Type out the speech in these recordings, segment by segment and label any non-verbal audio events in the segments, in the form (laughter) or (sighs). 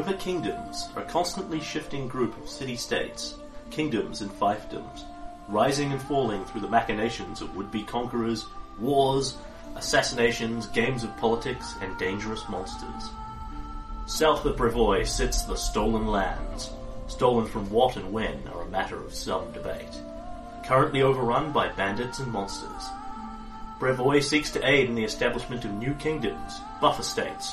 River kingdoms are a constantly shifting group of city-states, kingdoms and fiefdoms, rising and falling through the machinations of would-be conquerors, wars, assassinations, games of politics, and dangerous monsters. South of Brevoy sits the Stolen Lands. Stolen from what and when are a matter of some debate. Currently overrun by bandits and monsters. Brevoy seeks to aid in the establishment of new kingdoms, buffer states,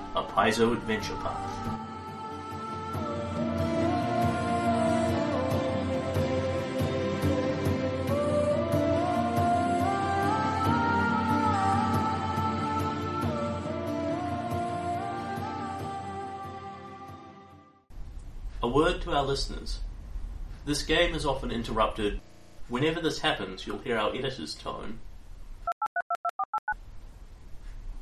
a Paizo adventure path. A word to our listeners. This game is often interrupted. Whenever this happens, you'll hear our editor's tone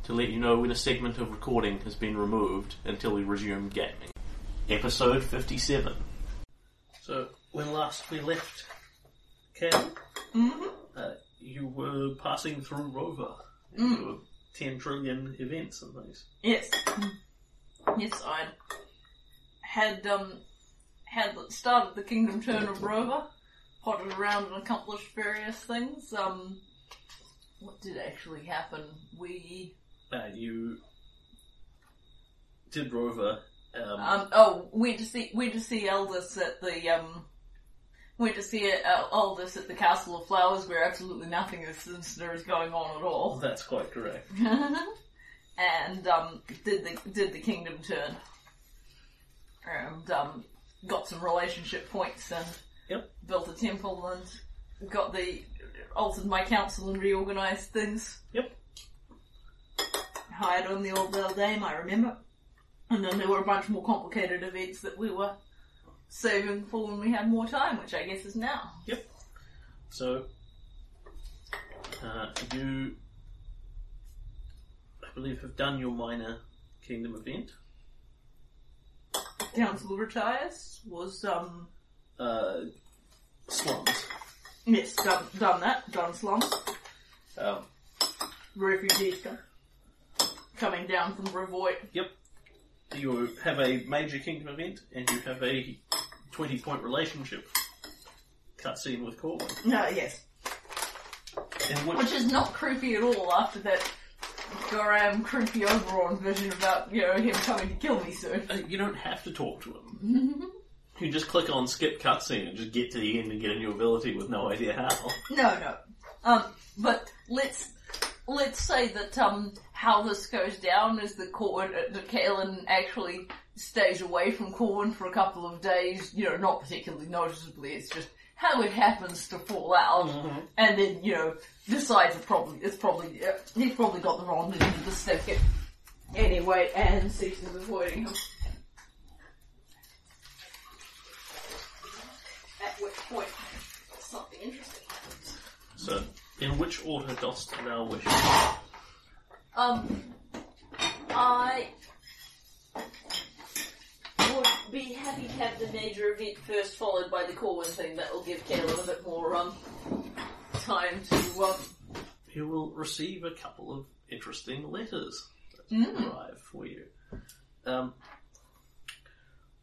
to let you know when a segment of recording has been removed until we resume gaming. Episode 57. So, when last we left Cam, uh, you were passing through Rover. and there were 10 trillion events and things. Yes. Yes, I had um had started the Kingdom Turn of Rover, potted around and accomplished various things. Um, what did actually happen? We Uh, you did Rover. Um, um oh went to see went to see Eldis at the um went to see uh, at the Castle of Flowers, where absolutely nothing is sinister is going on at all. (laughs) that's quite correct. (laughs) and um, did the did the kingdom turn, and um, got some relationship points and Yep. built a temple and got the altered my council and reorganized things. Yep. Hired on the old little dame, I remember. And then there were a bunch more complicated events that we were saving for when we had more time, which I guess is now. Yep. So, uh, you, I believe, have done your minor kingdom event. Council retires was um Uh, slums. yes done done that done slums. Um, refugees co- coming down from Brevoy. yep. You have a major kingdom event, and you have a twenty-point relationship cutscene with Corwin. No, yes. In which, Which is not creepy at all after that Goram creepy Oberon vision about, you know, him coming to kill me soon. uh, you don't have to talk to him. (laughs) You just click on skip cutscene and just get to the end and get a new ability with no idea how. No, no. Um, but let's let's say that um how this goes down is that Corwin, uh, that Kaelin actually stays away from Corwin for a couple of days. You know, not particularly noticeably. It's just how it happens to fall out, and then you know decides it probably it's probably uh, he's probably got the wrong end of the stick anyway, and ceases avoiding him. At which point something interesting happens. So, in which order dost thou wish? Um, I would be happy to have the major event first, followed by the Corwin thing. That will give Kaelin a bit more um time to um. You will receive a couple of interesting letters that Mm. arrive for you. Um,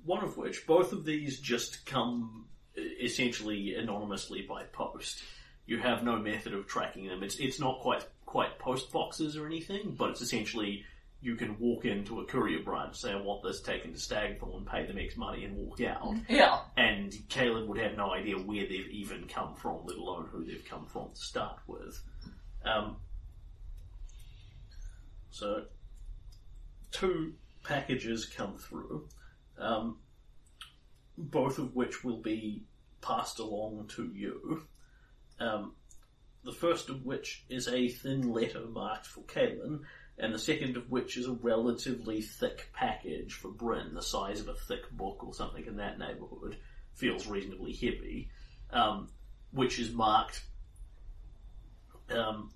one of which, both of these just come essentially anonymously by post. You have no method of tracking them. It's it's not quite quite post boxes or anything, but it's essentially you can walk into a courier branch, say I want this taken to Stagthorn, pay them X money, and walk out. Yeah. And Kaelin would have no idea where they've even come from, let alone who they've come from to start with. Um, so, two packages come through, um, both of which will be passed along to you. Um, the first of which is a thin letter marked for Kaelin, and the second of which is a relatively thick package for Bryn, the size of a thick book or something in that neighbourhood, feels reasonably heavy, um, which is marked. Um,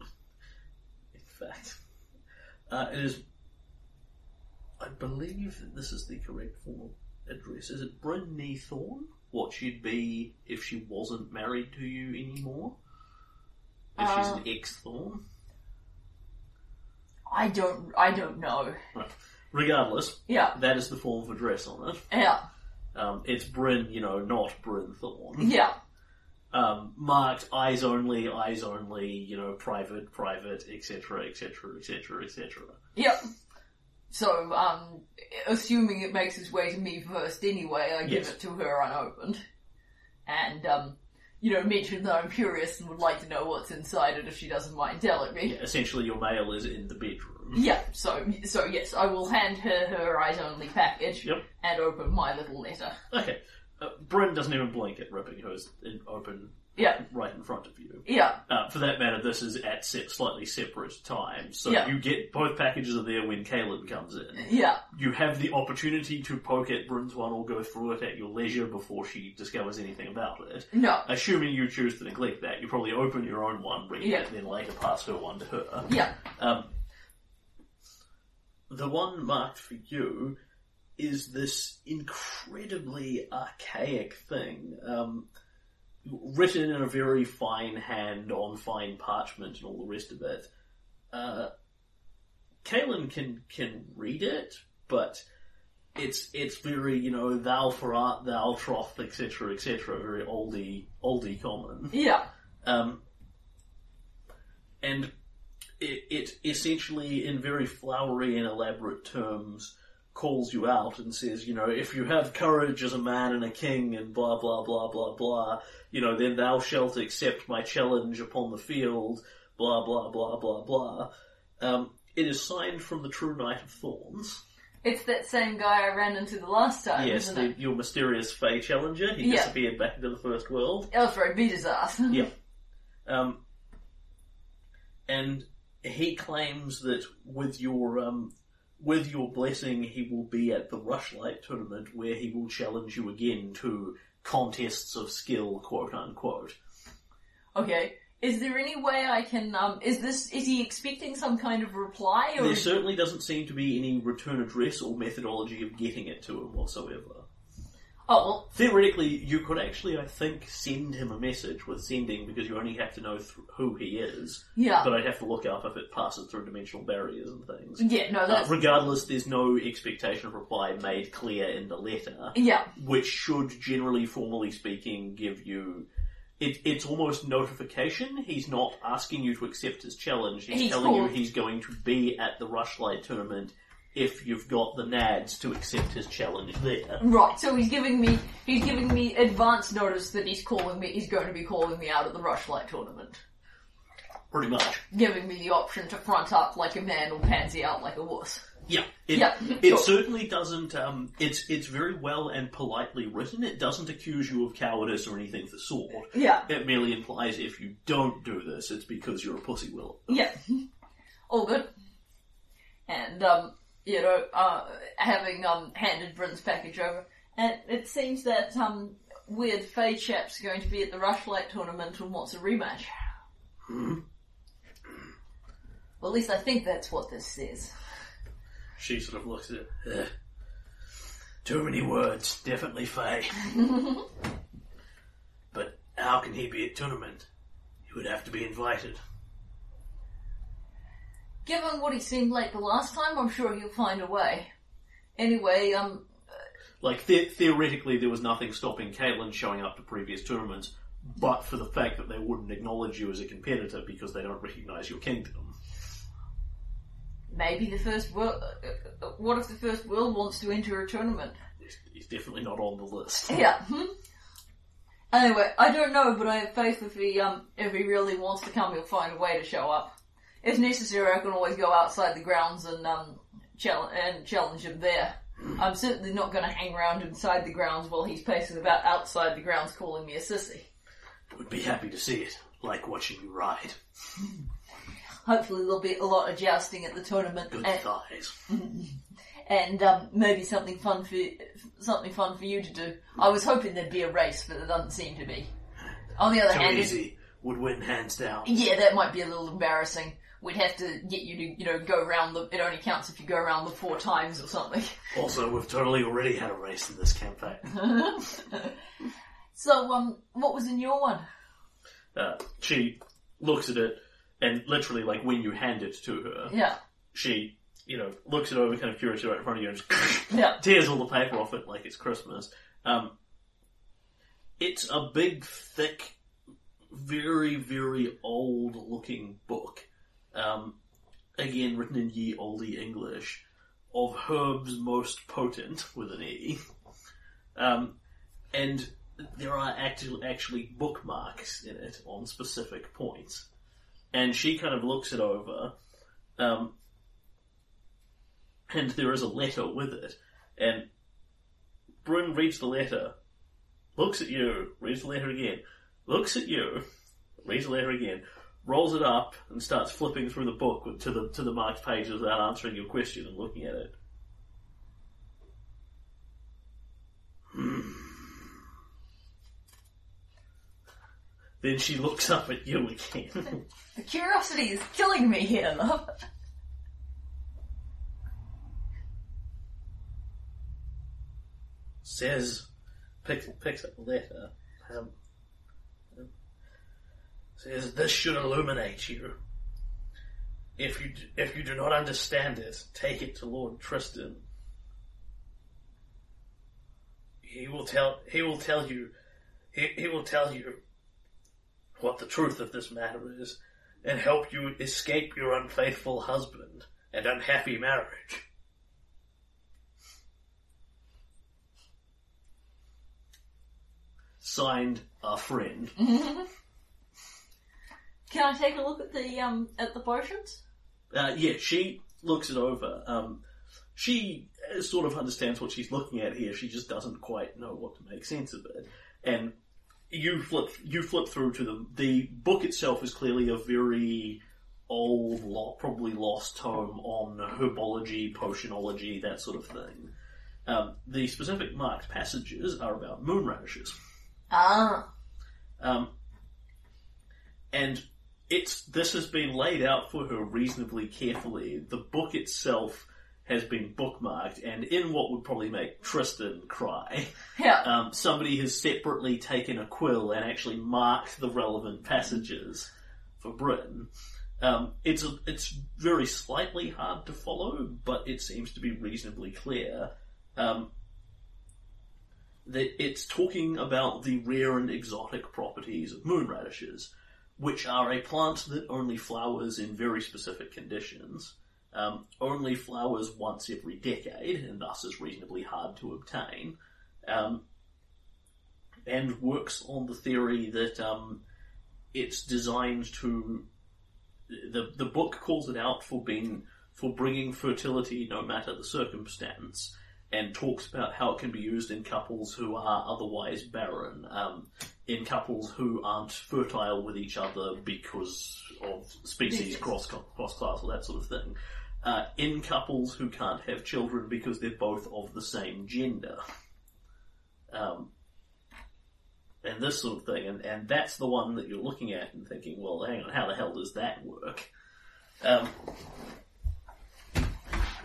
in fact, uh, it is. I believe this is the correct form of address. Is it Bryn Thorn? What she'd be if she wasn't married to you anymore? If she's Uh, an ex Thorn? I don't, I don't know. Regardless, Yeah, that is the form of address on it. yeah, Um, it's Bryn, you know, not Bryn Thorn. yeah, Um, marked eyes only, eyes only, you know, private, private, etc., etc., etc., etc. yep. So, um, assuming it makes its way to me first anyway, I give Yes. it to her unopened. And, um, you know, mention that I'm curious and would like to know what's inside it if she doesn't mind telling me. Essentially, your mail is in the bedroom. Yeah, so, so yes, I will hand her her eyes only package Yep. and open my little letter. Okay. Uh, Bryn doesn't even blink at ripping hers in, open Yeah, right in front of you. yeah, Uh, for that matter, this is at se- slightly separate times, so Yeah. you get both packages are there when Kaelin comes in. yeah, You have the opportunity to poke at Bryn's one or go through it at your leisure before she discovers anything about it. no, Assuming you choose to neglect that, you probably open your own one, read Yeah. it, then later pass her one to her. yeah, Um, the one marked for you is this incredibly archaic thing, um, written in a very fine hand on fine parchment and all the rest of it. Uh, Kalen can can read it, but it's it's very you know thou for art thou troth etc etc very oldie oldie common. yeah, Um, and it, it essentially, in very flowery and elaborate terms, calls you out and says, you know, if you have courage as a man and a king and blah, blah, blah, blah, blah, you know, then thou shalt accept my challenge upon the field, blah, blah, blah, blah, blah. Um, it is signed from the True Knight of Thorns. It's that same guy I ran into the last time, yes, isn't the, it? your mysterious Fey challenger. He Yeah. disappeared back into the first world. Alfred beat his ass. (laughs) Yeah. Um, and he claims that with your um, with your blessing, he will be at the Rushlight tournament where he will challenge you again to contests of skill, quote unquote. Okay. Is there any way I can, um, is this, is he expecting some kind of reply or There certainly doesn't seem to be any return address or methodology of getting it to him whatsoever. Oh, well, Theoretically, you could actually, I think, send him a message with sending because you only have to know th- who he is. yeah. But I'd have to look up if it passes through dimensional barriers and things. yeah, no, Uh, regardless, there's no expectation of reply made clear in the letter, yeah, which should, generally, formally speaking, give you. It, it's almost notification. He's not asking you to accept his challenge. He's, He's telling you he's going to be at the Rushlight tournament if you've got the nads to accept his challenge there. right, so he's giving me, he's giving me advance notice that he's calling me, he's going to be calling me out at the Rushlight tournament. Pretty much. Giving me the option to front up like a man or pansy out like a wuss. Yeah. It, Yeah, it sure. certainly doesn't. Um, it's it's very well and politely written. It doesn't accuse you of cowardice or anything of the sort. Yeah, It merely implies if you don't do this, it's because you're a pussy will. yeah. (laughs) All good. And, um, you know, uh, having, um, handed Bryn's package over, and it seems that, um, weird Fey chap's going to be at the Rushlight tournament and wants a rematch. Hmm? Well, at least I think that's what this says. She sort of looks at it. "Ugh. Too many words, definitely Fey. (laughs) but how can he be at tournament? He would have to be invited. Given what he seemed like the last time, I'm sure he'll find a way. Anyway, um, Like, the- theoretically, there was nothing stopping Caitlin showing up to previous tournaments, but for the fact that they wouldn't acknowledge you as a competitor because they don't recognise your kingdom. maybe the first world. Uh, uh, what if the first world wants to enter a tournament? He's, he's definitely not on the list. (laughs) Yeah. Hmm? Anyway, I don't know, but I have faith if he um if he really wants to come, he'll find a way to show up. If necessary, I can always go outside the grounds and um challenge and challenge him there. I'm certainly not going to hang around inside the grounds while he's pacing about outside the grounds, calling me a sissy. Would be happy to see it, like watching you ride. (laughs) hopefully there'll be a lot of jousting at the tournament, Good and, thighs. (laughs) and um, maybe something fun for something fun for you to do. I was hoping there'd be a race, but there doesn't seem to be. On the other Too hand, if- easy. Would win hands down. yeah, that might be a little embarrassing. We'd have to get you to, you know, go around the. It only counts if you go around the four times or something. (laughs) Also, we've totally already had a race in this campaign. so, um, what was in your one? Uh, she looks at it, and literally, like when you hand it to her, Yeah, she, you know, looks it over, kind of curiously right in front of you, and just (laughs) yeah. tears all the paper off it like it's Christmas. Um, it's a big, thick, very, very old-looking book. Um, again, written in ye olde English, of herbs most potent with an e. Um, and there are actually actually bookmarks in it on specific points. And she kind of looks it over, um, and there is a letter with it. And Bryn reads the letter, looks at you, reads the letter again, looks at you, reads the letter again, rolls it up, and starts flipping through the book to the to the marked pages without answering your question and looking at it. Hmm. (sighs) Then she looks up at you again. (laughs) The curiosity is killing me here, love. says, picks, picks up the letter, um, um, says, this should illuminate you. If you, if you do not understand it, take it to Lord Tristan. He will tell, he will tell you, he, he will tell you what the truth of this matter is, and help you escape your unfaithful husband and unhappy marriage. Signed, a friend. (laughs) Can I take a look at the um at the potions? Uh, yeah, she looks it over. Um, she sort of understands what she's looking at here. She just doesn't quite know what to make sense of it. And you flip, you flip through to them. The book itself is clearly a very old, lo- probably lost tome on herbology, potionology, that sort of thing. Um, the specific marked passages are about moon radishes. Ah, Um, and it's this has been laid out for her reasonably carefully. The book itself has been bookmarked, and in what would probably make Tristan cry, (laughs) yeah. um, somebody has separately taken a quill and actually marked the relevant passages for Britain. Um, it's a, it's very slightly hard to follow, but it seems to be reasonably clear. Um, that it's talking about the rare and exotic properties of moon radishes, which are a plant that only flowers in very specific conditions, um, only flowers once every decade, and thus is reasonably hard to obtain, um, and works on the theory that um, it's designed to. The the book calls it out for being for bringing fertility no matter the circumstance and talks about how it can be used in couples who are otherwise barren, um, in couples who aren't fertile with each other because of species cross cross class or that sort of thing, uh, in couples who can't have children because they're both of the same gender, um, and this sort of thing, and, and that's the one that you're looking at and thinking, well, hang on, how the hell does that work? Um,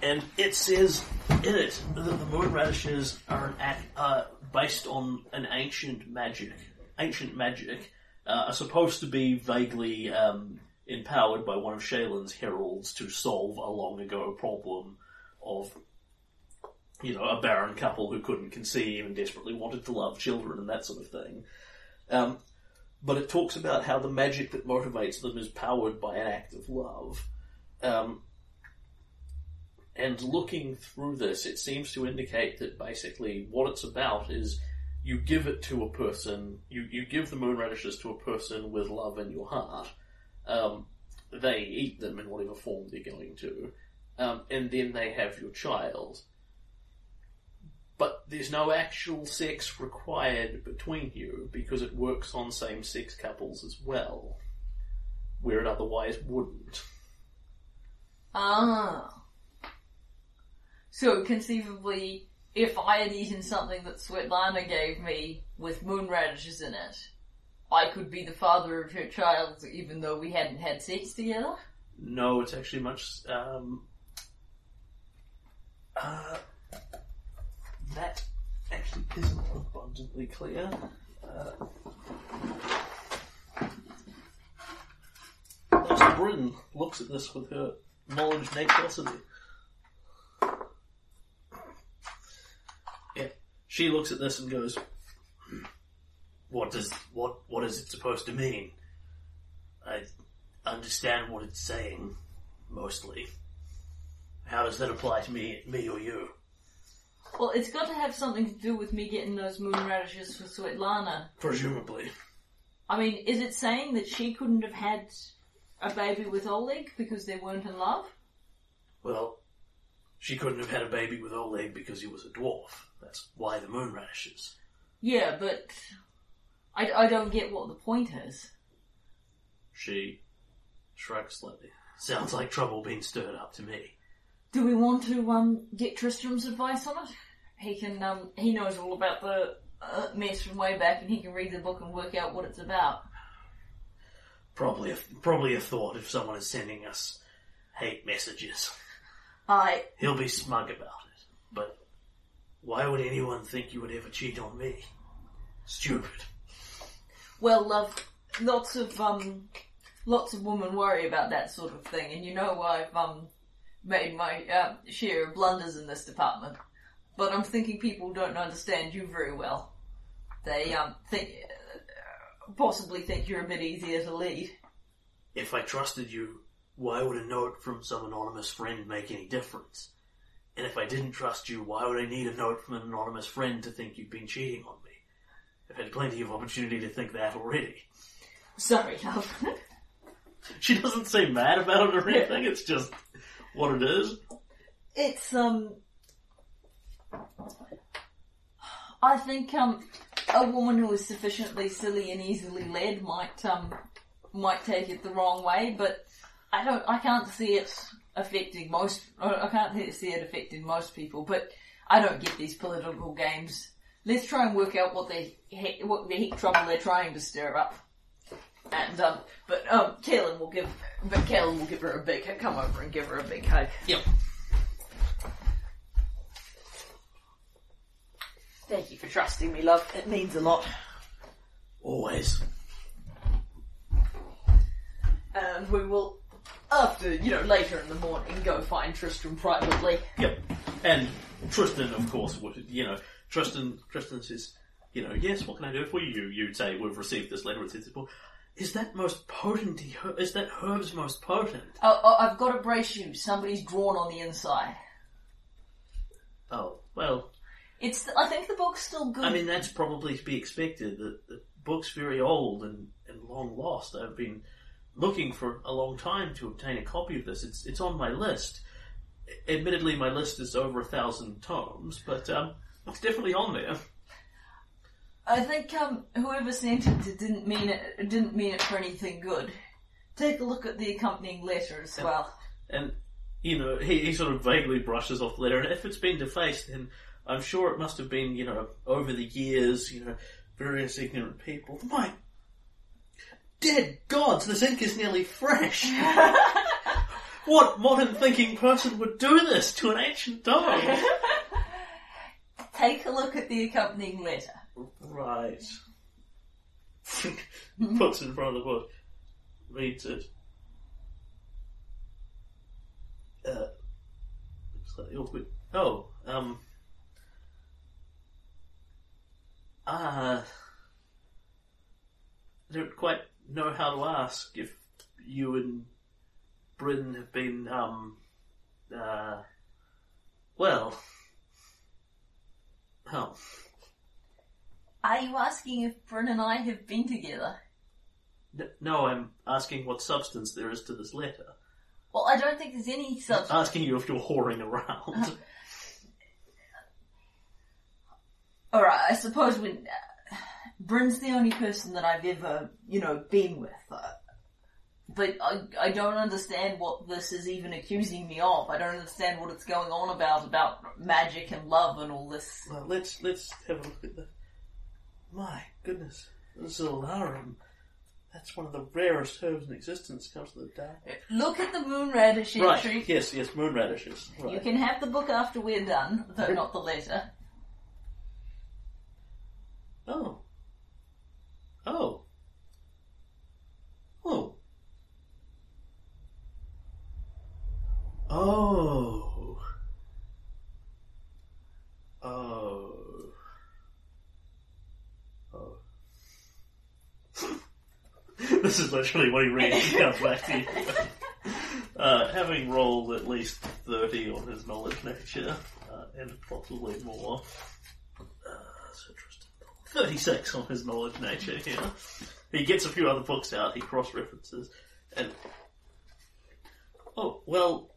and it says in it that the moon radishes are an uh, based on an ancient magic. Ancient magic uh, are supposed to be vaguely um, empowered by one of Shelyn's heralds to solve a long ago problem of, you know, a barren couple who couldn't conceive and desperately wanted to love children and that sort of thing. Um, but it talks about how the magic that motivates them is powered by an act of love. Um, and looking through this, it seems to indicate that basically what it's about is you give it to a person, you, you give the moon radishes to a person with love in your heart. Um, they eat them in whatever form they're going to, um, and then they have your child. But there's no actual sex required between you because it works on same sex couples as well, where it otherwise wouldn't. Ah. So conceivably, if I had eaten something that Svetlana gave me with moon radishes in it, I could be the father of her child even though we hadn't had sex together? No, it's actually much. Um, uh, that actually isn't abundantly clear. Uh. Bryn looks at this with her knowledge necessity. Yeah, she looks at this and goes, "What does what what is it supposed to mean?" I understand what it's saying, mostly. How does that apply to me, me or you? Well, it's got to have something to do with me getting those moon radishes for Svetlana. Presumably. I mean, is it saying that she couldn't have had a baby with Oleg because they weren't in love? Well, she couldn't have had a baby with Oleg because he was a dwarf. That's why the moon radishes. Yeah, but I, I don't get what the point is. She shrugs slightly. Sounds like trouble being stirred up to me. Do we want to um get Tristram's advice on it? He can um he knows all about the uh, mess from way back, and he can read the book and work out what it's about. Probably a, probably a thought if someone is sending us hate messages. I He'll be smug about it. But why would anyone think you would ever cheat on me? Stupid. well, love, lots of um lots of women worry about that sort of thing, and you know I've um made my uh, share of blunders in this department. But I'm thinking people don't understand you very well. They um think uh, possibly think you're a bit easier to lead. If I trusted you, why would a note from some anonymous friend make any difference? And if I didn't trust you, why would I need a note from an anonymous friend to think you've been cheating on me? I've had plenty of opportunity to think that already. Sorry, (laughs) love. She doesn't say mad about it or anything, it's just what it is. It's um. I think um, a woman who is sufficiently silly and easily led might um might take it the wrong way, but I don't. I can't see it affecting most. I can't see it affecting most people, but I don't get these political games. Let's try and work out what they what the heck trouble they're trying to stir up. And um, but um, Kaelin will give, but Kaelin will give her a big hug, come over and give her a big hug. Yep. Thank you for trusting me, love. It means a lot. Always. And we will, after, you know, later in the morning, go find Tristram privately. Yep. And Tristan, of course, would, you know, Tristan, Tristan says, you know, yes, what can I do for you? You'd say, we've received this letter, it's well, is that most potent? Is that herb's most potent? Oh, oh, I've got to brace you. Somebody's drawn on the inside. Oh, well, It's. I think the book's still good. I mean, that's probably to be expected. The, the book's very old and, and long lost. I've been looking for a long time to obtain a copy of this. It's it's on my list. Admittedly, my list is over a thousand tomes, but um, it's definitely on there. I think um, whoever sent it it didn't mean it. it Didn't mean it for anything good. Take a look at the accompanying letter as well. And you know, he, he sort of vaguely brushes off the letter. And if it's been defaced, then I'm sure it must have been, you know, over the years, you know, various ignorant people. My dead gods, this ink is nearly fresh. (laughs) what modern thinking person would do this to an ancient dog? Take a look at the accompanying letter. right. (laughs) Puts it in front of the book. Reads it. Uh, slightly awkward. Oh, um. Ah. I don't quite know how to ask if you and Bryn have been, um. Uh. Well. Oh. Are you asking if Bryn and I have been together? N- No, I'm asking what substance there is to this letter. Well, I don't think there's any substance. Asking you if you're whoring around. (laughs) Alright, I suppose when. Bryn's the only person that I've ever, you know, been with. Uh, but I, I don't understand what this is even accusing me of. I don't understand what it's going on about, about magic and love and all this. Well, let's let's have a look at the. My goodness, this is alarum. That's one of the rarest herbs in existence. Comes to the dark. Look at the moon radish entry. Right. Yes. Yes. Moon radishes. Right. You can have the book after we're done, though not the letter. Oh. Oh. Oh. Oh. Oh. Oh. (laughs) this is literally what he reads (laughs) he comes back to you. Uh, having rolled at least 30 on his knowledge nature, uh, and possibly more. Uh. 36 on his knowledge nature here. He gets a few other books out, he cross references, and. Oh, well.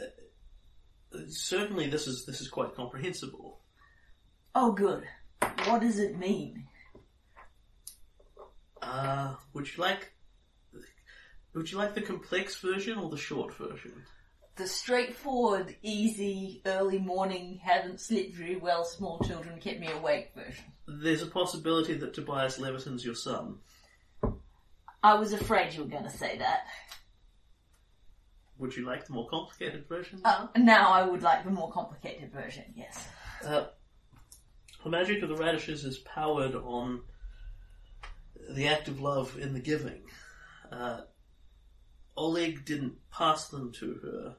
uh, Certainly, this is this is quite comprehensible. Oh, good. What does it mean? Uh, would you like would you like the complex version or the short version? The straightforward, easy, early morning, haven't slept very well, small children kept me awake version. There's a possibility that Tobias Leveton's your son. I was afraid you were going to say that. Would you like the more complicated version? Um, now I would like the more complicated version, yes. Uh, the magic of the radishes is powered on the act of love in the giving. Uh, Oleg didn't pass them to her.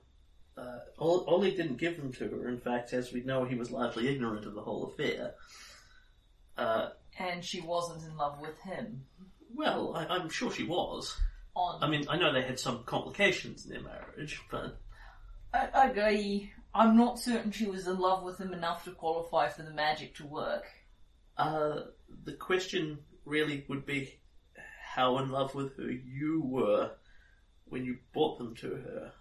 Uh, Oleg didn't give them to her. In fact, as we know, he was largely ignorant of the whole affair. Uh, And she wasn't in love with him. well, I, I'm sure she was. On I mean, I know they had some complications in their marriage, but I, I agree. I'm not certain she was in love with him enough to qualify for the magic to work. Uh, the question really would be how in love with her you were when you brought them to her.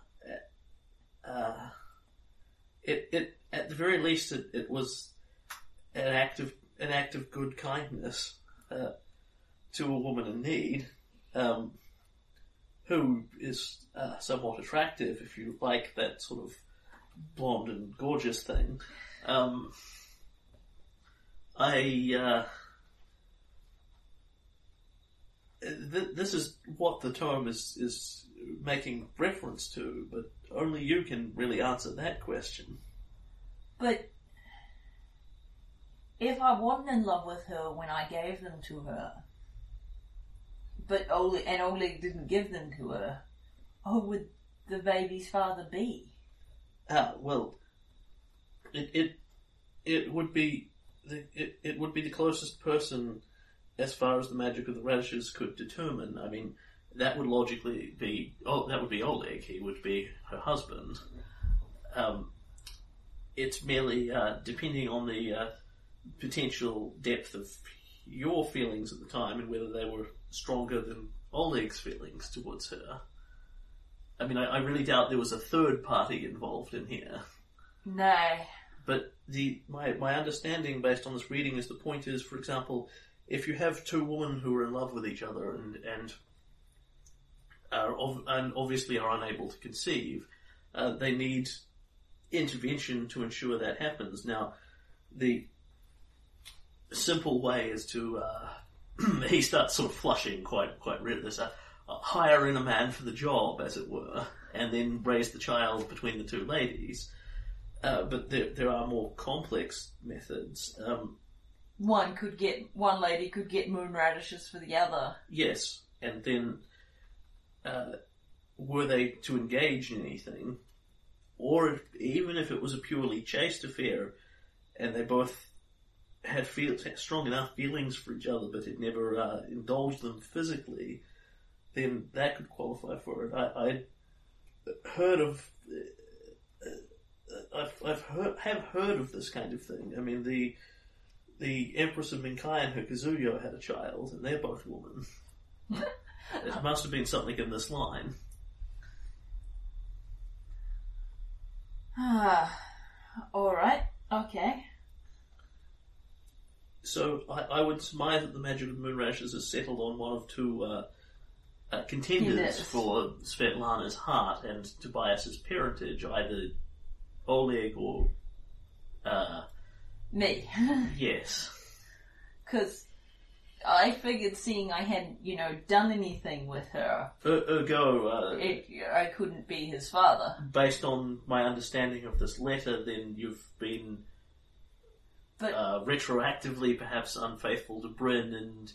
Uh, it, it, at the very least, it, it was an act of an act of good kindness uh, to a woman in need, um, who is uh, somewhat attractive if you like that sort of blonde and gorgeous thing. Um, I. Uh, th- this is what the tome is is making reference to, but only you can really answer that question. But if I wasn't in love with her when I gave them to her, but Oleg and Oleg didn't give them to her, who would the baby's father be? Ah, well, it it it would be the it, it would be the closest person as far as the magic of the radishes could determine. I mean, that would logically be oh, that would be Oleg. He would be her husband. Um, it's merely uh, depending on the uh, potential depth of your feelings at the time and whether they were stronger than Oleg's feelings towards her. I mean, I, I really doubt there was a third party involved in here. No. But the my my understanding based on this reading is the point is, for example, if you have two women who are in love with each other and and and obviously are unable to conceive, uh, they need intervention to ensure that happens. Now, the simple way is to uh, (clears throat) he starts sort of flushing quite quite a, a hire in a man for the job, as it were, and then raise the child between the two ladies. Uh, but there, there are more complex methods. Um, One could get one lady could get moon radishes for the other. yes, and then uh, were they to engage in anything, or if, even if it was a purely chaste affair, and they both had feel, strong enough feelings for each other, but had never uh, indulged them physically, then that could qualify for it. I, I heard of. uh, I've, I've heard, have heard of this kind of thing. I mean, the the Empress of Minkai and her Kazuyo had a child, and they're both women. (laughs) it must have been something in this line. Ah, all right, okay. So I, I would surmise that the magic of moon rashes is settled on one of two uh, uh, contenders Yes. for Svetlana's heart and Tobias's parentage, either Oleg or uh, Me. (laughs) yes. Because I figured seeing I hadn't, you know, done anything with her, Er- Ergo, uh, it, I couldn't be his father. based on my understanding of this letter, then you've been But uh, retroactively perhaps unfaithful to Bryn, and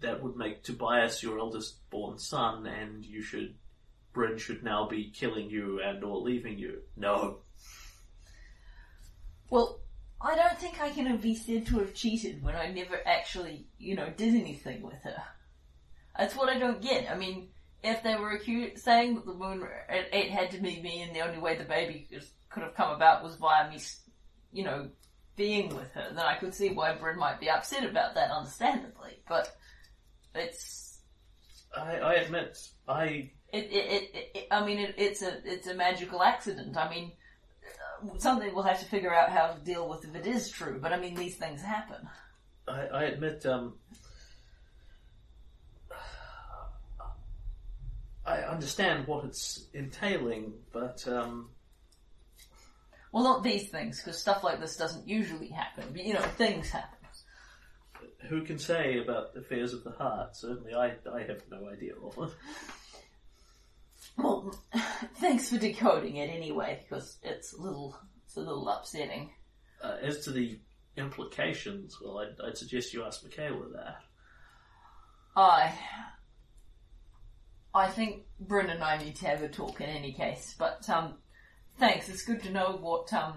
that would make Tobias your eldest born son, and you should, Bryn should now be killing you and or leaving you. No. Well, I don't think I can be said to have cheated when I never actually, you know, did anything with her. That's what I don't get. I mean, if they were acu- saying that the moon, it, it had to be me and the only way the baby could have come about was via me, you know, being with her, then I could see why Bryn might be upset about that, understandably. But it's I, I admit, I it, it, it, it I mean, it, it's a it's a magical accident. I mean, something we'll have to figure out how to deal with if it is true. But I mean, these things happen. I, I admit, um, I understand what it's entailing, but um, Well, not these things, because stuff like this doesn't usually happen. But you know, things happen. who can say about the affairs of the heart? Certainly, I, I have no idea of (laughs) it. Well, (sighs) thanks for decoding it anyway, because it's a little it's a little upsetting. Uh, as to the implications, well, I'd, I'd suggest you ask Michaela that. I I think Bryn and I need to have a talk in any case. But um, thanks. It's good to know what um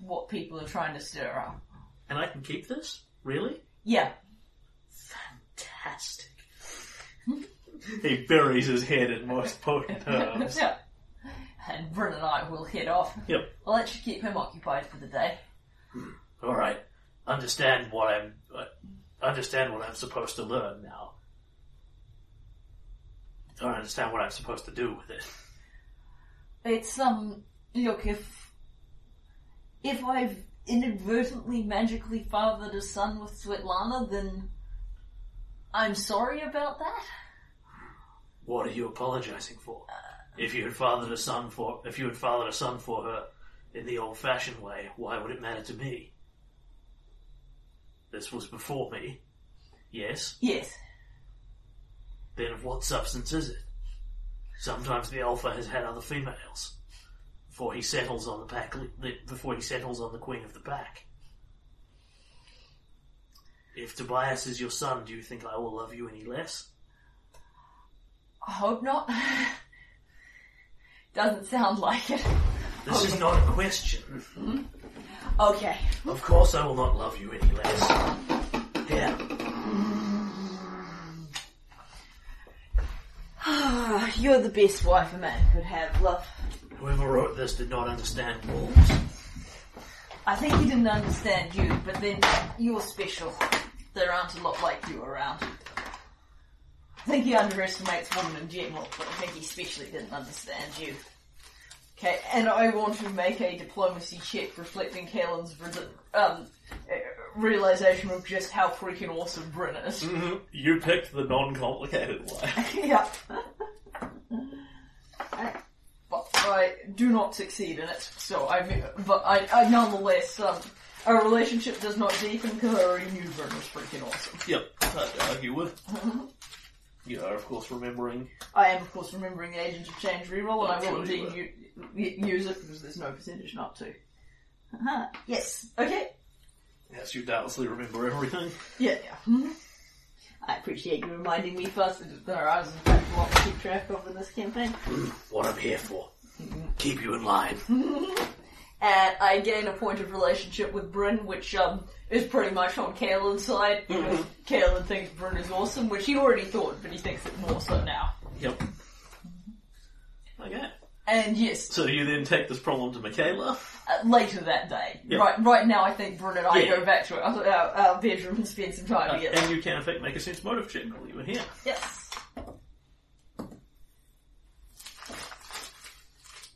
what people are trying to stir up. And I can keep this? Really? Yeah, Fantastic. He buries his head in most potent yeah. (laughs) And Bryn and I will head off. Yep. I'll let you keep him occupied for the day. All right. Understand what I'm. Uh, understand what I'm supposed to learn now. I understand what I'm supposed to do with it. It's um look if if I've inadvertently magically fathered a son with Svetlana, then I'm sorry about that. What are you apologizing for? If you had fathered a son for, if you had fathered a son for her in the old-fashioned way, why would it matter to me? This was before me. Yes. Yes. Then of what substance is it? Sometimes the alpha has had other females before he settles on the pack. Before he settles on the queen of the pack. If Tobias is your son, do you think I will love you any less? I hope not. (laughs) Doesn't sound like it. This is not a question. Mm-hmm. Okay. Of course, I will not love you any less. Here, ah, You're the best wife a man could have, love. whoever wrote this did not understand wolves. I think he didn't understand you, but then you're special. There aren't a lot like you around. I think he underestimates women in general, but I think he especially didn't understand you. Okay, and I want to make a diplomacy check reflecting Kaelin's um, uh, realization of just how freaking awesome Bryn is. (laughs) You picked the non-complicated way. (laughs) yeah. but I do not succeed in it, so I. But I, I nonetheless, um, our relationship does not deepen because I already knew Bryn was freaking awesome. Yep, to argue with. (laughs) You are, of course, remembering. I am, of course, remembering the Agent of Change reroll, and I will I'm sure you indeed u- use it because there's no percentage not to. Uh-huh. Yes. Okay. Yes, you doubtlessly remember everything. Yeah. yeah. Mhm. I appreciate you reminding me first that I was in fact a lot to keep track of in this campaign. (clears throat) What I'm here for. Keep you in line. (laughs) and I gain a point of relationship with Bryn, which um, is pretty much on Kaelin's side. because Kaelin thinks Bryn is awesome, which he already thought, but he thinks it more so now. Yep. Okay. And yes, So you then take this problem to Michaela. uh, later that day. Yeah. Right right now, I think Bryn and I Yeah. go back to our, our, our bedroom and spend some time Uh, together. and you can, in fact, make a sense motive check while you were here. Yes.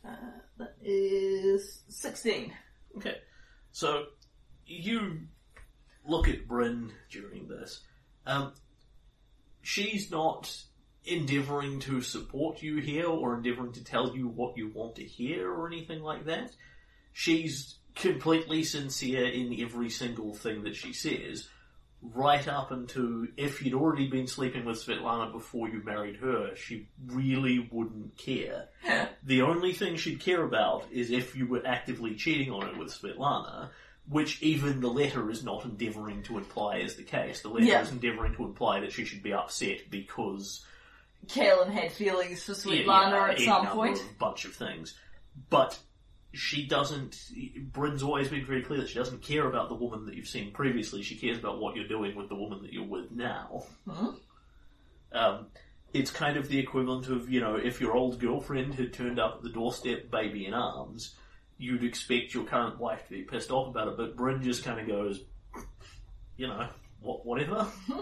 Uh, that is 16. Okay. So you look at Bryn during this. Um, she's not endeavouring to support you here or endeavouring to tell you what you want to hear or anything like that. She's completely sincere in every single thing that she says, right up into if you'd already been sleeping with Svetlana before you married her, she really wouldn't care. (laughs) the only thing she'd care about is if you were actively cheating on her with Svetlana, which even the letter is not endeavouring to imply is the case. The letter Yeah. is endeavouring to imply that she should be upset because Kaelin had feelings for yeah, Svetlana yeah, at a some number point. of- bunch of things. But she doesn't. Bryn's always been very clear that she doesn't care about the woman that you've seen previously. She cares about what you're doing with the woman that you're with now. Mhm. Um, it's kind of the equivalent of you know if your old girlfriend had turned up at the doorstep, baby in arms. You'd expect your current wife to be pissed off about it, but Bryn just kind of goes, you know, what, whatever. (laughs)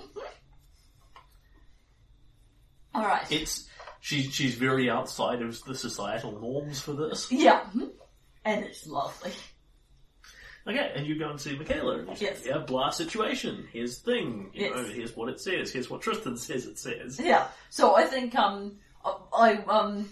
Alright. It's she's she's very outside of the societal norms for this. Yeah. And it's lovely. Okay, and you go and see Michaela, and say, Yes. yeah, blah situation. Here's the thing. You know, Yes. here's what it says. Here's what Tristan says it says. Yeah. So I think um I um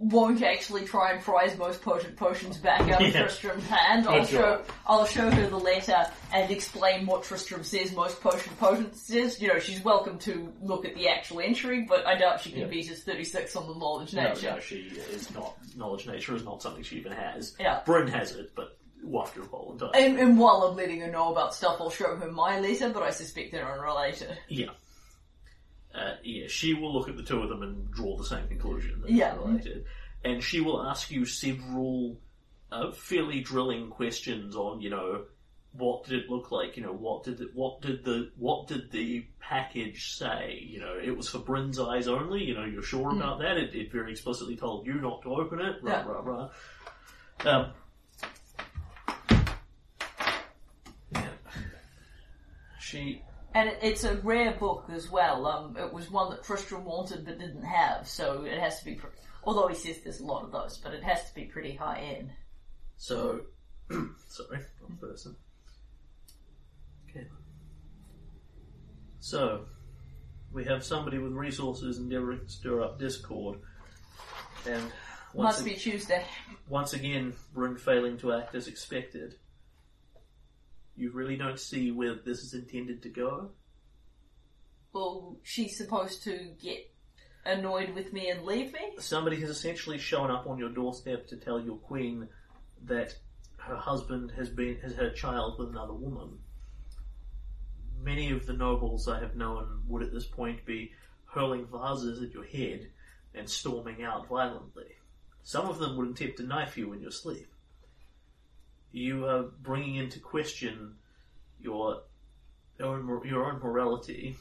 won't actually try and prise most potent potions back out of Yeah. Tristram's hand. I'll Good show job. I'll show her the letter and explain what Tristram says most potent potent says. You know, she's welcome to look at the actual entry, but I doubt she can Yeah. beat his thirty six on the knowledge No, nature. no, she is not. Knowledge nature is not something she even has. Yeah. Bryn has it, but after a whole entire. And, and while I'm letting her know about stuff, I'll show her my letter, but I suspect they're unrelated. Yeah. Uh, yeah, she will look at the two of them and draw the same conclusion. That Yeah. related. And she will ask you several uh, fairly drilling questions on, you know, what did it look like? You know, what did it, what did the what did the package say? You know, it was for Bryn's eyes only. You know, you're sure about that? It, it very explicitly told you not to open it. Rah Yeah. rah rah. Um, yeah. She And it, it's a rare book as well. Um, it was one that Tristram wanted but didn't have, so it has to be. Pre- although he says there's a lot of those, but it has to be pretty high end. So, (clears throat) sorry, wrong person. Okay. So, we have somebody with resources endeavoring to stir up discord, and once, Must ag- be Tuesday. once again, Bryn failing to act as expected. You really don't see where this is intended to go. Well, she's supposed to get annoyed with me and leave me. Somebody has essentially shown up on your doorstep to tell your queen that her husband has been has had a child with another woman. Many of the nobles I have known would at this point be hurling vases at your head and storming out violently. Some of them would attempt to knife you in your sleep. You are bringing into question your own your own morality,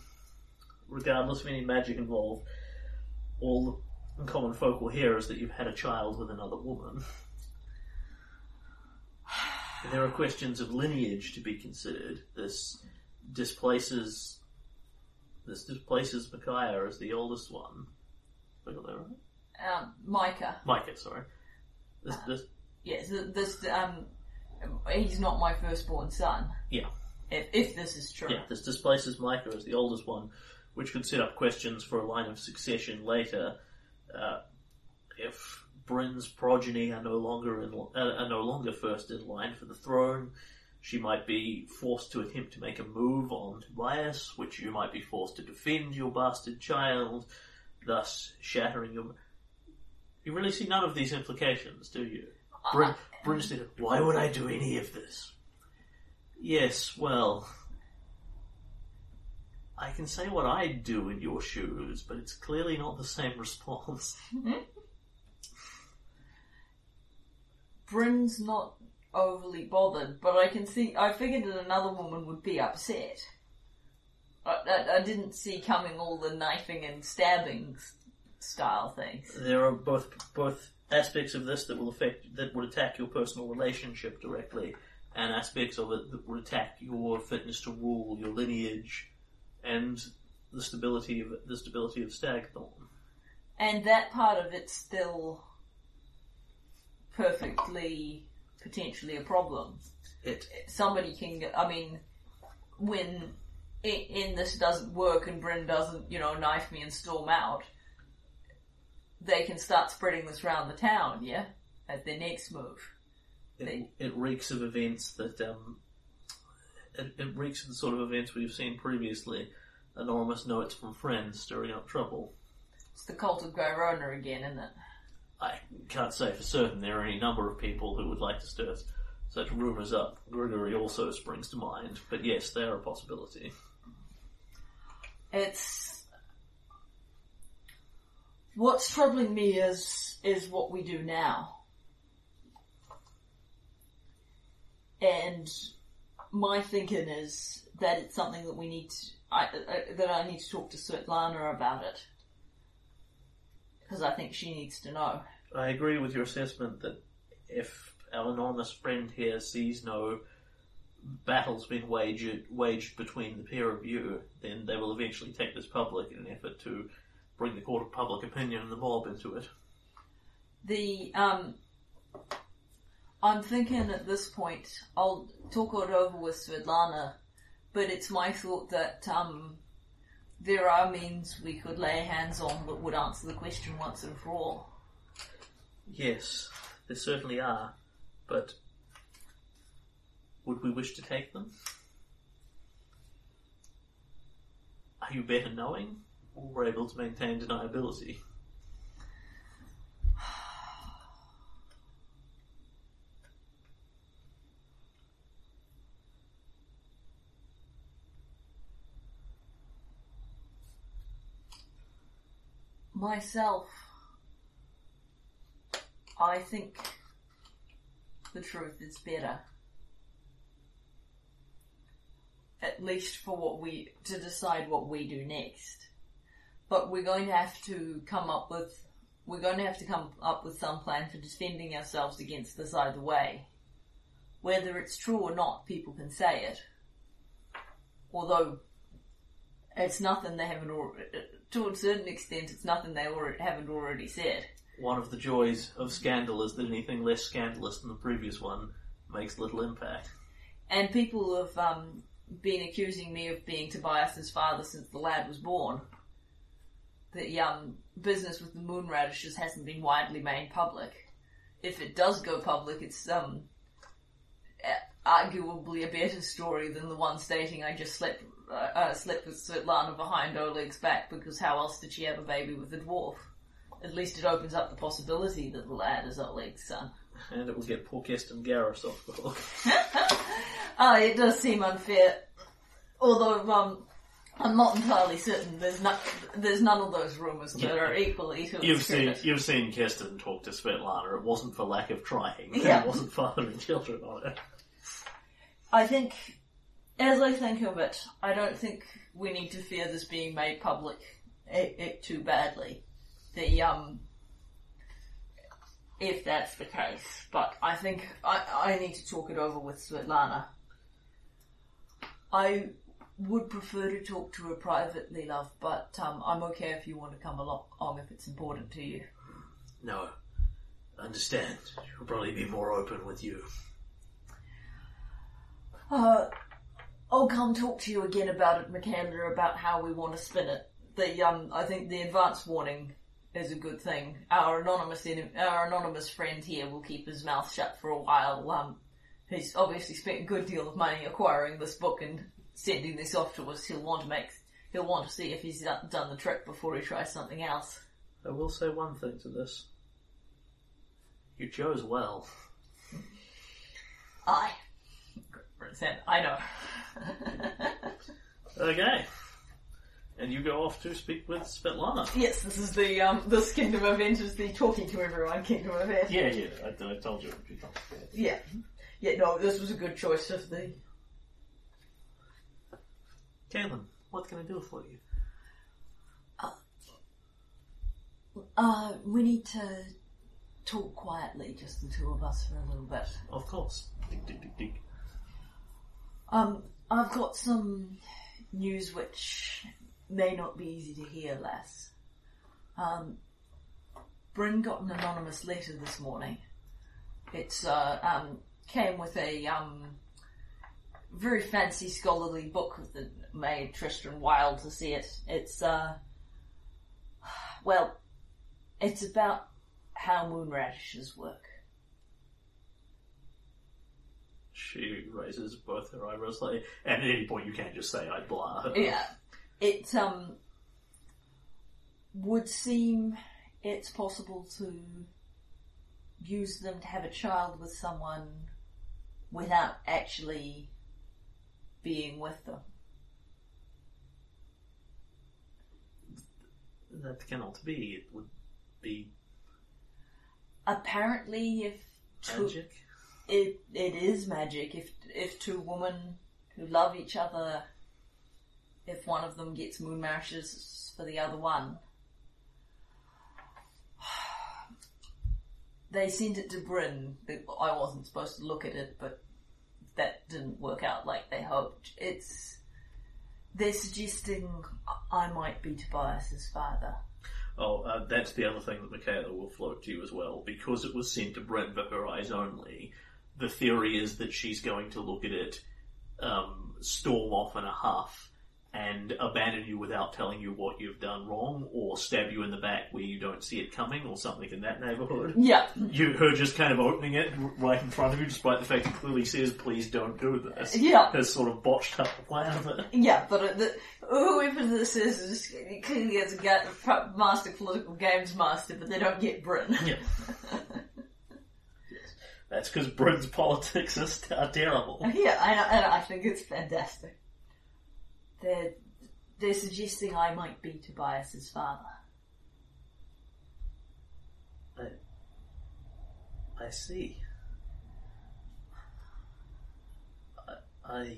regardless of any magic involved. All the common folk will hear is that you've had a child with another woman. There are questions of lineage to be considered. This displaces this displaces Micaiah as the oldest one. Have I got that right? Um, Micah. Micah, sorry. This, this, Yes, this um, he's not my firstborn son. yeah, If, if this is true. yeah. This displaces Micah as the oldest one, which could set up questions for a line of succession later. Uh, if Bryn's progeny are no longer in, uh, are no longer first in line for the throne, she might be forced to attempt to make a move on Tobias, which you might be forced to defend your bastard child, thus shattering your. You really see none of these implications, do you? Bryn, Said, "Why would I do any of this?" Yes, well, I can say what I'd do in your shoes, but it's clearly not the same response. (laughs) Bryn's not overly bothered, but I can see. I figured that another woman would be upset. I, I, I didn't see coming all the knifing and stabbing style things. There are both both aspects of this that will affect that would attack your personal relationship directly, and aspects of it that would attack your fitness to rule, your lineage, and the stability of the stability of Stagthorn. And that part of it's still perfectly potentially a problem. It Somebody can. get- I mean, when in, in this doesn't work and Bryn doesn't, you know, knife me and storm out, they can start spreading this around the town, yeah? As their next move. It, it reeks of events that um, it, it reeks of the sort of events we've seen previously. Anonymous notes from friends stirring up trouble. It's the cult of Gyronna again, isn't it? I can't say for certain there are any number of people who would like to stir such rumours up. Gregory also springs to mind, but yes, they are a possibility. It's what's troubling me is is what we do now, and my thinking is that it's something that we need to. I, uh, that I need to talk to Svetlana about it because I think she needs to know. I agree with your assessment that if our anonymous friend here sees no battles being waged, waged between the pair of you, then they will eventually take this public in an effort to bring the court of public opinion and the mob into it. The um, I'm thinking at this point I'll talk it over with Svetlana, but it's my thought that um, there are means we could lay hands on that would answer the question once and for all. Yes, there certainly are, but would we wish to take them? Are you better knowing, or able to maintain deniability? Myself, I think the truth is better. At least for what we, to decide what we do next. But we're going to have to come up with, we're going to have to come up with some plan for defending ourselves against this either way. Whether it's true or not, people can say it. Although, it's nothing they haven't already, to a certain extent, it's nothing they already, haven't already said. One of the joys of scandal is that anything less scandalous than the previous one makes little impact. And people have um, been accusing me of being Tobias's father since the lad was born. The um, business with the moon radishes hasn't been widely made public. If it does go public, it's um, arguably a better story than the one stating I just slept uh, uh, slept with Svetlana behind Oleg's back because how else did she have a baby with a dwarf? At least it opens up the possibility that the lad is Oleg's son. And it will get poor Kesten Garess off the hook. (laughs) Ah, it does seem unfair. Although, um, I'm not entirely certain. There's not, there's none of those rumours that are equally to You've seen credit. you've seen Kesten talk to Svetlana. It wasn't for lack of trying. Yeah. It wasn't fathering children on it. I think, as I think of it, I don't think we need to fear this being made public it, it too badly. The um, if that's the case, but I think I I need to talk it over with Svetlana. I would prefer to talk to her privately, love, but um, I'm okay if you want to come along if it's important to you. No, understand. She'll probably be more open with you. Uh, I'll come talk to you again about it, Michaela, about how we want to spin it. The um, I think the advance warning is a good thing. Our anonymous our anonymous friend here will keep his mouth shut for a while. Um, he's obviously spent a good deal of money acquiring this book and sending this off to us. He'll want to make he'll want to see if he's done the trick before he tries something else. I will say one thing to this. You chose well. I, Said, I know. (laughs) Okay. And you go off to speak with Svetlana. yes, this is the um, this Kingdom event is the talking to everyone Kingdom event. Yeah, yeah, I, I told you it would be complicated. Yeah. Yeah, no, this was a good choice of the. Kaelin, what can I do for you? Uh, we need to talk quietly, just the two of us, for a little bit. Of course. Dig, dig, dig, dig. Um, I've got some news which may not be easy to hear, Les. Um, Bryn got an anonymous letter this morning. It's, uh, um, came with a, um, very fancy scholarly book that made Tristan wild to see it. It's uh, well, it's about how moon radishes work. She raises both her eyebrows like, and at any point you can't just say I blah. Yeah, it um would seem it's possible to use them to have a child with someone without actually being with them. That cannot be. It would be Apparently, if two, magic. it it is magic. If if two women who love each other, if one of them gets moon radishes for the other one, (sighs) they sent it to Bryn. I wasn't supposed to look at it, but didn't work out like they hoped. It's they're suggesting I might be Tobias's father. Oh, uh, that's the other thing that Michaela will float to you as well. Because it was sent to Brent for her eyes only, the theory is that she's going to look at it, um, storm off in a huff, and abandon you without telling you what you've done wrong, or stab you in the back where you don't see it coming, or something in that neighbourhood. Yeah, You, her just kind of opening it right in front of you, despite the fact it clearly says, please don't do this. Yeah. Has sort of botched up the plan of it. yeah, but uh, the, whoever this is, is clearly has a ga- master political games master, but they don't get Britain. Yeah. (laughs) That's because Britain's politics is, are (laughs) terrible. Yeah, I and I think it's fantastic. They're they're suggesting I might be Tobias's father. I, I see. I, I.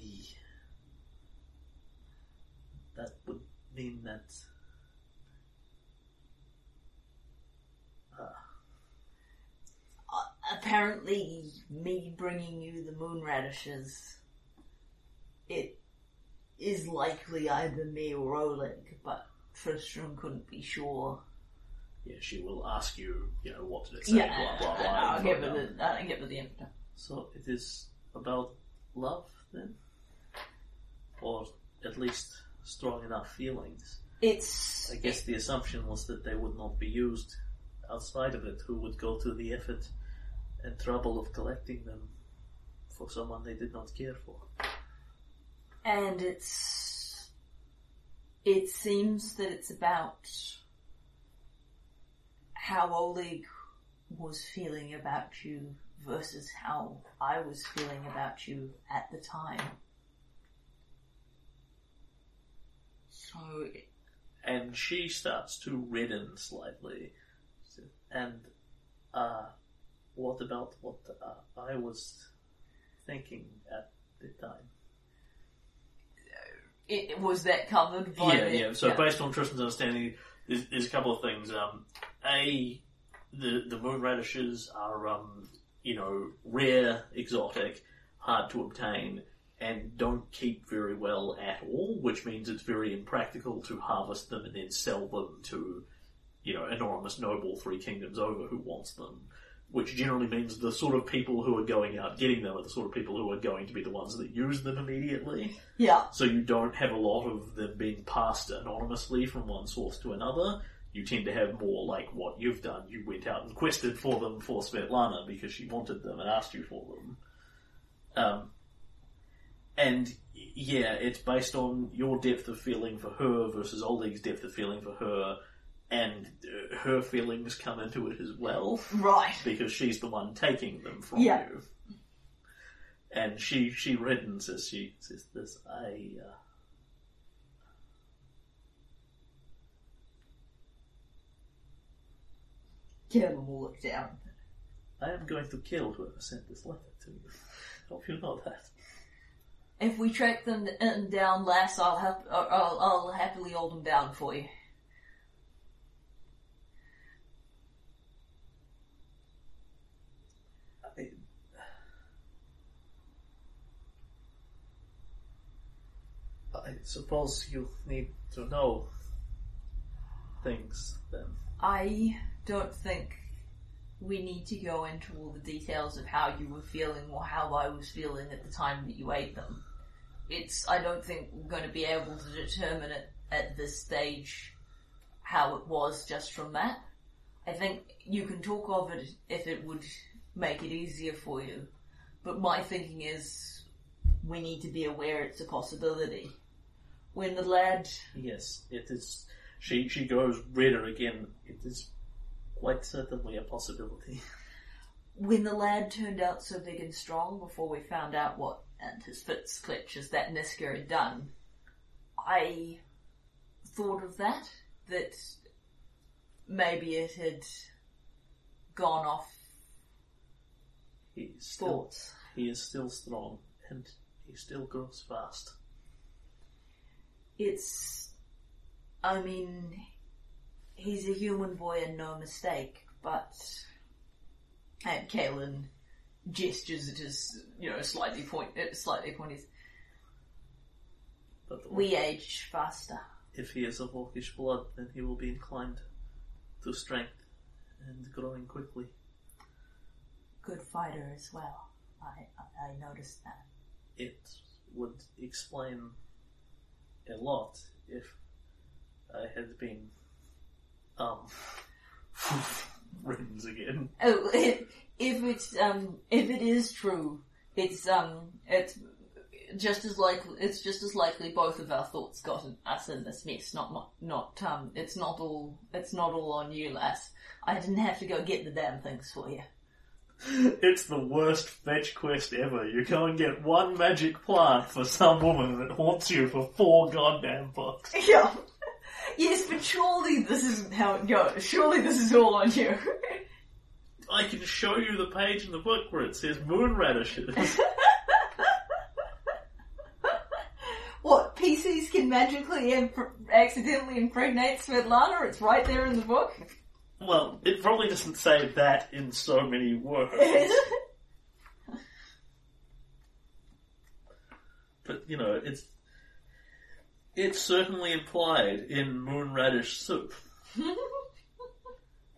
That would mean that. Uh, uh, apparently, me bringing you the moon radishes, it is likely either me or Oleg, but Tristram couldn't be sure. Yeah, she will ask you, you know, what did it say, Yeah, blah, blah, blah. I'll and give out. the, I'll give it the info. So it is about love, then? Or at least strong enough feelings? It's I guess the assumption was that they would not be used outside of it. Who would go to the effort and trouble of collecting them for someone they did not care for? And it's it seems that it's about how Oleg was feeling about you versus how I was feeling about you at the time. So And she starts to redden slightly. And, uh, what about what uh, I was thinking at the time? It, was that covered by yeah, the, yeah. So based on Tristan's understanding, there's, there's a couple of things. Um, a, the the moon radishes are um, you know rare, exotic, hard to obtain, and don't keep very well at all. Which means it's very impractical to harvest them and then sell them to you know enormous noble three kingdoms over who wants them. Which generally means the sort of people who are going out getting them are the sort of people who are going to be the ones that use them immediately. yeah, So you don't have a lot of them being passed anonymously from one source to another. You tend to have more like what you've done. You went out and quested for them for Svetlana because she wanted them and asked you for them. Um, and yeah, it's based on your depth of feeling for her versus Oleg's depth of feeling for her, and uh, her feelings come into it as well right. because she's the one taking them from Yeah. you. And she she reddens as she says this. I uh, look down. I am going to kill whoever sent this letter to you. Hope you know that. If we track them uh, down, lass, I'll help. I'll, I'll, I'll happily hold them down for you. I, I suppose you need to know things then. I don't think we need to go into all the details of how you were feeling or how I was feeling at the time that you ate them. it's. I don't think we're going to be able to determine it at this stage how it was just from that. I think you can talk of it if it would make it easier for you, but my thinking is we need to be aware it's a possibility. When the lad Yes, it is. She she goes redder again. It is quite certainly a possibility. when the lad turned out so big and strong before we found out what and his fits clutches that Niska had done, I thought of that, that maybe it had gone off He is still thoughts. he is still strong and he still grows fast. It's, I mean, he's a human boy and no mistake, but, and Kaelin gestures at his, you know, slightly point, uh, slightly pointed, But we age faster. if he is of hawkish blood, then he will be inclined to strength and growing quickly. good fighter as well. I, I, I noticed that. It would explain a lot if I had been um (laughs) rims again. Oh, if, if it's um, if it is true, it's um, it's just as likely. It's just as likely both of our thoughts got us in this mess. Not not not um, it's not all it's not all on you, lass. I didn't have to go get the damn things for you. (laughs) It's the worst fetch quest ever. You go and get one magic plant for some woman that haunts you for four goddamn bucks. (laughs) Yeah. Yes, but surely this isn't how it goes. Surely this is all on you. (laughs) I can show you the page in the book where it says moon radishes. What, PCs can magically imp- accidentally impregnate Svetlana? It's right there in the book. Well, it probably doesn't say that in so many words. (laughs) But you know, it's it's certainly implied in Moon Radish Soup. (laughs)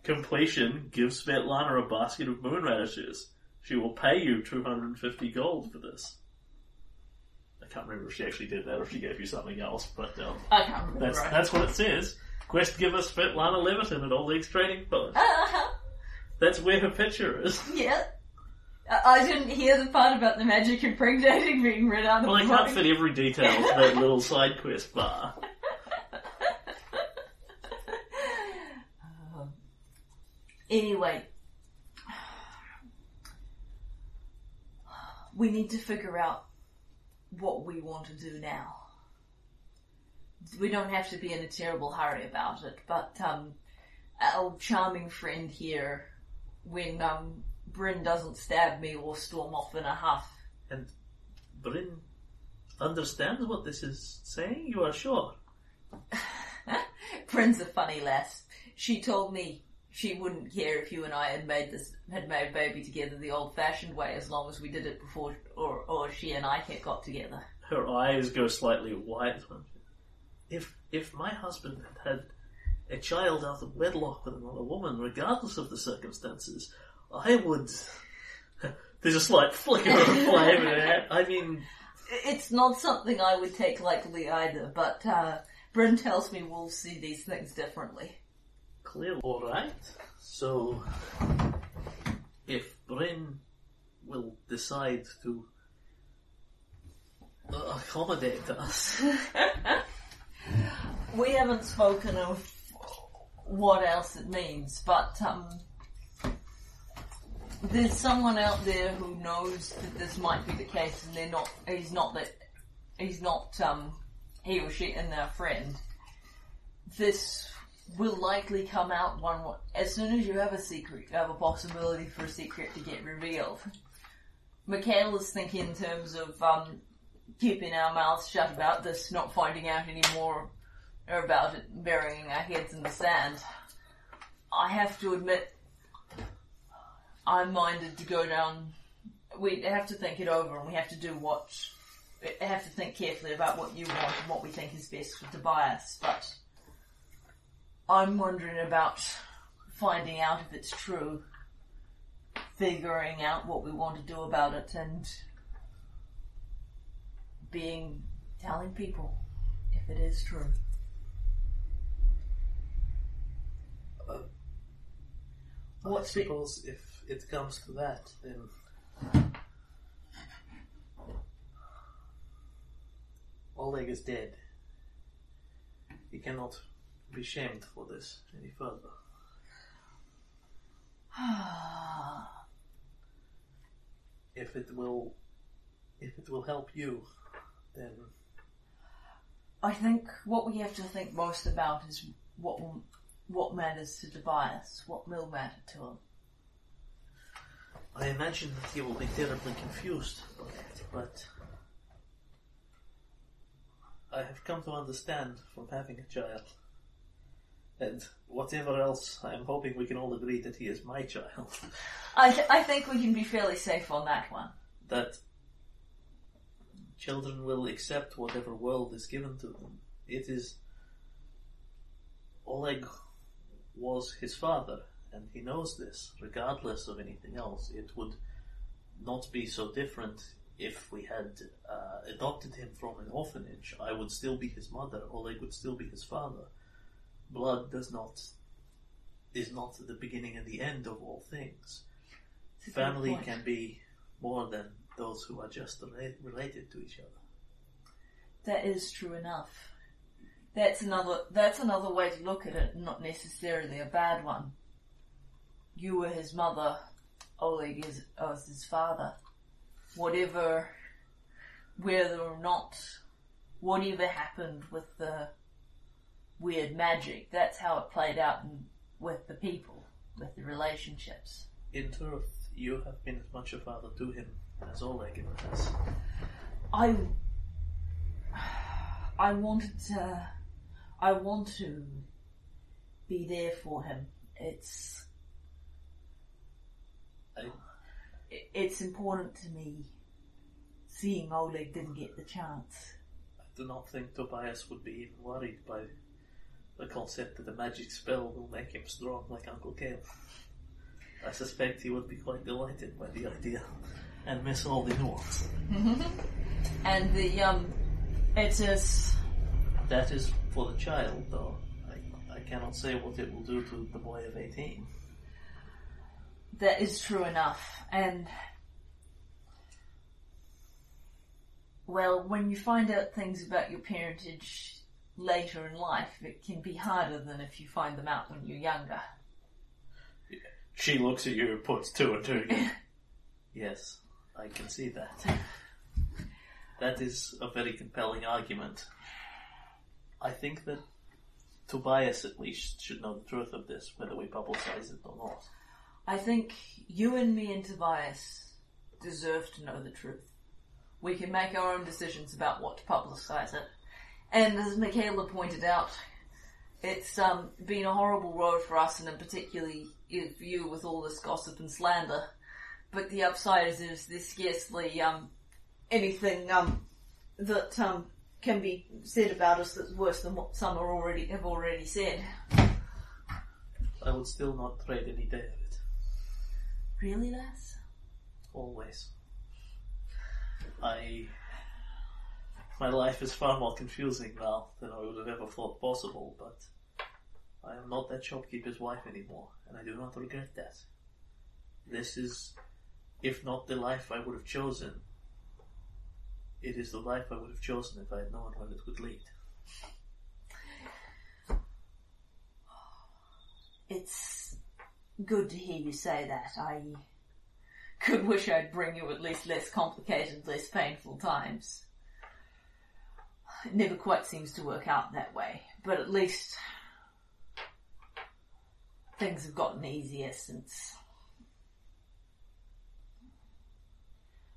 Completion gives Svetlana a basket of moon radishes. She will pay you 250 gold for this. I can't remember if she actually did that or if she gave you something else, but um, I can't remember. that's right. that's what it says. Quest giver Lana Leveton at Oleg's Trading Post. Uh-huh. (laughs) That's where her picture is. Yeah. I I didn't hear the part about the magic impregnating being read out Well, I can't fit every detail to that (laughs) little side quest bar. Anyway, we need to figure out what we want to do now. We don't have to be in a terrible hurry about it, but um, our charming friend here, when um, Bryn doesn't stab me or storm off in a huff, And Bryn understands what this is saying, you are sure? (sighs) Bryn's a funny lass. She told me she wouldn't care if you and I had made this had made baby together the old-fashioned way, as long as we did it before, or or she and I had got together. Her eyes go slightly wide. If if my husband had had a child out of wedlock with another woman, regardless of the circumstances, I would. (laughs) There's a slight flicker of flame. I mean, It's not something I would take lightly either, but uh, Bryn tells me we'll see these things differently. clear. All right. So, if Bryn will decide to uh, accommodate us, (laughs) We haven't spoken of what else it means, but um, there's someone out there who knows that this might be the case, and they're not. He's not that. He's not. Um, he or she and their friend. This will likely come out one as soon as you have a secret. You have a possibility for a secret to get revealed. Michaela's thinking in terms of um, keeping our mouths shut about this, not finding out any more about it, burying our heads in the sand. I have to admit, I'm minded to go down. We have to think it over, and we have to do what. We have to think carefully about what you want and what we think is best for Tobias. But I'm wondering about finding out if it's true, figuring out what we want to do about it, and being telling people if it is true. Uh, What's I suppose if it comes to that, then Oleg is dead. He cannot be shamed for this any further. (sighs) If it will, if it will help you, then I think what we have to think most about is what what matters to Tobias, what will matter to him. I imagine that he will be terribly confused by it, but I have come to understand from having a child, and whatever else, I am hoping we can all agree that he is my child, I, th- I think we can be fairly safe on that one. that children will accept whatever world is given to them. It is Oleg was his father, and he knows this, regardless of anything else. It would not be so different if we had uh, adopted him from an orphanage. I would still be his mother, Oleg would still be his father. Blood does not is not the beginning and the end of all things. It's a good Family can be more than those who are just rela- related to each other. That is true enough. That's another that's another way to look at it, not necessarily a bad one. You were his mother, Oleg is was his father. Whatever whether or not whatever happened with the weird magic, that's how it played out in, with the people, with the relationships. In truth, you have been as much a father to him as Oleg has. I I wanted to I want to be there for him. It's I, it's important to me seeing Oleg didn't get the chance. I do not think Tobias would be even worried by the concept that a magic spell will make him strong like Uncle Cale. I suspect he would be quite delighted by the idea and miss all the nuance. And the um it is That is for the child, though. I, I cannot say what it will do to the boy of 18. that is true enough and well when you find out things about your parentage later in life it can be harder than if you find them out when you're younger. She looks at you and puts two and two (laughs) yes, I can see that. That is a very compelling argument. I think that Tobias at least should know the truth of this, whether we publicize it or not. I think you and me and Tobias deserve to know the truth. We can make our own decisions about what to publicise it. And as Michaela pointed out, it's um, been a horrible road for us, and in particularly you with all this gossip and slander. But the upside is, is there's scarcely um, anything um, that um, can be said about us that's worse than what some are already have already said. I would still not trade any day of it. Really, lass? Always. I. My life is far more confusing now than I would have ever thought possible, but I am not that shopkeeper's wife anymore, and I do not regret that. This is, if not the life I would have chosen, it is the life I would have chosen if I had known where it would lead. It's good to hear you say that. I could wish I'd bring you at least less complicated, less painful times. It never quite seems to work out that way, but at least things have gotten easier since.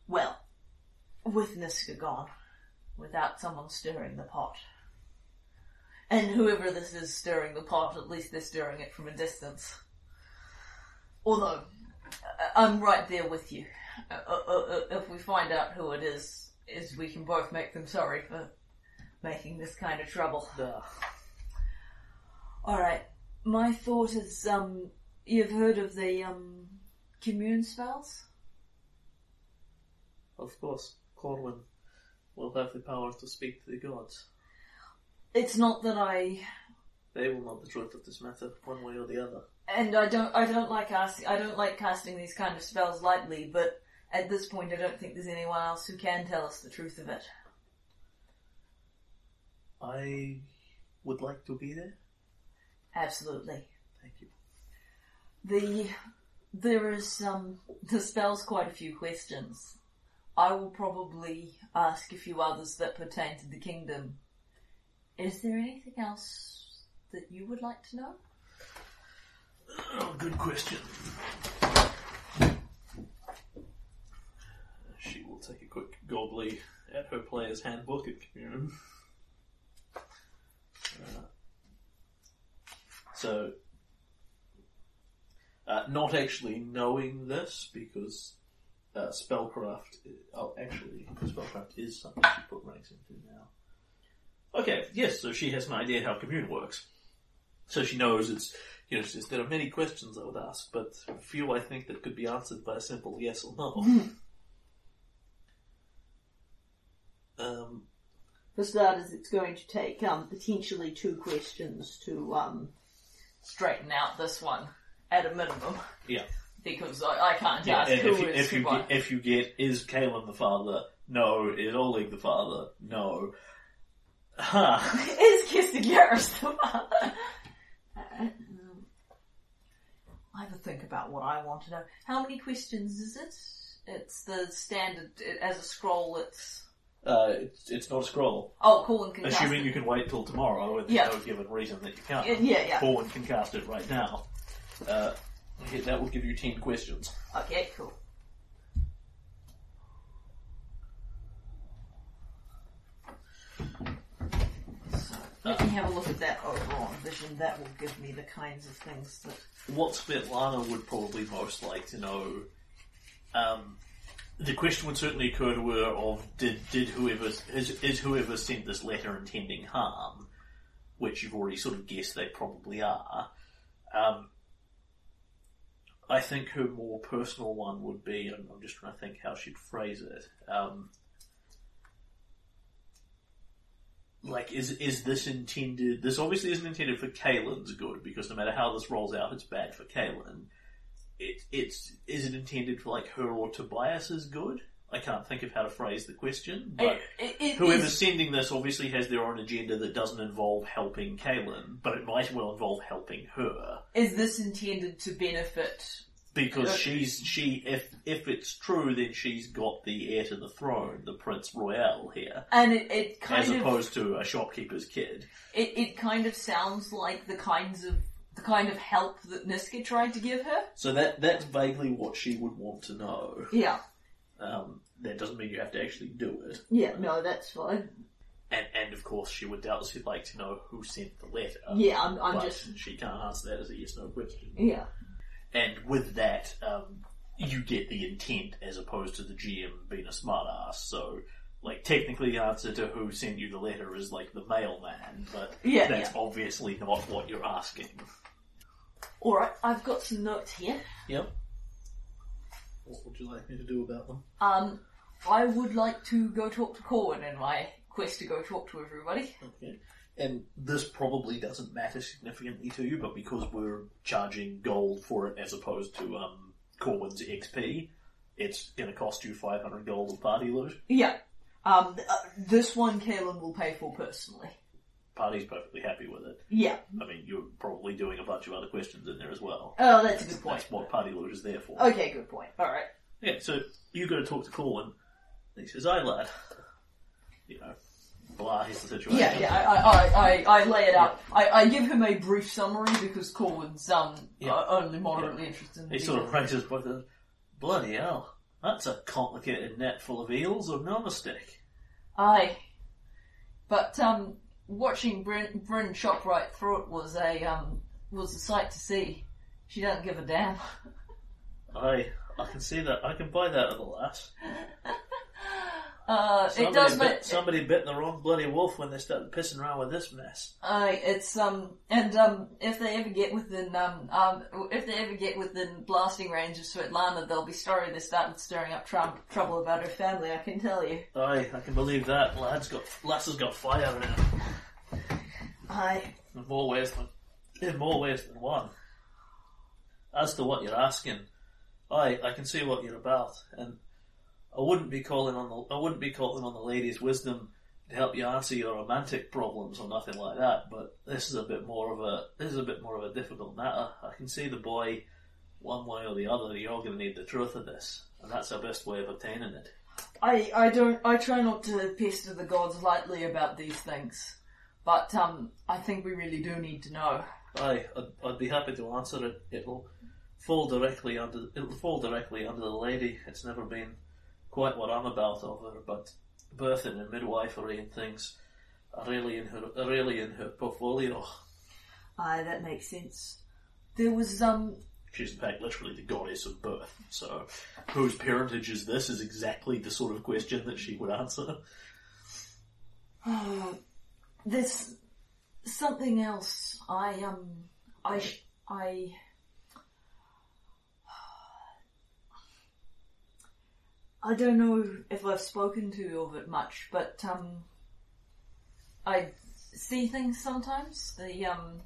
Well, with Niska gone, without someone stirring the pot. And whoever this is stirring the pot, at least they're stirring it from a distance. Although, I'm right there with you. Uh, uh, uh, if we find out who it is, is we can both make them sorry for making this kind of trouble. Duh. Alright, my thought is, um, you've heard of the, um, commune spells? Of course, Corwin will have the power to speak to the gods. It's not that I They will know the truth of this matter, one way or the other. and I don't I don't like casting I don't like casting these kind of spells lightly, but at this point I don't think there's anyone else who can tell us the truth of it. I would like to be there. Absolutely. Thank you. The there is um the spell's quite a few questions. I will probably ask a few others that pertain to the kingdom. Is there anything else that you would like to know? Oh, good question. She will take a quick goggly at her player's handbook at Commune. Uh, so, uh, not actually knowing this because uh, spellcraft. Oh, actually, spellcraft is something she put ranks into now. Okay, yes. So she has an idea how Commune works. So she knows it's you know, says, there are many questions I would ask, but few I think that could be answered by a simple yes or no. (laughs) um, For starters, it's going to take um, potentially two questions to um, Straighten out this one at a minimum yeah. Because I, I can't yeah ask and who if, you, is if, you get, if you get, is Kaelin the father? No. Is Oleg the father? No. Ha! (laughs) is Kesten Garess the father? I have to think about what I want to know. How many questions is it? It's the standard it, as a scroll. It's Uh, it's, it's not a scroll. oh, Colin can cast Assuming it. you can wait till tomorrow, and there's Yeah. no given reason that you can't. Yeah, yeah, yeah. Corwin can cast it right now. Uh, okay, that will give you ten questions. Okay, cool. So, let me have a look at that overall vision. That will give me the kinds of things that. what Svetlana would probably most like to know, um, the question would certainly occur to her of did did whoever is, is whoever sent this letter intending harm, which you've already sort of guessed they probably are. Um, I think her more personal one would be, and I'm just trying to think how she'd phrase it. Um, like, is is this intended? This obviously isn't intended for Kaelin's good because no matter how this rolls out, it's bad for Kalen. It it's is it intended for like her or Tobias's good? I can't think of how to phrase the question, but It, it, whoever's is- sending this obviously has their own agenda that doesn't involve helping Kaelin, but it might well involve helping her is this intended to benefit? because she's she if if it's true, then she's got the heir to the throne, the Prince Royal here, And it, it kind as of opposed to a shopkeeper's kid. it, it kind of sounds like the kinds of the kind of help that Niska tried to give her. So that that's vaguely what she would want to know. Yeah. Um, that doesn't mean you have to actually do it. yeah, no, that's fine. And and of course, she would doubtlessly like to know who sent the letter. Yeah, I'm, I'm but just she can't answer that as a yes no question. yeah. And with that, um, you get the intent as opposed to the GM being a smartass. So, like, technically, the answer to who sent you the letter is like the mailman, but Yeah, that's obviously not what you're asking. Alright, I've got some notes here. Yep. What would you like me to do about them? Um, I would like to go talk to Corwin in my quest to go talk to everybody. Okay. And this probably doesn't matter significantly to you, but because we're charging gold for it as opposed to um, Corwin's XP, it's going to cost you 500 gold of party loot. Yeah. Um, uh, this one Kaelin will pay for personally. Party's perfectly happy with it. Yeah. I mean, you're probably doing a bunch of other questions in there as well. Oh, that's a good point. That's what party loot is there for. Okay, good point. Alright. Yeah, so you go to talk to Corwin, and he says, "Aye, lad." You know, blah. Here's the situation. Yeah, yeah, I, I, I, I lay it out. I, I give him a brief summary because Corwin's um Yeah. uh, only moderately interested in He the sort of raises both of them. Bloody hell. That's a complicated net full of eels, or no mistake. Aye. But um watching Bryn, Bryn chop right through it was a um was a sight to see. She doesn't give a damn. Aye, I can see that. I can buy that at the last. (laughs) Uh, it Somebody, does bit, make somebody bit the wrong bloody wolf when they started pissing around with this mess. Uh, it's um and um if they ever get within um um if they ever get within blasting range of Svetlana, they'll be sorry they started stirring up trou- trouble about her family. I can tell you. Aye, I can believe that. Lad's got, lass has got fire in it. I In more ways than, in more ways than one. As to what you're asking, I I can see what you're about, and I wouldn't be calling on the I wouldn't be calling on the lady's wisdom to help you answer your romantic problems or nothing like that. But this is a bit more of a this is a bit more of a difficult matter. I can see the boy, one way or the other. You're going to need the truth of this, and that's our best way of obtaining it. I I don't I try not to pester the gods lightly about these things, but um I think we really do need to know. Aye, I'd, I'd be happy to answer it. It'll fall directly under it'll fall directly under the lady. It's never been quite what I'm about of her, but birthing and midwifery and things are really in her are really in her portfolio. Aye, that makes sense. There was um She's in fact literally the goddess of birth. So, whose parentage is this? Is exactly the sort of question that she would answer. (sighs) There's something else. I um, I I. I don't know if I've spoken to you of it much, but um, I see things sometimes. The um,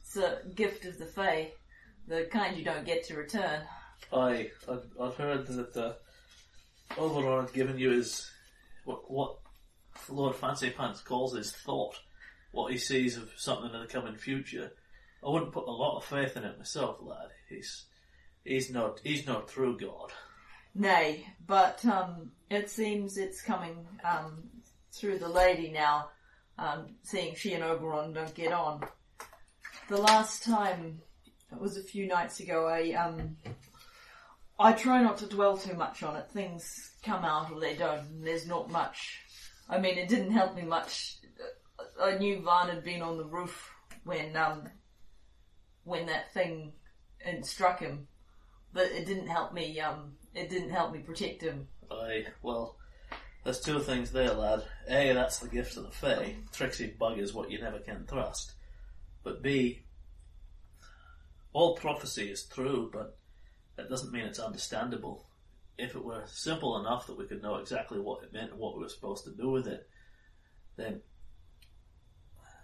it's a gift of the Fey, the kind you don't get to return. Aye, I've, I've heard that uh, Oberon had given you his what, what Lord Fancy Pants calls his thought, what he sees of something in the coming future. I wouldn't put a lot of faith in it myself, lad. He's he's not he's no true god. Nay, but um, it seems it's coming um, through the lady now, um, seeing she and Oberon don't get on. The last time, it was a few nights ago, I, um, I try not to dwell too much on it. Things come out or they don't, and there's not much. I mean, it didn't help me much. I knew Van had been on the roof when, um, when that thing uh, struck him, but it didn't help me, um, it didn't help me protect him. Aye, well, there's two things there, lad. A, that's the gift of the Fey. Tricksy bug is what you never can trust. But B, all prophecy is true, but that doesn't mean it's understandable. If it were simple enough that we could know exactly what it meant and what we were supposed to do with it, then.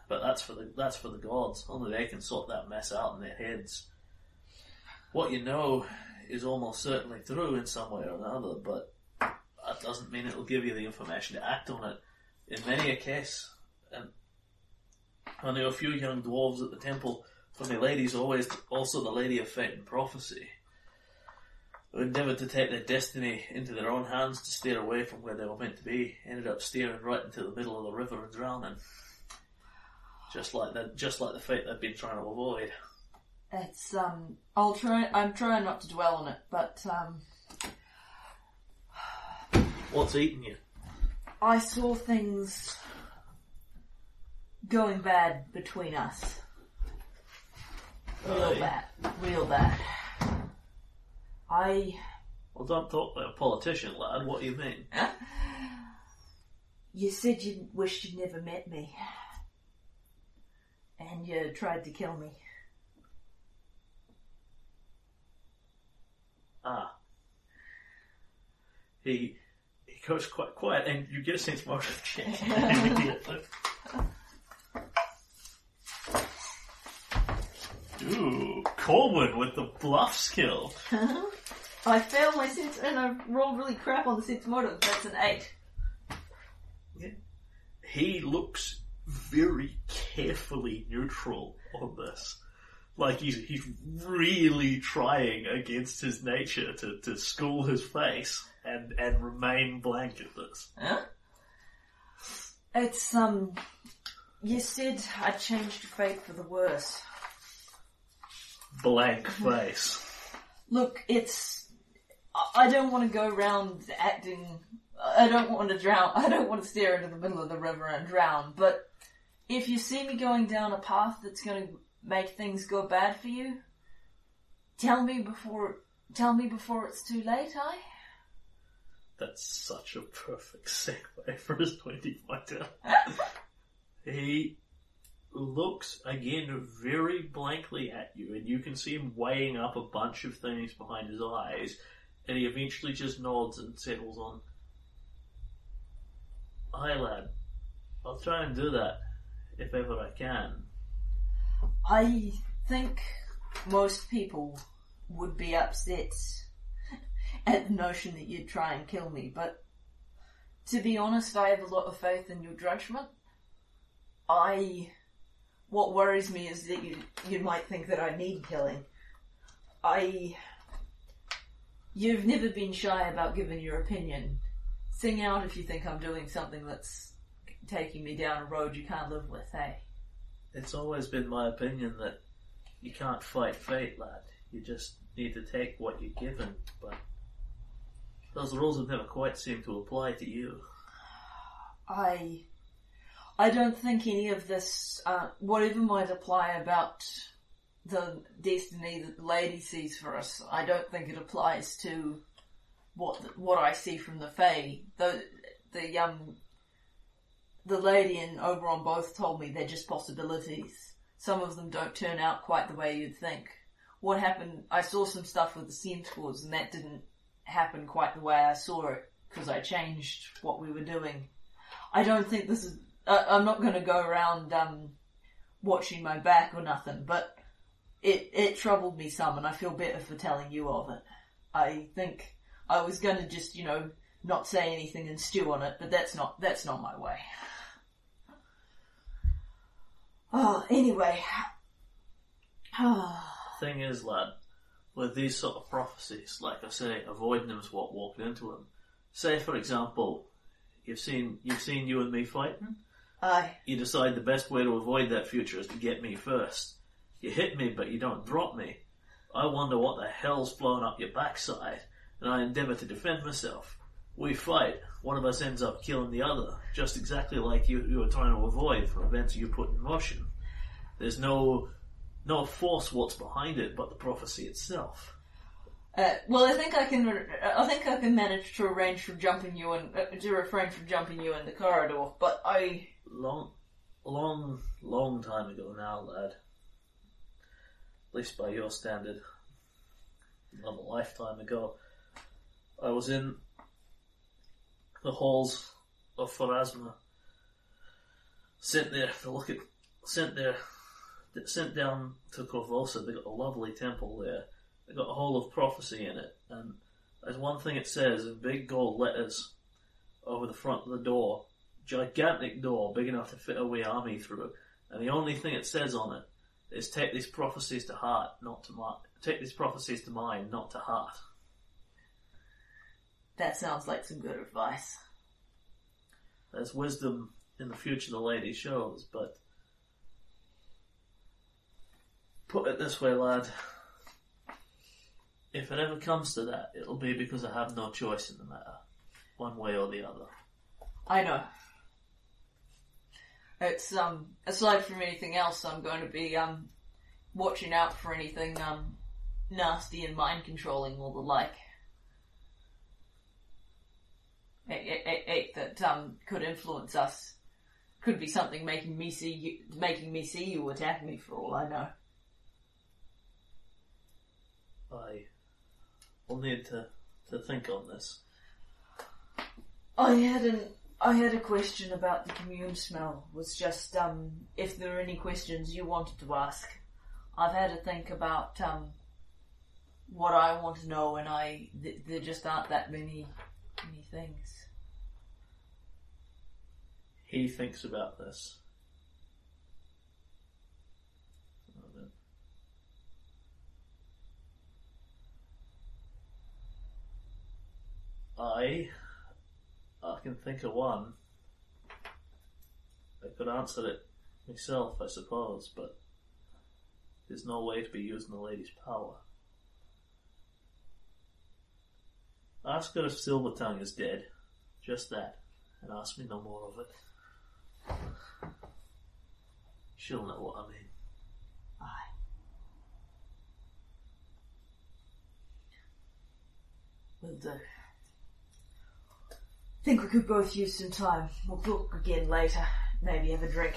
But that's for the that's for the gods. Only they can sort that mess out in their heads. What you know is almost certainly true in some way or another, but that doesn't mean it'll give you the information to act on it. In many a case, and I knew a few young dwarves at the temple, for the lady's always also the lady of fate and prophecy, who endeavoured to take their destiny into their own hands to steer away from where they were meant to be, ended up steering right into the middle of the river and drowning. Just like that, just like the fate they'd been trying to avoid. It's um, I'll try. I'm trying not to dwell on it, but um, What's eating you? I saw things going bad between us. Real Aye. bad, real bad. I, Well, don't talk like a politician, lad. What do you mean? you said you wished you'd never met me, and you tried to kill me. Ah. He he goes quite quiet, and you get a sense motive check immediately. Ooh, Corwin with the bluff skill. (laughs) I failed my sense, and I rolled really crap on the sense motive. That's an eight. Yeah. He looks very carefully neutral on this. Like he's he's really trying against his nature to, to school his face and, and remain blank at this. Huh? It's, um, you said I changed fate for the worse. Blank face. Look, it's, I- I don't want to go around acting, I don't want to drown, I don't want to stare into the middle of the river and drown, but if you see me going down a path that's going to make things go bad for you, tell me before, tell me before it's too late, I? That's such a perfect segue (laughs) for his 20 pointer. (laughs) he looks again very blankly at you, and you can see him weighing up a bunch of things behind his eyes, and he eventually just nods and settles on. Aye, lad. I'll try and do that if ever I can. I think most people would be upset (laughs) at the notion that you'd try and kill me, but to be honest, I have a lot of faith in your judgment. I. What worries me is that you you might think that I need killing. I. You've never been shy about giving your opinion. Sing out if you think I'm doing something that's taking me down a road you can't live with, hey? It's always been my opinion that you can't fight fate, lad. You just need to take what you're given, but those rules have never quite seemed to apply to you. I I don't think any of this, uh, whatever might apply about the destiny that the lady sees for us, I don't think it applies to what what I see from the Fey. The the um the lady and Oberon both told me they're just possibilities. Some of them don't turn out quite the way you'd think. What happened? I saw some stuff with the centaurs, and that didn't happen quite the way I saw it because I changed what we were doing. I don't think this is. Uh, I'm not going to go around um, watching my back or nothing, but it it troubled me some, and I feel better for telling you of it. I think I was going to just, you know, not say anything and stew on it, but that's not that's not my way. Oh, anyway. Ah. Thing is, lad, with these sort of prophecies, like I say, avoiding them is what walking into them. Say, for example, you've seen you've seen you and me fighting. Aye. You decide the best way to avoid that future is to get me first. You hit me, but you don't drop me. I wonder what the hell's blown up your backside, and I endeavour to defend myself. We fight. One of us ends up killing the other, just exactly like you, you were trying to avoid from events you put in motion. There's no no force what's behind it, but the prophecy itself. Uh, well, I think I can. I think I can manage to arrange for jumping you and uh, to refrain from jumping you in the corridor. But I, Long, long, long time ago now, lad. At least by your standard, not a lifetime ago. I was in the halls of Pharasma. Sent there to look at, sent there, sent down to Korvosa. They got a lovely temple there. They got a hall of prophecy in it, and there's one thing it says in big gold letters over the front of the door. Gigantic door, big enough to fit a wee army through. And the only thing it says on it is take these prophecies to heart, not to mind. Take these prophecies to mind, not to heart. That sounds like some good advice. There's wisdom in the future the lady shows, but put it this way, lad. If it ever comes to that, it'll be because I have no choice in the matter, one way or the other. I know. It's um aside from anything else, I'm going to be um watching out for anything um nasty and mind controlling or the like. That um could influence us. Could be something making me see you, making me see you attack me for all I know. I will need to, to think on this. I had an I had a question about the commune spell. Was just um if there are any questions you wanted to ask. I've had to think about um what I want to know, and I th- there just aren't that many many things. He thinks about this. I I can think of one. I could answer it myself, I suppose, but there's no way to be using the lady's power. Ask her if Silver Tongue is dead. Just that. And ask me no more of it. She'll know what I mean. Aye. Will do. think we could both use some time. We'll talk again later. Maybe have a drink.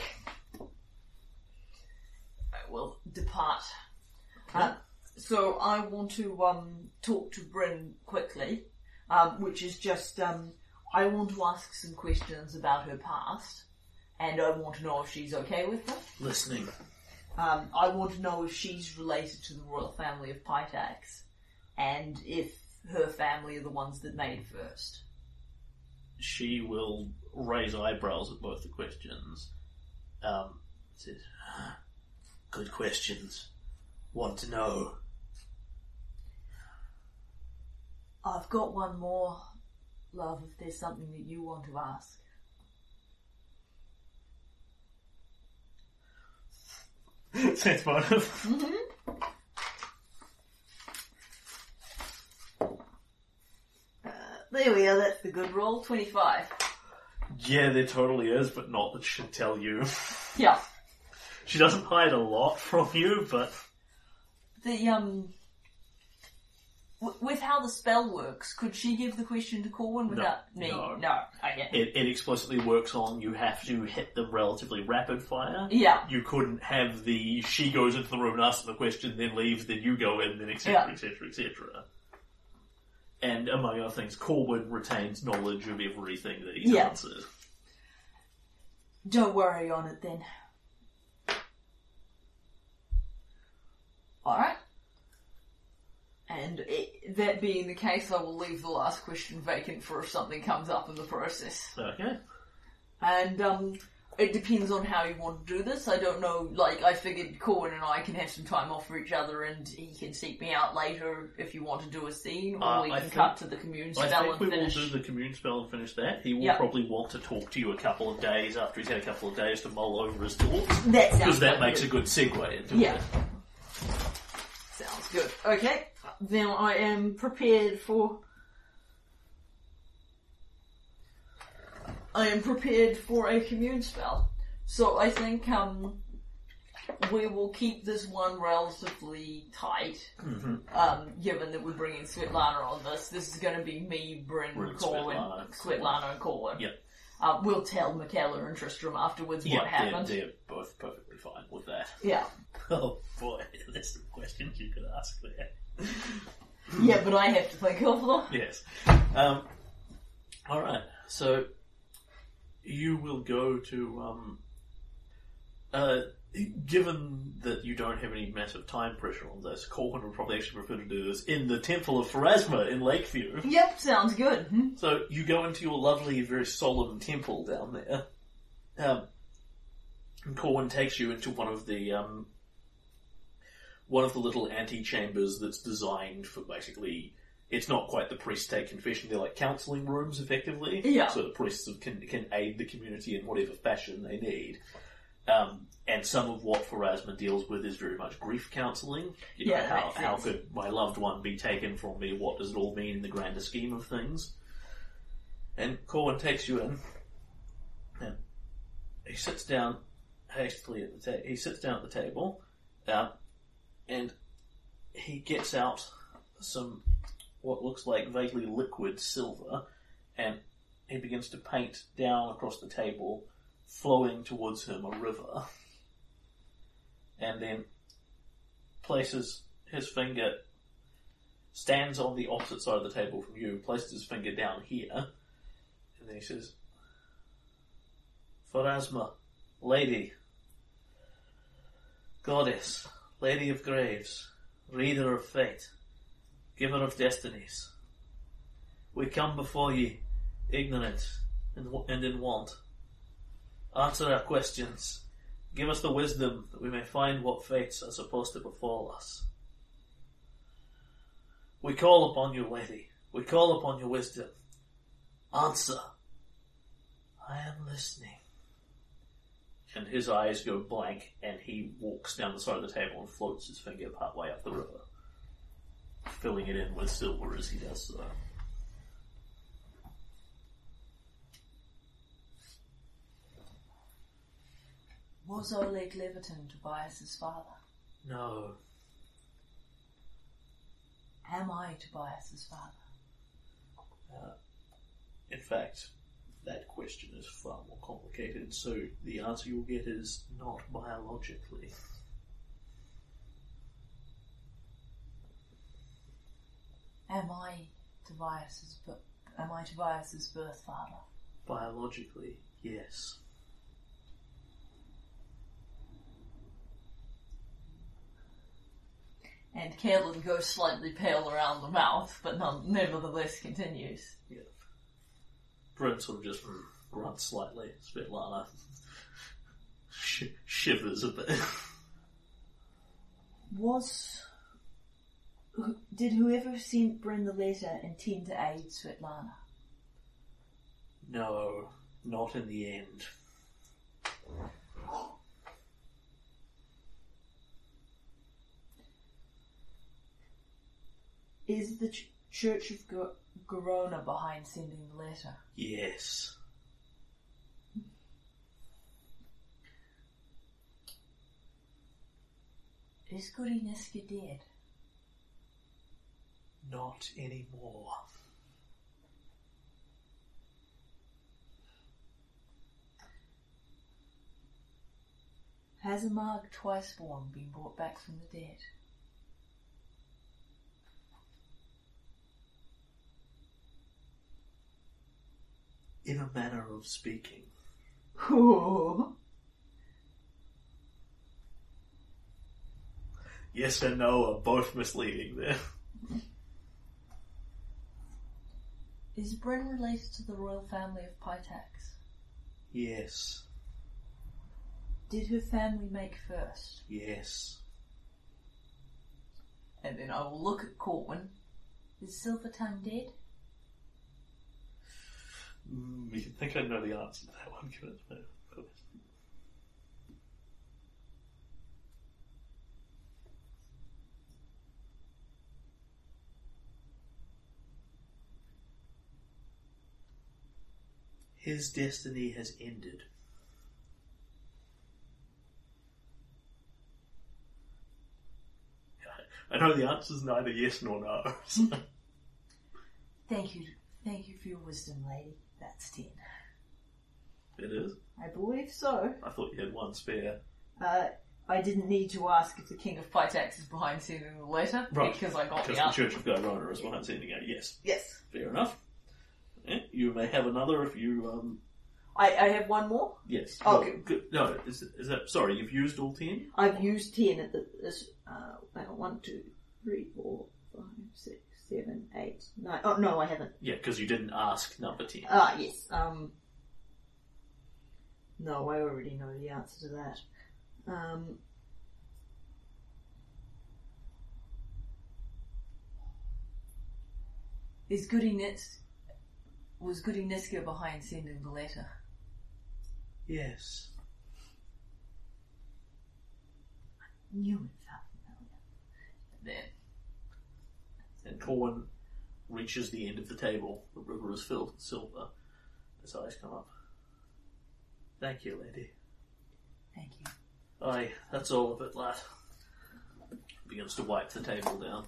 I will depart. Uh, so I want to um, talk to Bryn quickly, um, which is just um, I want to ask some questions about her past, and I want to know if she's okay with them. Listening. Um, I want to know if she's related to the royal family of Pitax, and if her family are the ones that made first. She will raise eyebrows at both the questions. Um, says, "Ah, (gasps) good questions. Want to know. I've got one more, love, if there's something that you want to ask. (laughs) Sense motive. There we are, that's the good roll, 25. Yeah, there totally is, but not that she'll tell you. Yeah. She doesn't hide a lot from you, but The, um, w- with how the spell works, could she give the question to Corwin without me? no. No. Okay. it, it explicitly works on you have to hit them relatively rapid fire. Yeah. You couldn't have the she goes into the room and asks the question, then leaves, then you go in, then etc. Etc. etc. And among other things, Corwin retains knowledge of everything that he's Yeah. answered. Don't worry on it then. Alright. And it, that being the case, I will leave the last question vacant for if something comes up in the process. Okay. And, um, it depends on how you want to do this. I don't know, like, I figured Corwin and I can have some time off for each other and he can seek me out later if you want to do a scene, or Uh, we I can think- cut to the commune spell. I think we finish. will do the commune spell and finish that. He will Yep. probably want to talk to you a couple of days after he's had a couple of days to mull over his thoughts. That sounds Because that makes good. a good segue into Yeah. it. Sounds good. Okay, then I am prepared for. I am prepared for a commune spell. So I think um, we will keep this one relatively tight. Um, given that we're bringing Svetlana on this, this is going to be me, Bryn, Bryn, Corwin, Svetlana. Svetlana, and Corwin. Yep. Uh, we'll tell Michaela and Tristram afterwards Yeah, what happened. They're, they're both perfectly fine with that. Yeah, (laughs) Oh boy, there's some questions you could ask there. (laughs) yeah, but I have to of them. Yes. Um, all right. So you will go to. Um, uh, given that you don't have any massive time pressure on this, Corwin would probably actually prefer to do this in the Temple of Pharasma in Lakeview. Yep, sounds good. Hmm? So you go into your lovely, very solemn temple down there. Um, and Corwin takes you into one of the um, one of the little antechambers that's designed for basically. It's not quite the priest take confession; they're like counselling rooms, effectively. Yeah. So the priests can can aid the community in whatever fashion they need. Um, and some of what Pharasma deals with is very much grief counselling. You know, Yeah, how, how could my loved one be taken from me? What does it all mean in the grander scheme of things? And Corwin takes you in, and he sits down hastily at the ta- he sits down at the table, uh, and he gets out some what looks like vaguely liquid silver, and he begins to paint down across the table, flowing towards him a river, and then places his finger stands on the opposite side of the table from you, places his finger down here, and then he says, Pharasma, Lady, Goddess, Lady of Graves, Reader of Fate, Giver of Destinies, we come before ye, ignorant and, and in want. Answer our questions. Give us the wisdom that we may find what fates are supposed to befall us. We call upon you, lady. We call upon your wisdom. Answer. I am listening. And his eyes go blank, and he walks down the side of the table and floats his finger part way up the river, filling it in with silver as he does so. Was Oleg Leveton Tobias's father? No, Am I Tobias's father? Uh, in fact, that question is far more complicated, so the answer you'll get is not biologically. Am I Tobias's but am I Tobias's birth father? Biologically, yes. And Caleb goes slightly pale around the mouth, but none, nevertheless continues. Brent sort of just grunts slightly. Svetlana sh- shivers a bit. Was. who- Did whoever sent Bryn the letter intend to aid Svetlana? no, not in the end. Is the ch- Church of Gyronna behind sending the letter? Yes. Is Niska dead? Not anymore. Has a Marg twice born been brought back from the dead? In a manner of speaking. Ooh. (laughs) Yes and no are both misleading there. Is Bryn related to the royal family of Pitax? Yes. Did her family make first? Yes. And then I will look at Corwin. Is Silver Tongue dead? Mm, you think I know the answer to that one, give it a. His destiny has ended. I know the answer is neither yes nor no. so- Thank you. Thank you for your wisdom, lady. That's ten. it is. I believe so. I thought you had one spare. Uh, I didn't need to ask if the King of Pitax is behind sending the letter Right. because I got the Because the answer. Church of Gyronna is behind sending out. Yes, Yes. fair enough. Yeah, you may have another if you. Um, I, I have one more. yes. Oh, Well, okay. good. No, is, is that sorry? You've used all ten. I've used 10 at the, this, uh, hang on, 1, 2, 3, 4, 5, 6, 7, 8, 9. Oh, no, I haven't. Yeah, because you didn't ask number ten. Ah, yes. Um, no, I already know the answer to that. Um, Is Goody Nis was Goody Niska behind sending the letter? yes. I knew it felt familiar. Then And Corwin reaches the end of the table. The river is filled with silver. His eyes come up. Thank you, lady. thank you. Aye, that's all of it, lad. Begins to wipe the table down.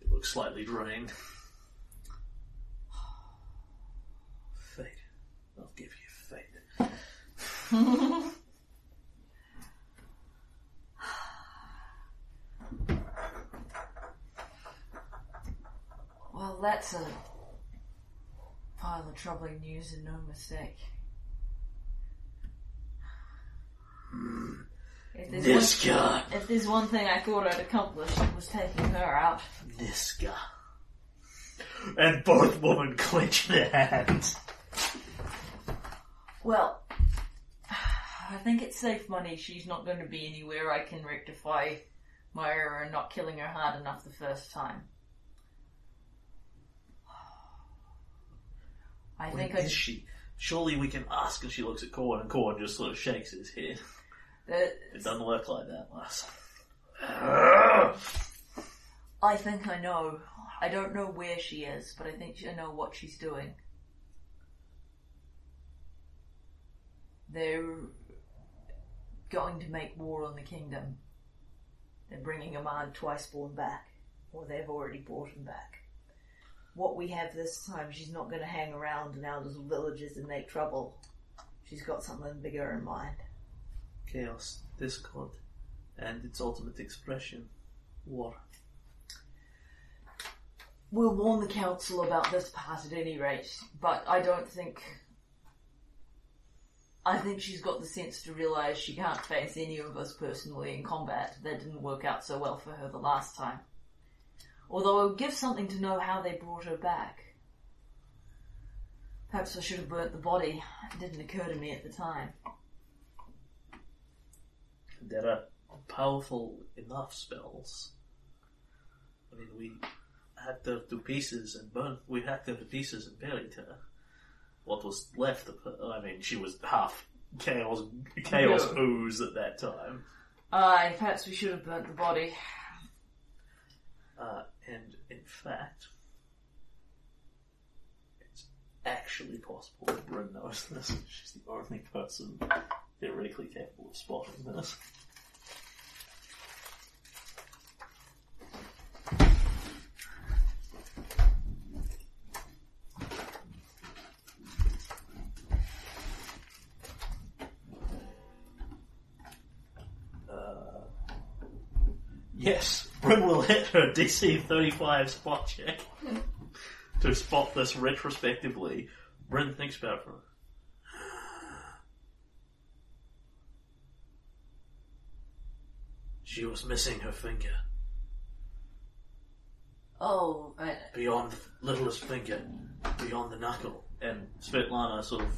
It looks slightly drained. (sighs) Fate. I'll give you fate. (laughs) Well, that's a pile of troubling news and no mistake. If there's, Niska! one, if there's one thing I thought I'd accomplished, it was taking her out. Niska. And both women clench their hands. Well, I think it's safe money. She's not going to be anywhere I can rectify my error in not killing her hard enough the first time. I think Where I is she? Surely we can ask. And she looks at Corwin, and Corwin just sort of shakes his head. uh, It doesn't work like that, lass. I think I know. I don't know where she is, but I think I know what she's doing. They're going to make war on the kingdom. They're bringing a man twice born back, or they've already brought him back. What we have this time. She's not going to hang around in our little villages and make trouble. She's got something bigger in mind. Chaos, discord, and its ultimate expression, war. We'll warn the council about this part at any rate, but I don't think. I think she's got the sense to realise she can't face any of us personally in combat. That didn't work out so well for her the last time. Although it would give something to know how they brought her back. Perhaps I should have burnt the body. It didn't occur to me at the time. There are powerful enough spells. I mean, we hacked her to pieces and burnt. We hacked her to pieces and buried her. What was left of her? I mean, she was half chaos, chaos Yeah. ooze at that time. Aye, perhaps we should have burnt the body. Uh, and in fact, it's actually possible that Bryn knows this. She's the only person theoretically capable of spotting this. Uh, Yes, Bryn will hit her DC 35 spot check to spot this retrospectively. Bryn thinks about it for She was missing her finger. Oh, uh, Beyond the littlest finger, beyond the knuckle. And Svetlana sort of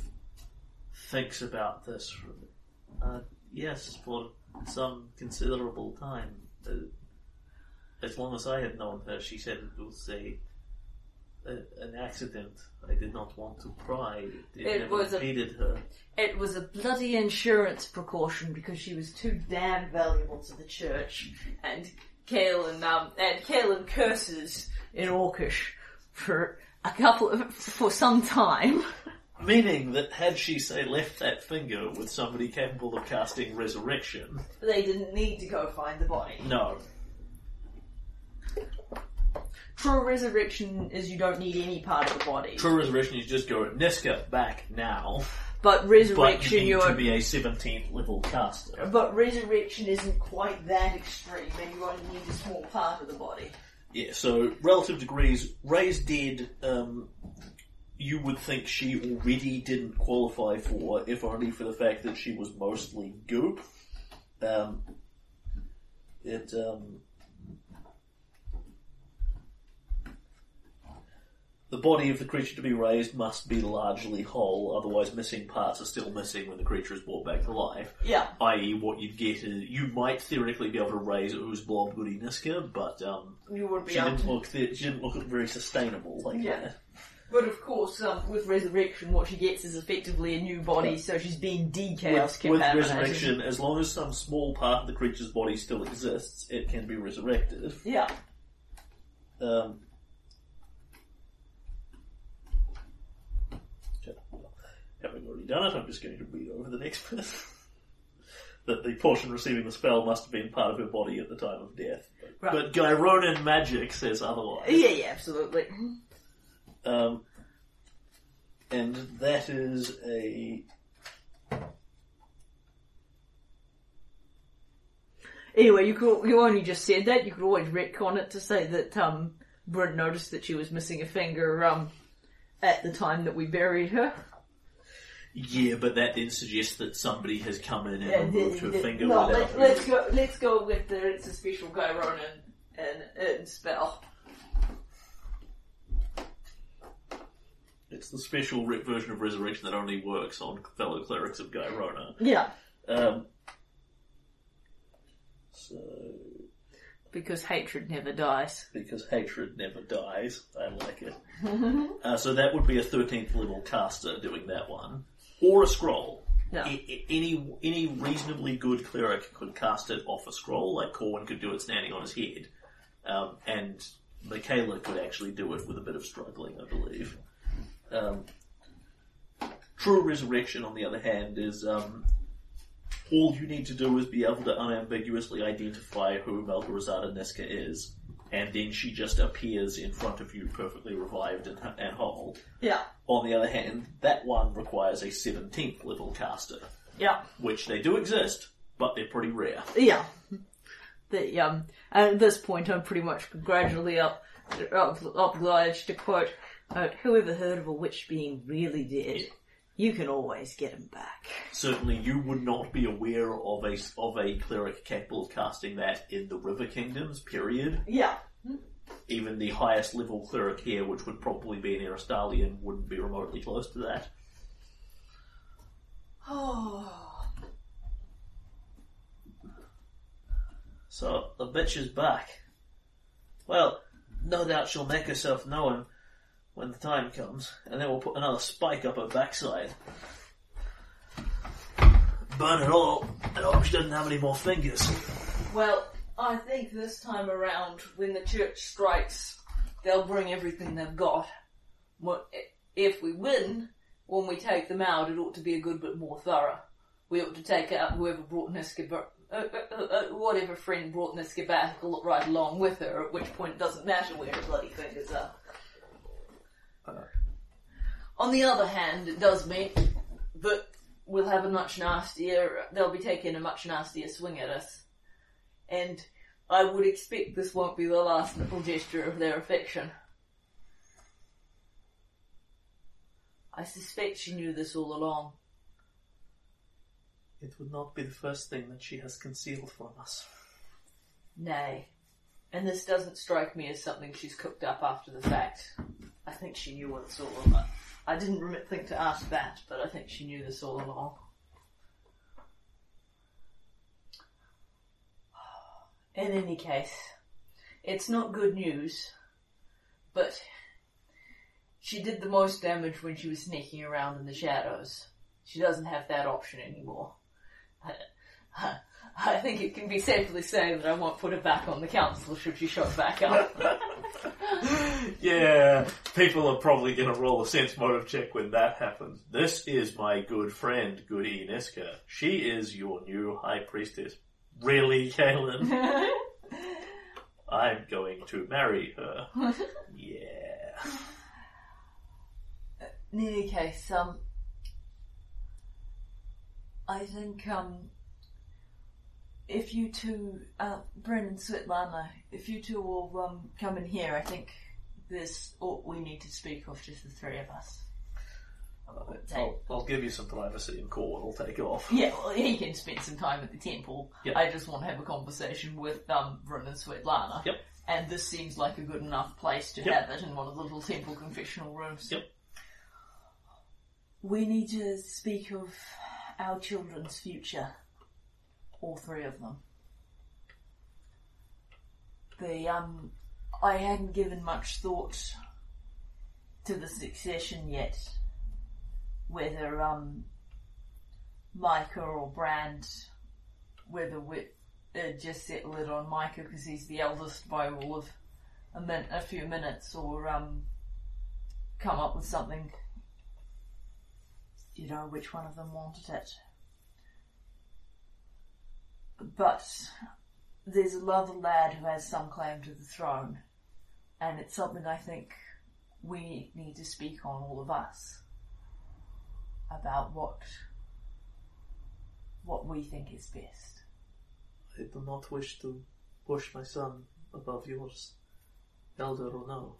thinks about this for, uh, yes, for some considerable time. Uh, as long as I had known her, she said it was a, a an accident. I did not want to pry. It, It never was a- her. it was a bloody insurance precaution because she was too damn valuable to the church. And Kaelin, um, and Kaelin curses in Orcish for a couple of, for some time. (laughs) Meaning that had she, say, left that finger with somebody capable of casting resurrection, They didn't need to go find the body. no, True resurrection is you don't need any part of the body. True resurrection is just go Niska back now, But but resurrection, you need to be a 17th level caster. But resurrection isn't quite that extreme, and you only need a small part of the body. Yeah, so relative degrees, Raise Dead, um, you would think she already didn't qualify for, if only for the fact that she was mostly goop. Um, it, um, the body of the creature to be raised must be largely whole, otherwise missing parts are still missing when the creature is brought back to life. Yeah. I.e., what you'd get is, you might theoretically be able to raise Ooze Blob Goody Niska, but, um, You wouldn't be she able didn't to. look she didn't look very sustainable like Yeah. that. But of course, um, with resurrection, what she gets is effectively a new body, so she's being dechaos With, with contaminated. resurrection, as long as some small part of the creature's body still exists, it can be resurrected. Yeah. Um, okay, well, having already done it, I'm just going to read over the next (laughs) bit. that the portion receiving the spell must have been part of her body at the time of death. But, Right. but Gyronna magic says otherwise. Yeah, yeah, absolutely. Um, and that is a Anyway, you could you only just said that. You could always retcon it to say that um, Brent noticed that she was missing a finger um, at the time that we buried her. Yeah, but that then suggests that somebody has come in and Yeah, removed her the- the- finger no, let, let's go. Let's go with the it's a special Gyronna and, and spell. It's the special re- version of resurrection that only works on fellow clerics of Gyronna. Yeah, Um, so, because hatred never dies. because hatred never dies, I like it. (laughs) uh, so that would be a 13th level caster doing that one. Or a scroll. Yeah. I- I- any any reasonably good cleric could cast it off a scroll, like Corwin could do it standing on his head. Um, and Michaela could actually do it with a bit of struggling, I believe. Um, True Resurrection, on the other hand, is um, all you need to do is be able to unambiguously identify who Malgarazada Niska is. And then she just appears in front of you perfectly revived and, and whole. Yeah. On the other hand, that one requires a 17th level caster, Yeah. which they do exist, but they're pretty rare. Yeah. The, um, and at this point, I'm pretty much gradually up, up obliged to quote, uh, whoever heard of a witch being really dead? You can always get him back. Certainly, you would not be aware of a of a cleric capable of casting that in the River Kingdoms. Period. Yeah. Even the highest level cleric here, which would probably be an Erastilian, wouldn't be remotely close to that. Oh. (sighs) So the bitch is back. Well, no doubt she'll make herself known when the time comes, and then we'll put another spike up her backside. Burn it all, and hope she doesn't have any more fingers. Well, I think this time around, when the church strikes, they'll bring everything they've got. If we win, when we take them out, it ought to be a good bit more thorough. We ought to take out whoever brought Niska, ba- uh, uh, uh, uh, whatever friend brought Niska back right along with her, at which point it doesn't matter where her bloody fingers are. Uh, on the other hand, it does mean that we'll have a much nastier, they'll be taking a much nastier swing at us. And I would expect this won't be the last little gesture of their affection. I suspect she knew this all along. It would not be the first thing that she has concealed from us. Nay. And this doesn't strike me as something she's cooked up after the fact. I think she knew what it's all about. I didn't think to ask that, but I think she knew this all along. In any case, it's not good news, but she did the most damage when she was sneaking around in the shadows. She doesn't have that option anymore. (laughs) I think it can be safely said that I won't put her back on the council should she show back up. (laughs) Yeah, people are probably going to roll a sense motive check when that happens. This is my good friend, Goody Niska. She is your new high priestess. Really, Kaelin? (laughs) I'm going to marry her. Yeah. In any case, um, I think, um, if you two, uh, Bryn and Svetlana, if you two will, um, come in here, I think there's what we need to speak of, just the three of us. I'll, I'll give you some privacy and call will take it off. Yeah, well, he can spend some time at the temple. Yep. I just want to have a conversation with um, Bryn and Svetlana. Yep. And this seems like a good enough place to Yep. have it in one of the little temple confessional rooms. Yep. We need to speak of our children's future. All three of them. The, um, I hadn't given much thought to the succession yet. Whether, um, Micah or Brand, whether we uh, just settle it on Micah because he's the eldest by all of a, min- a few minutes, or um, come up with something. You know which one of them wanted it. But there's another lad who has some claim to the throne, and it's something I think we need to speak on, all of us, about what what we think is best. I do not wish to push my son above yours, elder or no.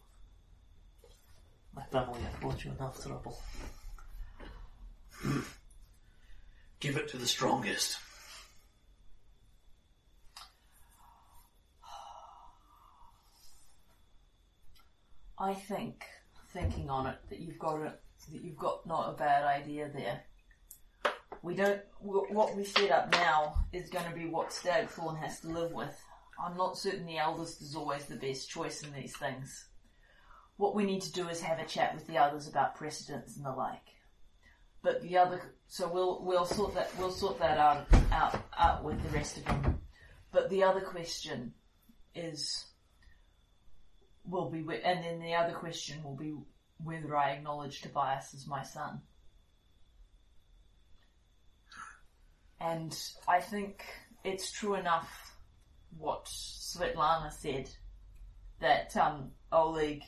My family have brought you enough trouble. (clears throat) Give it to the strongest. I think, thinking on it, that you've got a, that you've got not a bad idea there. We don't. wh- What we set up now is going to be what Stagthorn has to live with. I'm not certain the eldest is always the best choice in these things. What we need to do is have a chat with the others about precedents and the like. But the other, so we'll we'll sort that we'll sort that out out out with the rest of them. But the other question is will be, and then the other question will be whether I acknowledge Tobias as my son. And I think it's true enough what Svetlana said that um, Oleg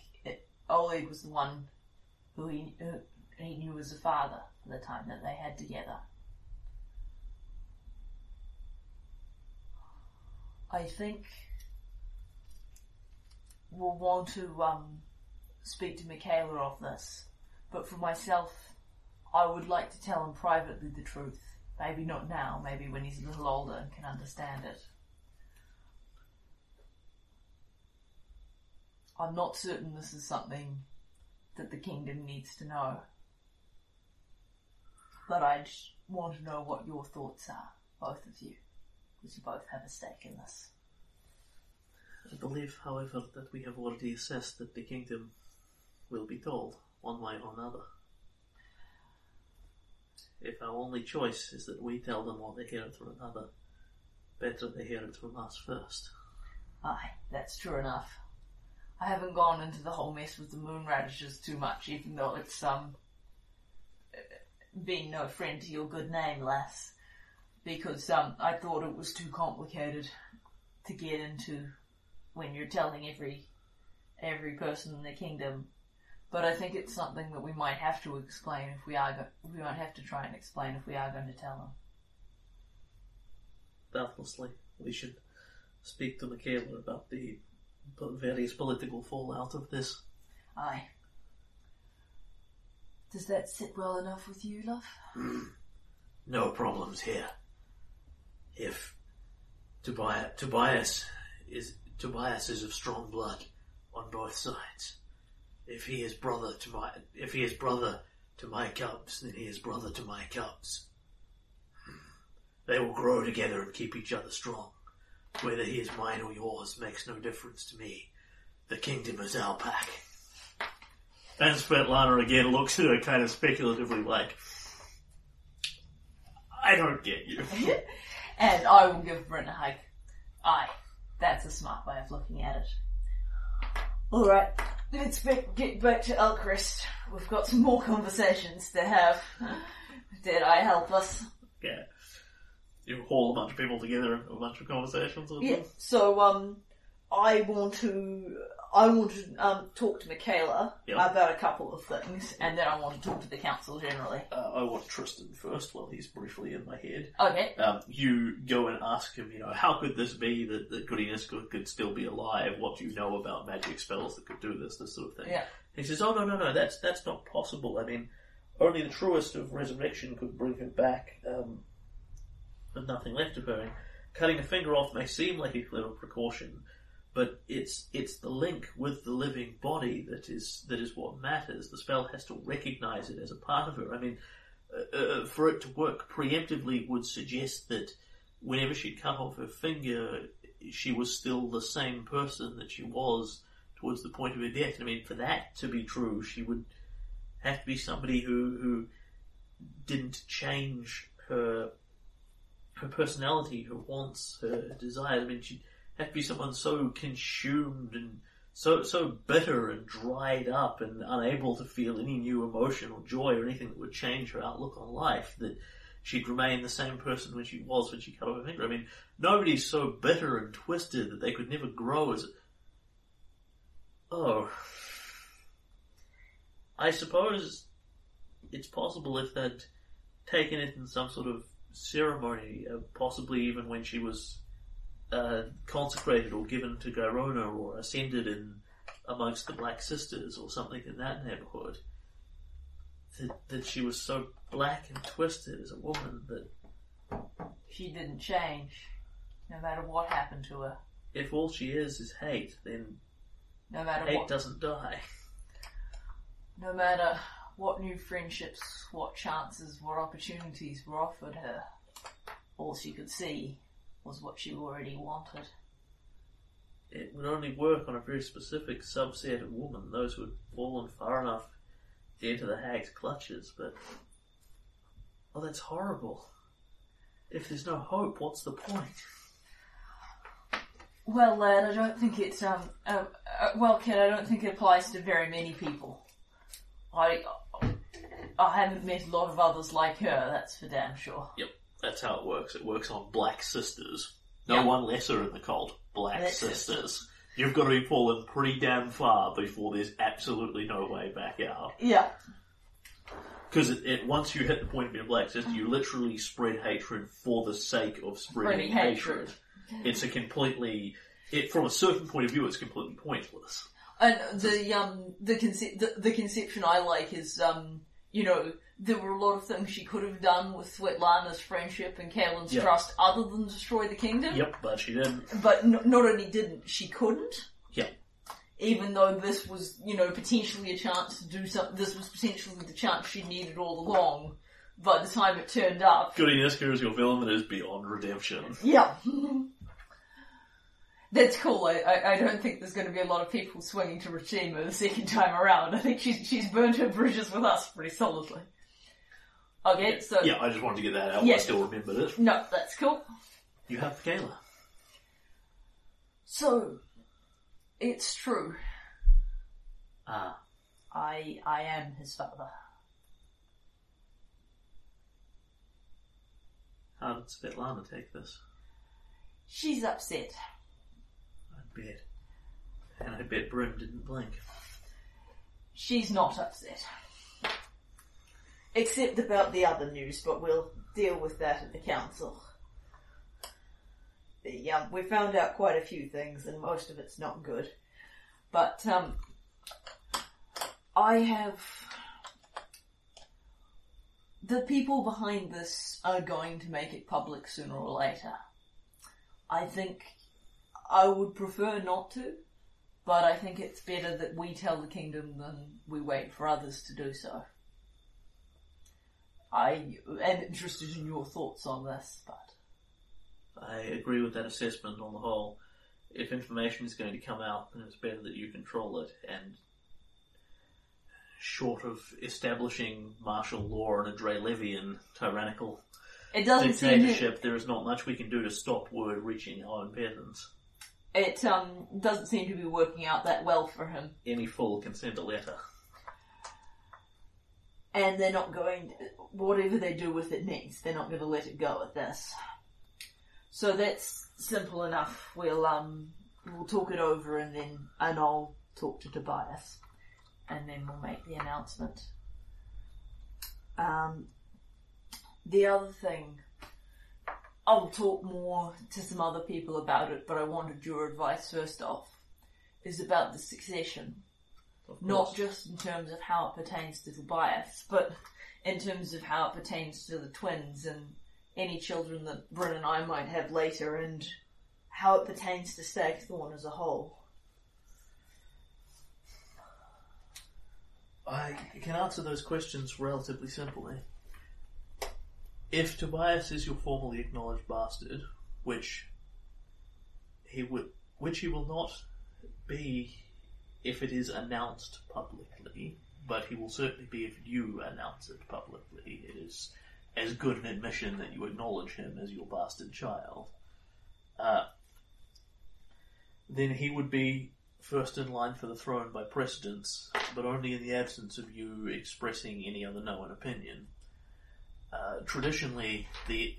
Oleg was the one who he who he knew as the father for the time that they had together. I think we'll want to um, speak to Michaela of this, but for myself, I would like to tell him privately the truth. Maybe not now, maybe when he's a little older and can understand it. I'm not certain this is something that the kingdom needs to know. But I'd want to know what your thoughts are, both of you, because you both have a stake in this. I believe, however, that we have already assessed that the kingdom will be told, one way or another. If our only choice is that we tell them or they hear it from another, better they hear it from us first. Aye, that's true enough. I haven't gone into the whole mess with the moon radishes too much, even though it's um been no friend to your good name, lass. Because um I thought it was too complicated to get into when you're telling every every person in the kingdom. But I think it's something that we might have to explain if we are go- we might have to try and explain if we are going to tell them. Doubtlessly, we should speak to Michaela about the the various political fallout of this. Aye. Does that sit well enough with you, love? No problems here. If Tobias, Tobias is Tobias is of strong blood on both sides. If he is brother to my if he is brother to my cubs, then he is brother to my cubs. Hmm. They will grow together and keep each other strong. Whether he is mine or yours makes no difference to me. The kingdom is our pack. And Svetlana again looks at her kind of speculatively like, I don't get you. (laughs) and I will give Brent a hug. Aye, that's a smart way of looking at it. Alright, let's get back to Elchrist. We've got some more conversations to have. Did I help us? Yeah. You haul a bunch of people together and a bunch of conversations Yeah. So um, I want to I want to um talk to Michaela Yeah. about a couple of things. And then I want to talk to the council generally. Uh, I want Tristan first while he's briefly in my head. Okay. Um, you go and ask him, you know, how could this be that, that Goody Niska could, could still be alive? What do you know about magic spells that could do this, this sort of thing? Yeah. He says, oh, no, no, no, that's, that's not possible. I mean, only the truest of resurrection could bring her back, um, with nothing left of her. And cutting a finger off may seem like a clever precaution, but it's, it's the link with the living body that is, that is what matters. The spell has to recognize it as a part of her. I mean, uh, uh, for it to work preemptively would suggest that whenever she'd cut off her finger, she was still the same person that she was towards the point of her death. I mean, for that to be true, she would have to be somebody who who didn't change her her personality, her wants, her desires. I mean, she'd have to be someone so consumed and so so bitter and dried up and unable to feel any new emotion or joy or anything that would change her outlook on life that she'd remain the same person when she was when she cut off her finger. I mean, nobody's so bitter and twisted that they could never grow as. Oh, I suppose it's possible if they'd taken it in some sort of ceremony, uh, possibly even when she was uh, consecrated or given to Gyronna or ascended in amongst the Black Sisters or something in that neighborhood. That, that she was so black and twisted as a woman that She didn't change, no matter what happened to her. if all she is is hate, then No matter hate what, doesn't die. no matter what new friendships, what chances, what opportunities were offered her, all she could see was what she already wanted. It would only work on a very specific subset of women, those who had fallen far enough into the hag's clutches, but. Oh, that's horrible. If there's no hope, what's the point? Well, lad, I don't think it's um. Uh, uh, well, kid, I don't think it applies to very many people. I I haven't met a lot of others like her. That's for damn sure. Yep, that's how it works. It works on black sisters. No Yeah. one lesser in the cult. Black Black sisters. You've got to be fallen pretty damn far before there's absolutely no way back out. Yeah. Because it, it, once you hit the point of being a black sister, you literally spread hatred for the sake of spreading Spreading hatred. hatred. It's a completely, it, from a certain point of view, it's completely pointless. And the um the, conce- the the conception I like is um you know there were a lot of things she could have done with Svetlana's friendship and Kaelin's Yeah. trust other than destroy the kingdom. Yep, but she didn't. But n- not only didn't she couldn't. Yep. Even though this was you know potentially a chance to do something, this was potentially the chance she needed all along. By the time it turned up, Goody Niska is your villain that is beyond redemption. yeah. (laughs) That's cool. I, I, I don't think there's going to be a lot of people swinging to Rashima the second time around. I think she's she's burnt her bridges with us pretty solidly. Okay, so Yeah, I just wanted to get that out. Yeah. I still remembered it. no, that's cool. You have the Kayla. So it's true. Ah. I I am his father. How did Svetlana take this? She's upset. I bet. And I bet Bryn didn't blink. She's not upset. Except about the other news, but we'll deal with that at the council. The, um, we found out quite a few things, and most of it's not good. But um I have the people behind this are going to make it public sooner or later. I think I would prefer not to, but I think it's better that we tell the kingdom than we wait for others to do so. I am interested in your thoughts on this, but I agree with that assessment on the whole. If information is going to come out, then it's better that you control it. And short of establishing martial law and a Drelevian tyrannical it doesn't seem to, dictatorship, there is not much we can do to stop word reaching our own peasants. it um doesn't seem to be working out that well for him. Any fool can send a letter. And they're not going whatever they do with it next they're not going to let it go at this. So that's simple enough. We'll um we'll talk it over and then and i'll talk to tobias and then we'll make the announcement. Um the other thing i'll talk more to some other people about it but i wanted your advice first off is about the succession not just in terms of how it pertains to Tobias, but in terms of how it pertains to the twins and any children that Bryn and I might have later, and how it pertains to Stagthorn as a whole. I can answer those questions relatively simply. If Tobias is your formally acknowledged bastard, which he would, which he will not be if it is announced publicly, but he will certainly be if you announce it publicly. It is as good an admission that you acknowledge him as your bastard child. Uh, then he would be first in line for the throne by precedence, but only in the absence of you expressing any other known opinion. Uh, traditionally, the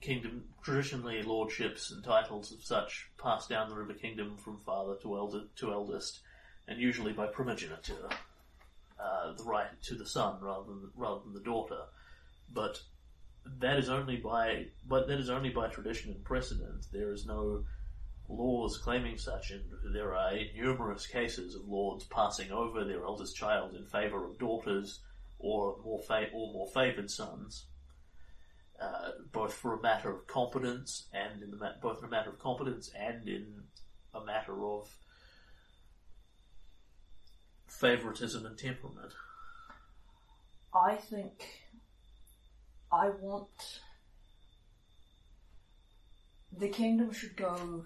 kingdom, traditionally lordships and titles of such pass down the river kingdom from father to elder to eldest, and usually by primogeniture, uh, the right to the son rather than rather than the daughter. But that is only by but that is only by tradition and precedent. There is no laws claiming such, and there are numerous cases of lords passing over their eldest child in favour of daughters or more fa- or more favoured sons, uh, both for a matter of competence and in the ma- both in a matter of competence and in a matter of favoritism and temperament. I think I want the kingdom should go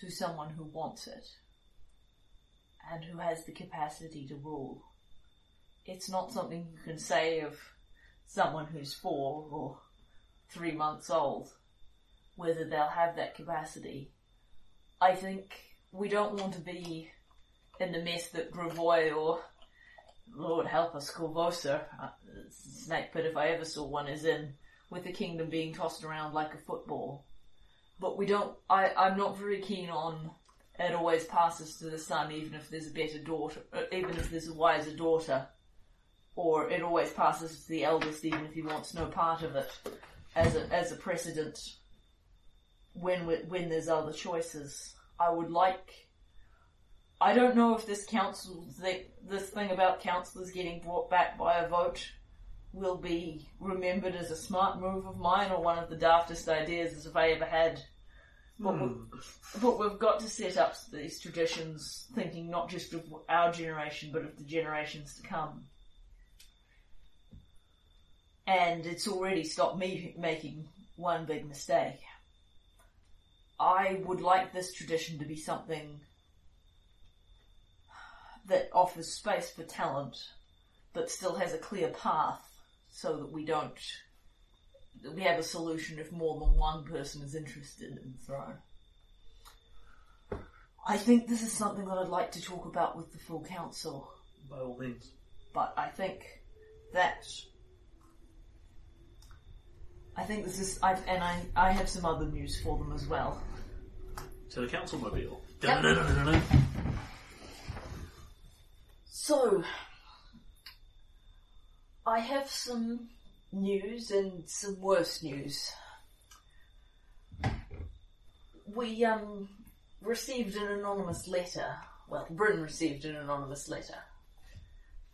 to someone who wants it and who has the capacity to rule. It's not something you can say of someone who's four or three months old, whether they'll have that capacity. I think we don't want to be in the mess that Brevoy or Lord help us, Korvosa, uh, snake pit if I ever saw one, is in, with the kingdom being tossed around like a football. But we don't, I, I'm not very keen on it always passes to the son, even if there's a better daughter, uh, even if there's a wiser daughter, or it always passes to the eldest, even if he wants no part of it, as a as a precedent. When when there's other choices, I would like. I don't know if this council this thing about councillors getting brought back by a vote will be remembered as a smart move of mine or one of the daftest ideas as if I ever had. But, hmm. we, but we've got to set up these traditions thinking not just of our generation but of the generations to come. And it's already stopped me making one big mistake. I would like this tradition to be something that offers space for talent, but still has a clear path so that we don't that we have a solution if more than one person is interested in throne. I think this is something that I'd like to talk about with the full council, By all means. but I think that I think this is I've and I I have some other news for them as well. To the council mobile. Yep. So, I have some news and some worse news. We um received an anonymous letter. Well, Bryn received an anonymous letter,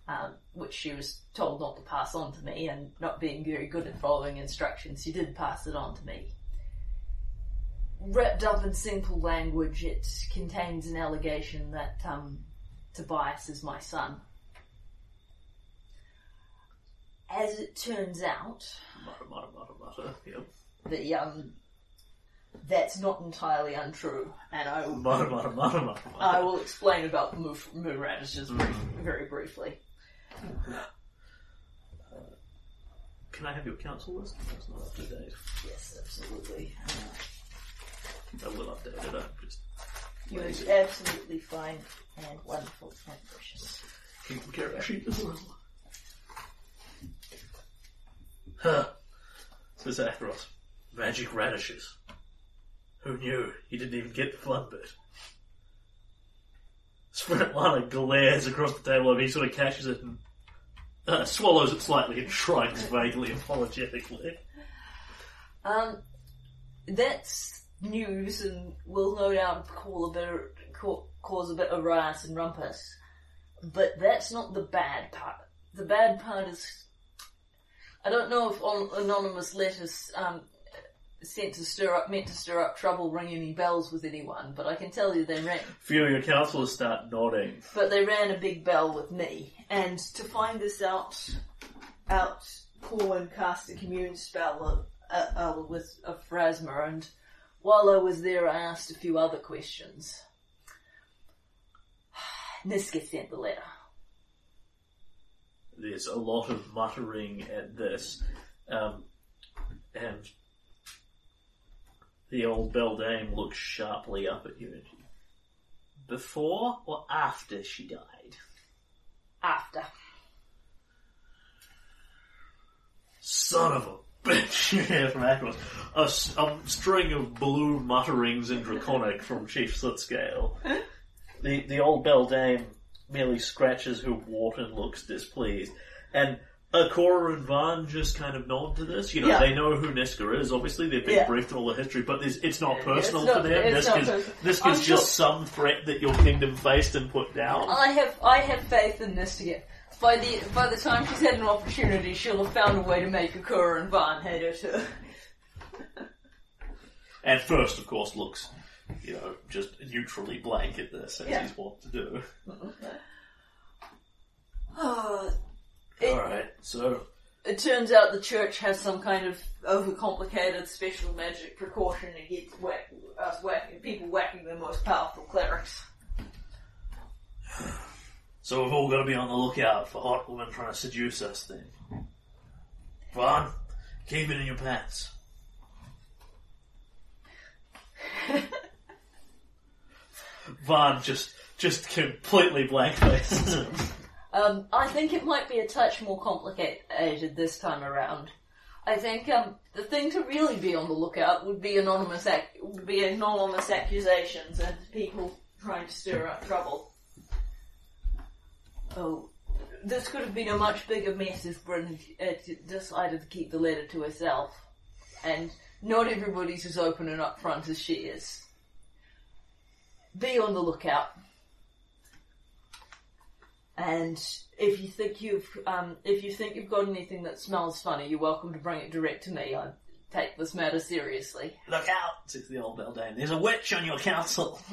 um, which she was told not to pass on to me, and not being very good at following instructions, she did pass it on to me. Wrapped up in simple language, it contains an allegation that um, Tobias is my son. As it turns out, Mutter, mutter, mutter, mutter. Yep. the um, that's not entirely untrue, and I will, Mutter, mutter, mutter, mutter, I will explain about the moo, moo radishes very, very briefly. Can I have your council list? That's not up to date. Yes, absolutely. I will update it. I'm just You are absolutely fine and wonderful and precious. keeping care of sheep as well. Huh. Says Athros. Magic radishes. Who knew? He didn't even get the fun bit. Svetlana glares across the table and he sort of catches it and uh, swallows it slightly and shrugs vaguely apologetically. Um, that's news and will no doubt call a bit of, cause a bit of riot and rumpus. But that's not the bad part. The bad part is, I don't know if on anonymous letters um, sent to stir up, meant to stir up trouble, ring any bells with anyone. But I can tell you they rang. Few of your councillors start nodding. But they ran a big bell with me, and to find this out, out Corwin cast a commune spell uh, uh, with a Pharasma, and while I was there, I asked a few other questions. (sighs) Niska sent the letter. There's a lot of muttering at this, um, and the old beldame looks sharply up at you. Before or after she died? After. Son of a bitch! You hear from Ackles. A, a string of blue mutterings in Draconic from Chief Sootscale. The, the old beldame merely scratches her wart and looks displeased. And Akora and Van just kind of nod to this. You know, Yeah. they know who Niska is. Obviously, they've been Yeah. briefed on all the history, but this, it's not personal not- for them. it's not Niska's, personal. Niska's I'm just sure- some threat that your kingdom faced and put down. I have I have faith in Niska. By the by the time she's had an opportunity, she'll have found a way to make Akura and Van hate her. And first, of course, looks, you know, just neutrally blank at this, as Yeah. he's wont to do. Uh, it, so it turns out the church has some kind of overcomplicated special magic precaution against whack, us whacking, people whacking the most powerful clerics. So we've all got to be on the lookout for hot women trying to seduce us then. Vaughn, keep it in your pants. (laughs) Vaughn just, just completely blank faces (laughs) him. Um, I think it might be a touch more complicated this time around. I think um, the thing to really be on the lookout would be anonymous ac- would be anonymous accusations and people trying to stir up trouble. Oh, this could have been a much bigger mess if Bryn had uh, decided to keep the letter to herself. And not everybody's as open and upfront as she is. Be on the lookout. And if you think you've, um, if you think you've got anything that smells funny, you're welcome to bring it direct to me. I take this matter seriously. Look out, says the old Beldame. There's a witch on your council. (laughs)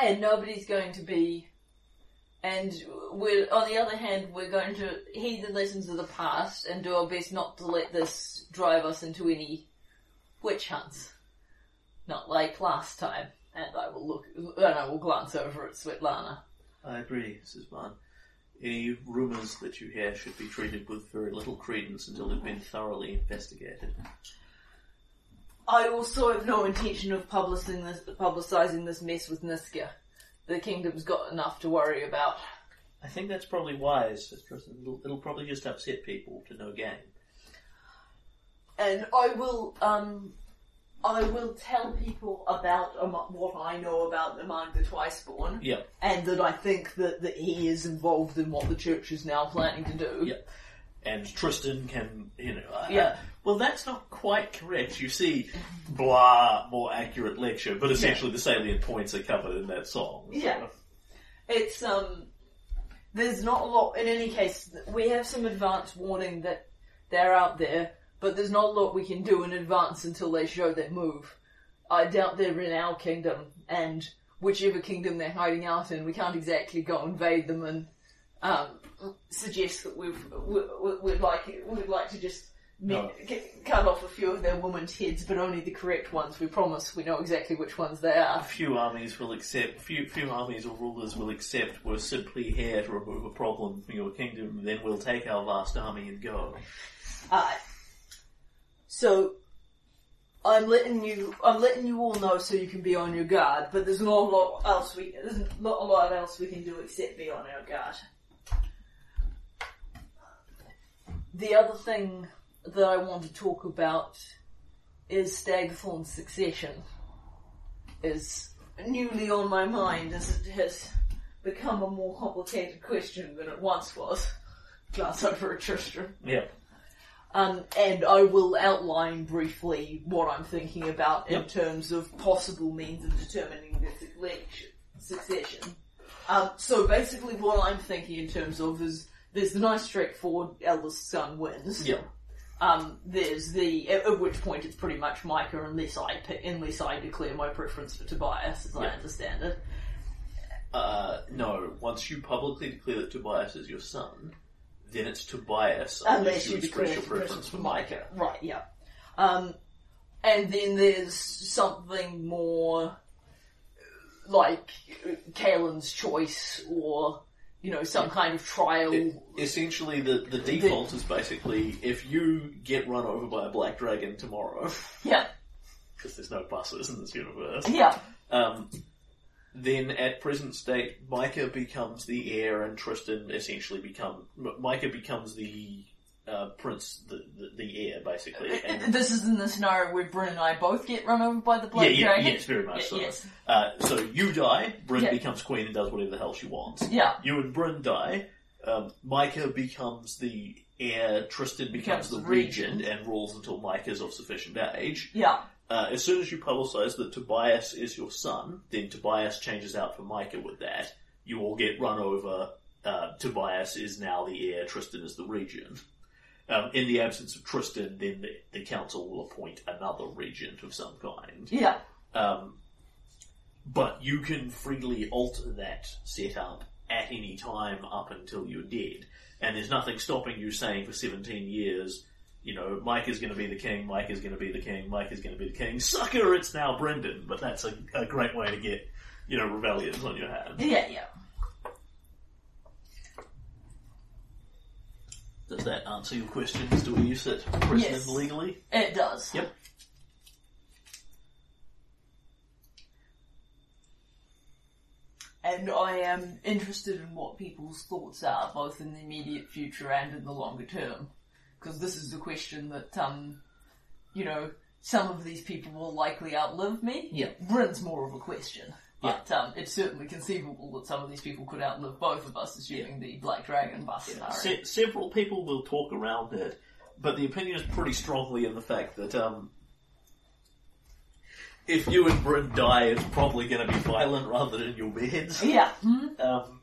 and nobody's going to be. And we're, on the other hand, we're going to heed the lessons of the past and do our best not to let this drive us into any witch hunts. Not like last time. And I will look, and I will glance over at Svetlana. I agree, says Van. Any rumours that you hear should be treated with very little credence until they've been thoroughly investigated. I also have no intention of publicizing this, publicizing this mess with Niska. The kingdom's got enough to worry about. I think that's probably wise. It'll, it'll probably just upset people to no gain. and I will um I will tell people about um, what I know about Among the Twiceborn, Yep. and that I think that, that he is involved in what the church is now planning to do. Yep. And Tristan can, you know, uh, Yeah. Well, that's not quite correct. You see, blah, more accurate lecture, but essentially the salient points are covered in that song. so- Yeah. It's um, there's not a lot. In any case, we have some advance warning that they're out there, but there's not a lot we can do in advance until they show their move. I doubt they're in our kingdom, and whichever kingdom they're hiding out in, we can't exactly go invade them and um, suggest that we've we, we, we'd like we'd like to just. No. cut off a few of their women's heads, but only the correct ones. We promise we know exactly which ones they are. Few armies will accept, few, few armies or rulers will accept we're simply here to remove a problem from your kingdom, then we'll take our vast army and go. Uh, so I'm letting you I'm letting you all know so you can be on your guard, but there's not a lot else we there's not a lot else we can do except be on our guard. The other thing that I want to talk about is Stagthorn succession. Is newly on my mind as it has become a more complicated question than it once was. Glass over a Tristram. Yep. Um, and I will outline briefly what I'm thinking about in Yep. terms of possible means of determining the succession- succession. Um, so basically what I'm thinking in terms of is there's the nice straightforward eldest son wins. Yep. Um, there's the, at, at which point it's pretty much Micah unless I pick, unless I declare my preference for Tobias as I understand it. Uh, no, once you publicly declare that Tobias is your son, then it's Tobias Unless you express declare your preference for for Micah. Right, yeah. Um, and then there's something more like Kaelin's choice or, you know, some kind of trial. Essentially, the, the default is basically if you get run over by a black dragon tomorrow, (laughs) yeah, because there's no buses in this universe, yeah, um, then at present state, Micah becomes the heir and Tristan essentially become Micah becomes the uh, prince, the, the the heir basically. And, This is in the scenario where Bryn and I both get run over by the yeah, Black yeah, Dragon. yes, very much Yeah, so. yes. Uh, so you die, Bryn Yeah. becomes queen and does whatever the hell she wants. Yeah, You and Bryn die. Um, Micah becomes the heir. Tristan becomes, Becomes the regent. and rules until Micah's of sufficient age. yeah, Uh, as soon as you publicise that Tobias is your son, then Tobias changes out for Micah with that. You all get run over. Uh, Tobias is now the heir. Tristan is the regent. Um, in the absence of Tristan, then the, the council will appoint another regent of some kind. yeah, Um, but you can freely alter that setup at any time up until you're dead. And there's nothing stopping you saying for 17 years, you know, Mike is going to be the king, Mike is going to be the king, Mike is going to be the king. Sucker, it's now Brendan. But that's a, a great way to get, you know, rebellions on your hands. yeah, yeah. Does that answer your question as to where you sit, Brendan, Yes. legally? It does. Yep. And I am interested in what people's thoughts are, both in the immediate future and in the longer term. Because this is a question that, um, you know, some of these people will likely outlive me. Yeah. Bryn's more of a question. But um, it's certainly conceivable that some of these people could outlive both of us, assuming the Black Dragon bus scenario. Se- several people will talk around it, but the opinion is pretty strongly in the fact that um, if you and Bryn die, it's probably going to be violent rather than in your beds. (laughs) Yeah. Mhm. Um,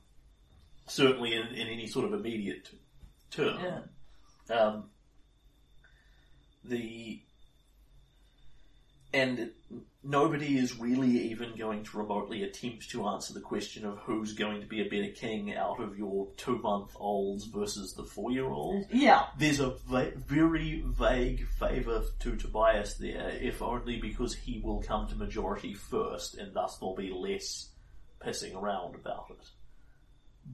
certainly in, in any sort of immediate term. Yeah. Um, the and nobody is really even going to remotely attempt to answer the question of who's going to be a better king out of your two month olds versus the four year old. Yeah. There's a va- very vague favour to Tobias there, if only because he will come to majority first, and thus there'll be less pissing around about it.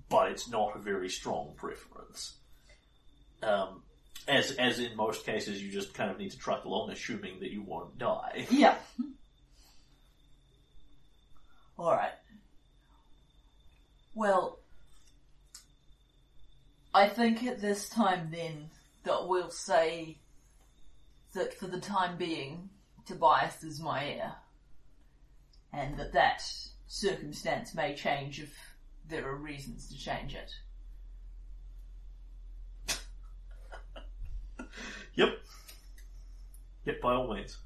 But it's not a very strong preference. Um, as as in most cases, you just kind of need to truck along, assuming that you won't die. Yeah. Alright. Well, I think at this time then that we'll say that for the time being, Tobias is my heir. And that that circumstance may change if there are reasons to change it. (laughs) Yep. Yep, by all means.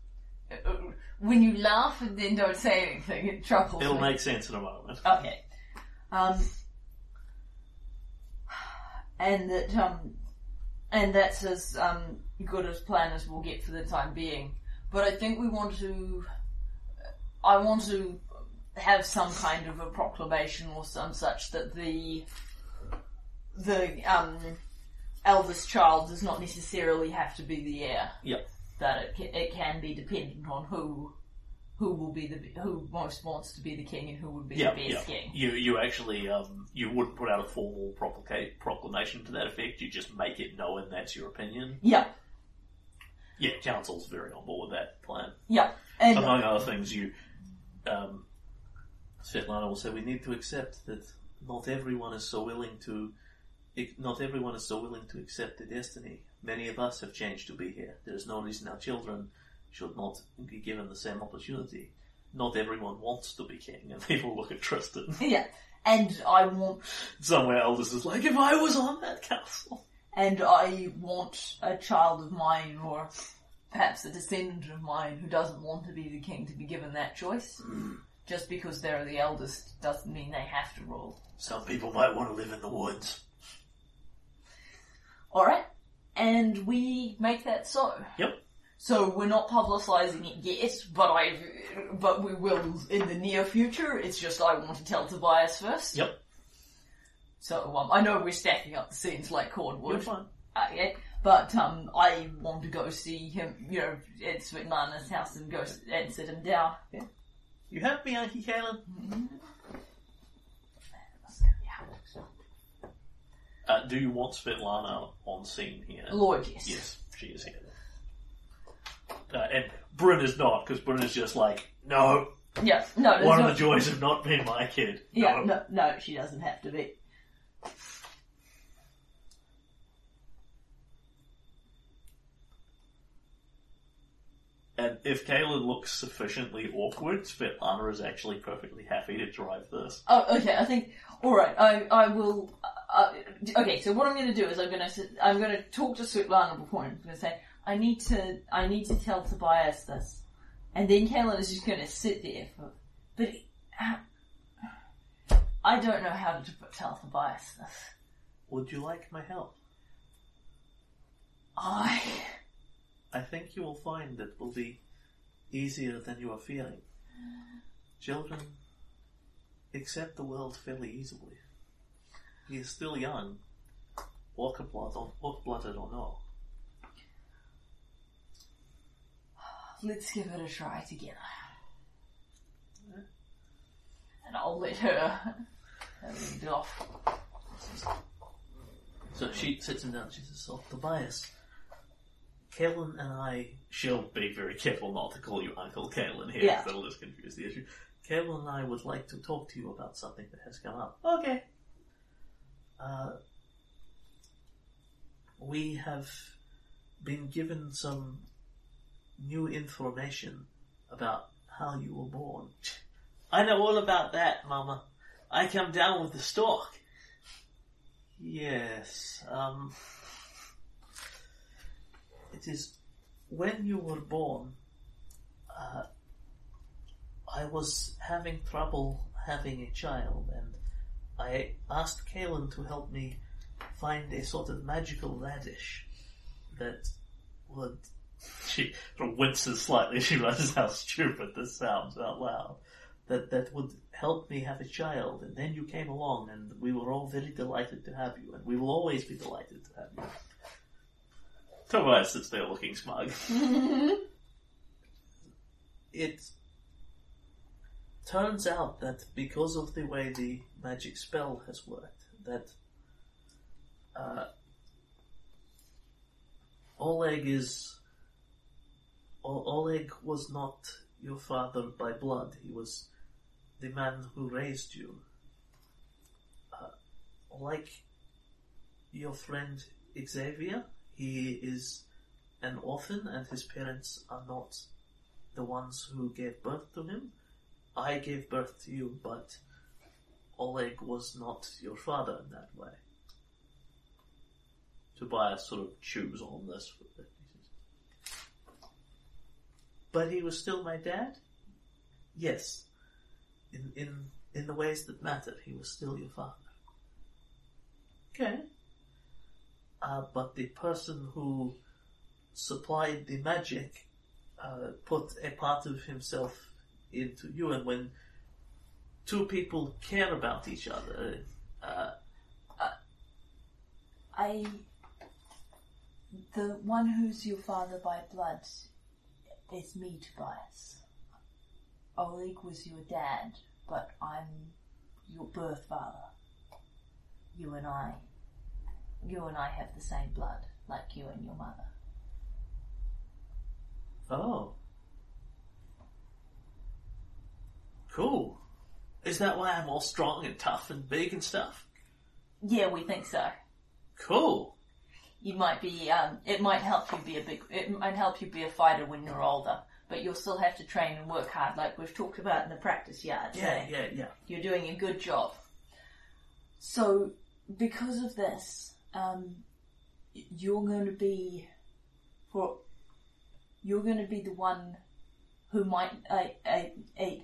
Uh, When you laugh and then don't say anything, it troubles It'll me. make sense in a moment. Okay. Um, and that um, and that's as um, good as plan as we'll get for the time being. But I think we want to. I want to have some kind of a proclamation or some such that the the um, eldest child does not necessarily have to be the heir. Yep. That it can, it can be dependent on who who will be the who most wants to be the king and who would be Yeah, the yeah. best king. You you actually um, you wouldn't put out a formal proclama- proclamation to that effect. You just make it known that's your opinion. Yeah, Yeah, council's very on board with that plan. yeah, and Among other things, you um, Svetlana will say we need to accept that not everyone is so willing to. Not everyone is so willing to accept the destiny. Many of us have changed to be here. There is no reason our children should not be given the same opportunity. Not everyone wants to be king, and (laughs) people look at Tristan. (laughs) yeah, and I want Somewhere eldest is like, if I was on that council. and I want a child of mine or perhaps a descendant of mine who doesn't want to be the king to be given that choice. Hmm. Just because they're the eldest doesn't mean they have to rule. Some people might want to live in the woods. Alright? And we make that so. Yep. So we're not publicising it yet, but I, but we will in the near future. It's just I want to tell Tobias first. Yep. So um, I know we're stacking up the scenes like cordwood. Fine. Uh, yeah, but um, I want to go see him, you know, at Svetlana's house and go s- and sit him down. You have me, Auntie Caleb? Uh, do you want Svetlana on scene here? Lord, yes. Yes, she is here. Uh, and Bryn is not, because Bryn is just like, no, Yeah, no, one of the joys of not being my kid. yeah, no. no, no, she doesn't have to be. And if Kayla looks sufficiently awkward, Svetlana is actually perfectly happy to drive this. Oh, okay. I think. All right. I I will. Uh, okay. So what I'm going to do is I'm going to I'm going to talk to Svetlana before I'm going to say I need to I need to tell Tobias this, and then Kaelin is just going to sit there for. But uh, I don't know how to tell Tobias this. Would you like my help? I I think you will find it will be easier than you are feeling. Children accept the world fairly easily. He is still young, walk blooded or, blooded or no. let's give it a try together, and I'll let her lead it off. So she sits him down. She says, "Oh, Tobias, Kaelin and I." She'll be very careful not to call you Uncle Kaelin here. Yeah. That'll just confuse the issue. Kaelin and I would like to talk to you about something that has come up. Okay. Uh, we have been given some new information about how you were born. I know all about that, Mama. I come down with the stork. Yes, um, it is when you were born, uh, I was having trouble having a child, and I asked Kaelin to help me find a sort of magical radish that would. (laughs) She sort of winces slightly. (laughs) She realizes how stupid this sounds out loud. That that would help me have a child, and then you came along, and we were all very delighted to have you, and we will always be delighted to have you. Tobias sits there looking smug. (laughs) it turns out that because of the way the magic spell has worked, that uh, Oleg is O- Oleg was not your father by blood. He was the man who raised you. Uh, like your friend Xavier, he is an orphan, and his parents are not the ones who gave birth to him. I gave birth to you, but Oleg was not your father in that way. Tobias sort of chews on this. But he was still my dad? Yes. In, in, in the ways that matter, he was still your father. Okay. Uh, but the person who supplied the magic uh, put a part of himself into you, and when two people care about each other, uh, I. The one who's your father by blood is me, Tobias. Oleg was your dad, but I'm your birth father. You and I. You and I have the same blood, like you and your mother. oh, cool. Is that why I'm all strong and tough and big and stuff? Yeah, we think so. Cool. You might be. Um, it might help you be a big. It might help you be a fighter when you're older, but you'll still have to train and work hard, like we've talked about in the practice yard. Yeah, yeah, yeah. You're doing a good job. So, because of this, um, you're going to be for you're going to be the one who might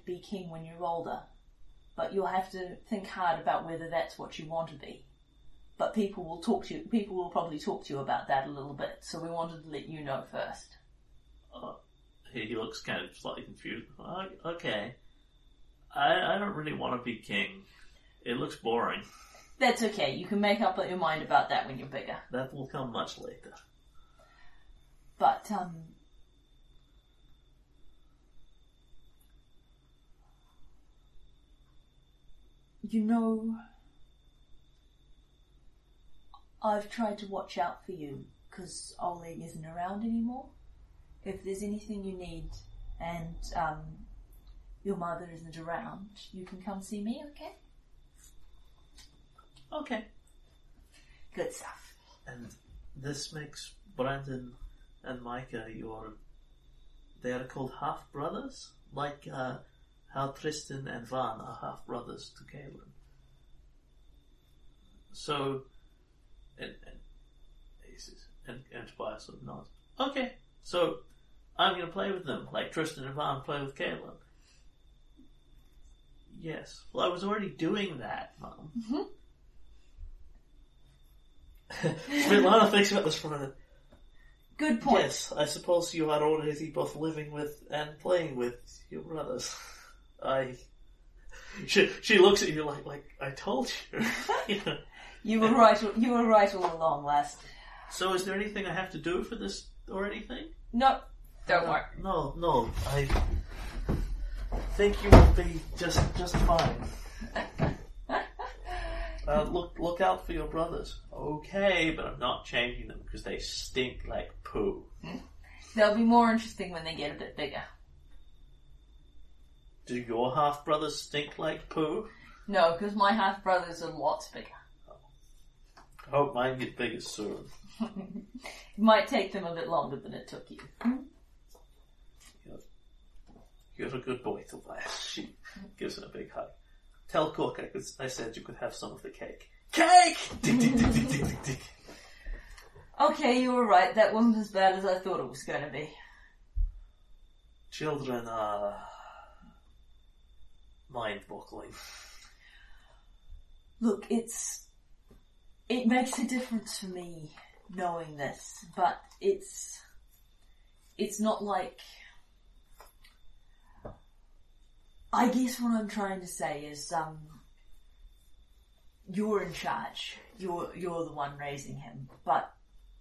be king when you're older, but you'll have to think hard about whether that's what you want to be. But people will talk to you. People will probably talk to you about that a little bit. So we wanted to let you know first. Uh, he, he looks kind of slightly confused. Uh, okay. I, I don't really want to be king. It looks boring. That's okay. You can make up your mind about that when you're bigger. That will come much later. But um, you know, I've tried to watch out for you because Oleg isn't around anymore. If there's anything you need and um, your mother isn't around, you can come see me. Okay? Okay. Good stuff. And this makes Brandon and Micah your. They are called half brothers, like uh, how Tristan and Van are half brothers to Kaelin. So, and and he says, and, and Tobias sort of nods. Okay, so I'm going to play with them, like Tristan and Van play with Kaelin. Yes. Well, I was already doing that, Mum. Mm-hmm. (laughs) Svetlana thinks about this for a minute. Good point. Yes, I suppose you are already both living with and playing with your brothers. I. She she looks at you like like I told you. (laughs) You know. You were right. You were right all along, lass. So is there anything I have to do for this or anything? No, don't worry. No, no. I think you will be just just fine. (laughs) Uh, look look out for your brothers. Okay, but I'm not changing them because they stink like poo. They'll be more interesting when they get a bit bigger. Do your half brothers stink like poo? No, because my half brothers are lots bigger. I hope mine get bigger soon. (laughs) It might take them a bit longer than it took you. You're a good boy, Tobias. (laughs) She gives him a big hug. Tell Cook I, could, I said you could have some of the cake. Cake! Tick, tick, tick, tick, tick, tick, tick. Okay, you were right. That wasn't as bad as I thought it was going to be. Children are mind-boggling. Look, it's it makes a difference for me knowing this, but it's it's not like I guess what I'm trying to say is um you're in charge. You're you're the one raising him. But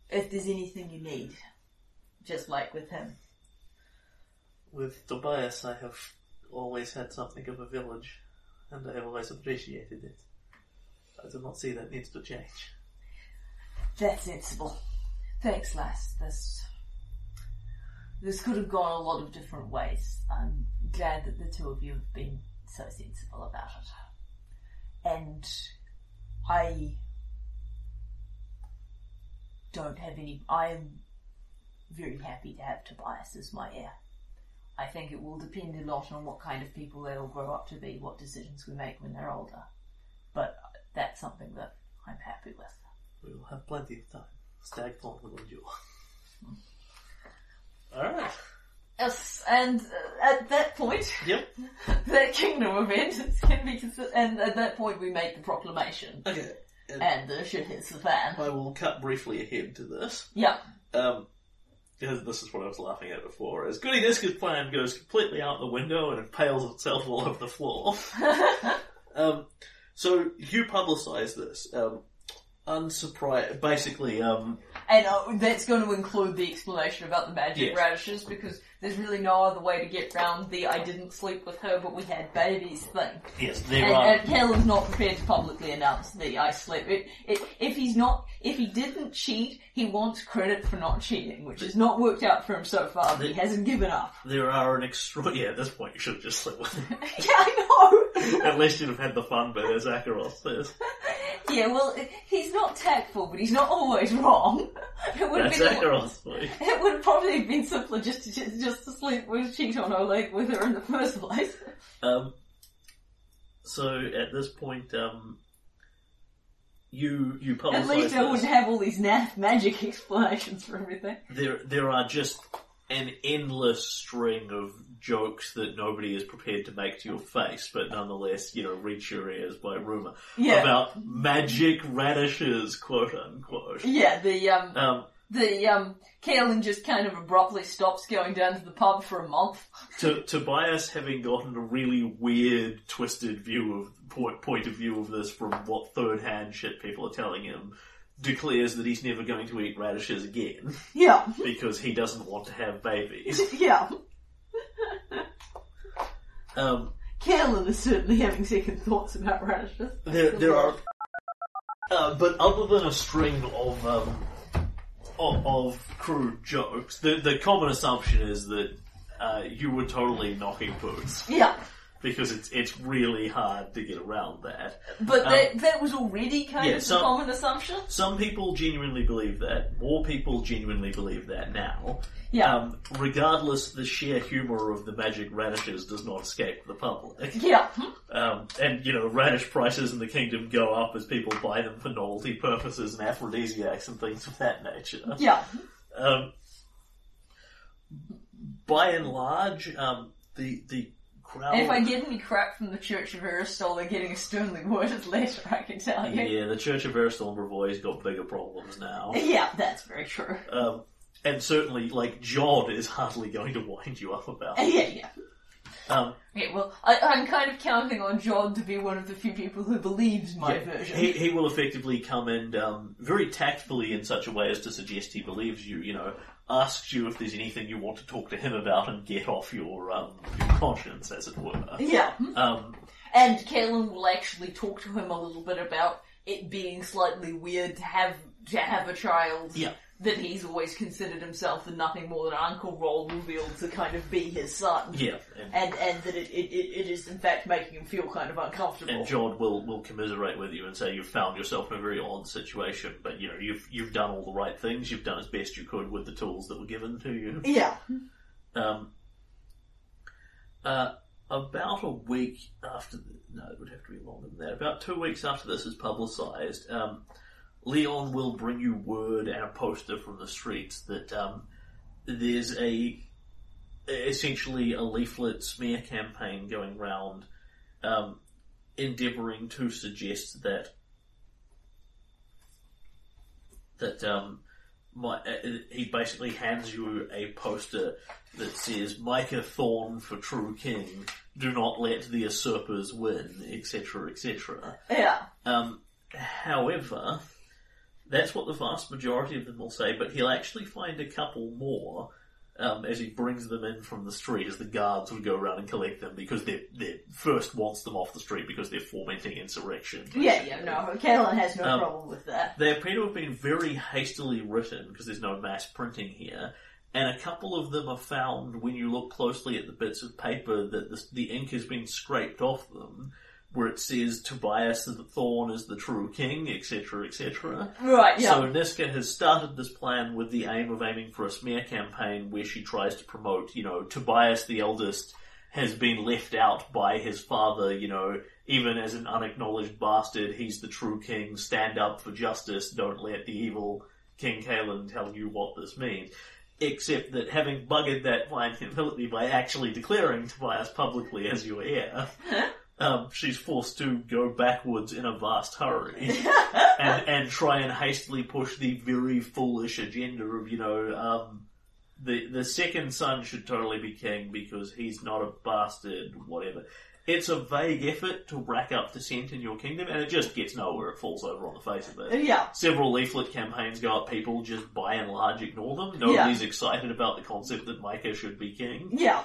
if there's anything you need, just like with him. With Tobias, I have always had something of a village, and I have always appreciated it. I do not see that needs to change. That's sensible. Thanks, lass. This this could have gone a lot of different ways. I'm glad that the two of you have been so sensible about it. And I don't have any. I'm very happy to have Tobias as my heir. I think it will depend a lot on what kind of people they'll grow up to be, what decisions we make when they're older. But that's something that I'm happy with. We will have plenty of time. Stagthorn will endure. Alright. Yes, and uh, at that point, Yep. (laughs) that kingdom event can be considered, and at that point we make the proclamation, Okay. And and the shit hits the fan. I will cut briefly ahead to this. Yeah. Um, this is what I was laughing at before. As Goody Niska's plan goes completely out the window and impales itself all over the floor. (laughs) um, so you publicise this. Um, unsurprised. Basically, um, And uh, that's going to include the explanation about the magic Yes. radishes because there's really no other way to get round the I didn't sleep with her but we had babies thing. yes, there And, are. and Kaelin's not prepared to publicly announce the I slept. It, it, if he's not, if he didn't cheat, he wants credit for not cheating, which has not worked out for him so far. But he hasn't given up. There are an extra. (laughs) Yeah, at this point you should have just slept with him. (laughs) yeah, I know. At least you'd have had the fun bit, as Akaros says. Yeah, well, he's not tactful, but he's not always wrong. It would have That's been. Akaros. It would have probably have been simpler just to just, just to sleep with cheat on Oleg with her in the first place. Um, so at this point, um, you you publicise At least I wouldn't have all these naff magic (laughs) explanations for everything. there there are just an endless string of jokes that nobody is prepared to make to your face, but nonetheless, you know, reach your ears by rumor Yeah. about magic radishes, quote unquote. Yeah, the um, Um, the um, Kaelin just kind of abruptly stops going down to the pub for a month. to, Tobias having gotten a really weird, twisted view of point, point of view of this from what third hand shit people are telling him, declares that he's never going to eat radishes again Yeah, (laughs) because he doesn't want to have babies. (laughs) yeah. Um, Kaelin is certainly having second thoughts about radishes. there, there are, uh, but other than a string of um, of, of crude jokes, the the common assumption is that uh, you were totally knocking boots Yeah, because it's it's really hard to get around that. but Um, that that was already kind yeah, of so- the common assumption. Some people genuinely believe that. More people genuinely believe that now. Yeah, Um, regardless, the sheer humour of the magic radishes does not escape the public. yeah, Um, and, you know, radish prices in the kingdom go up as people buy them for novelty purposes and aphrodisiacs and things of that nature. yeah. Um, by and large, um, the, the crowd... And if I get any crap from the Church of Erastil, they're getting a sternly worded letter, I can tell you. yeah, the Church of Ariston Brevoy's got bigger problems now. (laughs) Yeah, that's very true. Um, and certainly, like, John is hardly going to wind you up about it. Yeah, yeah. Um, Yeah, well, I, I'm kind of counting on John to be one of the few people who believes my yeah, version. he, he will effectively come and um, very tactfully in such a way as to suggest he believes you, you know, asks you if there's anything you want to talk to him about and get off your, um, your conscience, as it were. yeah, Um, and Kaelin will actually talk to him a little bit about it being slightly weird to have to have a child Yeah. That he's always considered himself and nothing more than an uncle role revealed to kind of be his son. yeah, and, And and that it, it, it, it is in fact making him feel kind of uncomfortable. and John will, will commiserate with you and say you've found yourself in a very odd situation, but you know you've you've done all the right things. You've done as best you could with the tools that were given to you. yeah. Um, Uh, about a week after, the, no, it would have to be longer than that. About two weeks after this is publicised, um, Leon will bring you word and a poster from the streets that um, there's a essentially a leaflet smear campaign going round, um, endeavouring to suggest that that um, my, uh, he basically hands you a poster that says Micah Thorn for true king. Do not let the usurpers win, etc., etc. Yeah. Um, however, that's what the vast majority of them will say, but he'll actually find a couple more um, as he brings them in from the street, as the guards would go around and collect them because they they first wants them off the street because they're fomenting insurrection. Yeah, yeah, no, Kaelin has no Um, problem with that. They appear to have been very hastily written because there's no mass printing here. And a couple of them are found when you look closely at the bits of paper that the, the ink has been scraped off them, where it says Tobias the Thorn is the true king, etc., etc. Right, yeah. So Niska has started this plan with the aim of aiming for a smear campaign where she tries to promote, you know, Tobias the eldest has been left out by his father, you know, even as an unacknowledged bastard, he's the true king, stand up for justice, don't let the evil King Kaelin tell you what this means. Except that having buggered that fine humility by actually declaring Tobias publicly as your heir, (laughs) um, she's forced to go backwards in a vast hurry (laughs) and, and try and hastily push the very foolish agenda of, you know, um, the the second son should totally be king because he's not a bastard, whatever. It's a vague effort to rack up dissent in your kingdom, and it just gets nowhere. It falls over on the face of it. yeah. Several leaflet campaigns go up, people just by and large ignore them. Nobody's excited about the concept that Micah should be king. Yeah.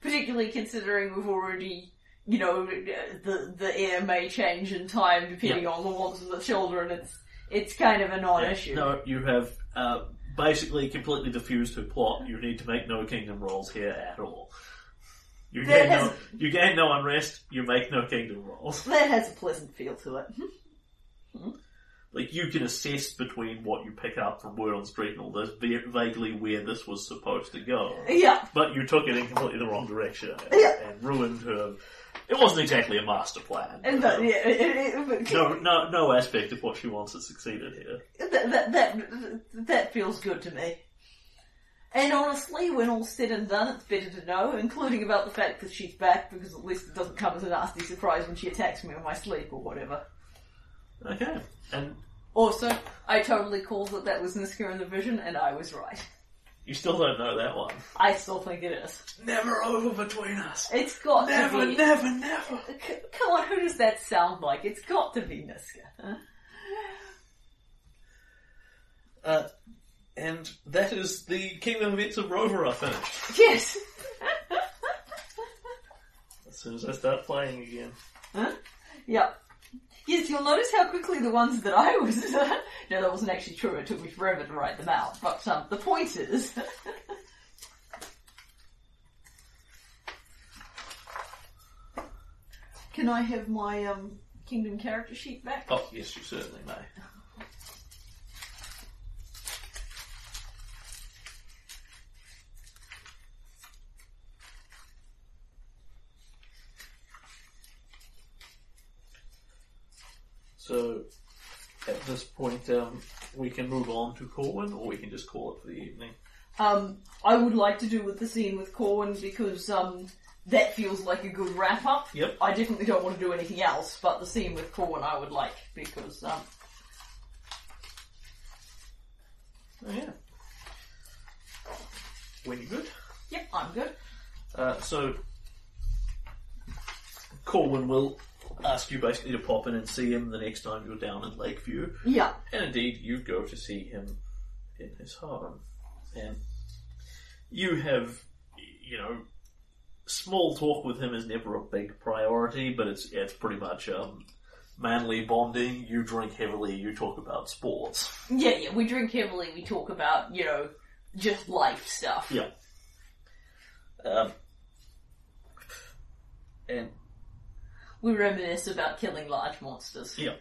Particularly considering we've already, you know, the the air may change in time depending on the wants of the children. It's it's kind of a non-issue. No, you have uh, basically completely diffused her plot. You need to make no kingdom rolls here at all. You That gain, no, you gain no unrest, you make no kingdom rolls. (laughs) That has a pleasant feel to it. (laughs) Like, you can assess between what you pick up from word on street and all this, va- vaguely where this was supposed to go. Yeah. But you took it in completely the wrong direction and, Yeah. and ruined her. It wasn't exactly a master plan. And yeah, it, it, No, no, no aspect of what she wants has succeeded here. that, that, that, that feels good to me. And honestly, when all's said and done, it's better to know, including about the fact that she's back, because at least it doesn't come as a nasty surprise when she attacks me in my sleep or whatever. Okay, and Also, I totally called that that was Niska in the vision, and I was right. You still don't know that one. I still think it is. Never over between us. It's got Never, to be. never, never. C- come on, who does that sound like? It's got to be Niska. Huh? (laughs) Uh, and that is the Kingdom Events of Rover are finished. Yes. As soon as I start playing again. yeah. Yes, you'll notice how quickly the ones that I was. (laughs) no, that wasn't actually true. It took me forever to write them out. But um, the point is. (laughs) Can I have my um, Kingdom character sheet back? Oh, yes, you certainly may. So, at this point, um, we can move on to Corwin, or we can just call it for the evening. Um, I would like to do with the scene with Corwin because um, that feels like a good wrap up. Yep. I definitely don't want to do anything else, but the scene with Corwin I would like because um, Oh, yeah. When you good? yep, I'm good. Uh, so, Corwin will ask you basically to pop in and see him the next time you're down in Lakeview. Yeah, And indeed, you go to see him in his home. And you have, you know, small talk with him is never a big priority, but it's it's pretty much um, manly bonding. You drink heavily, you talk about sports. yeah, yeah. We drink heavily. We talk about you know just life stuff. Yeah. Um, and We reminisce about killing large monsters. Yeah.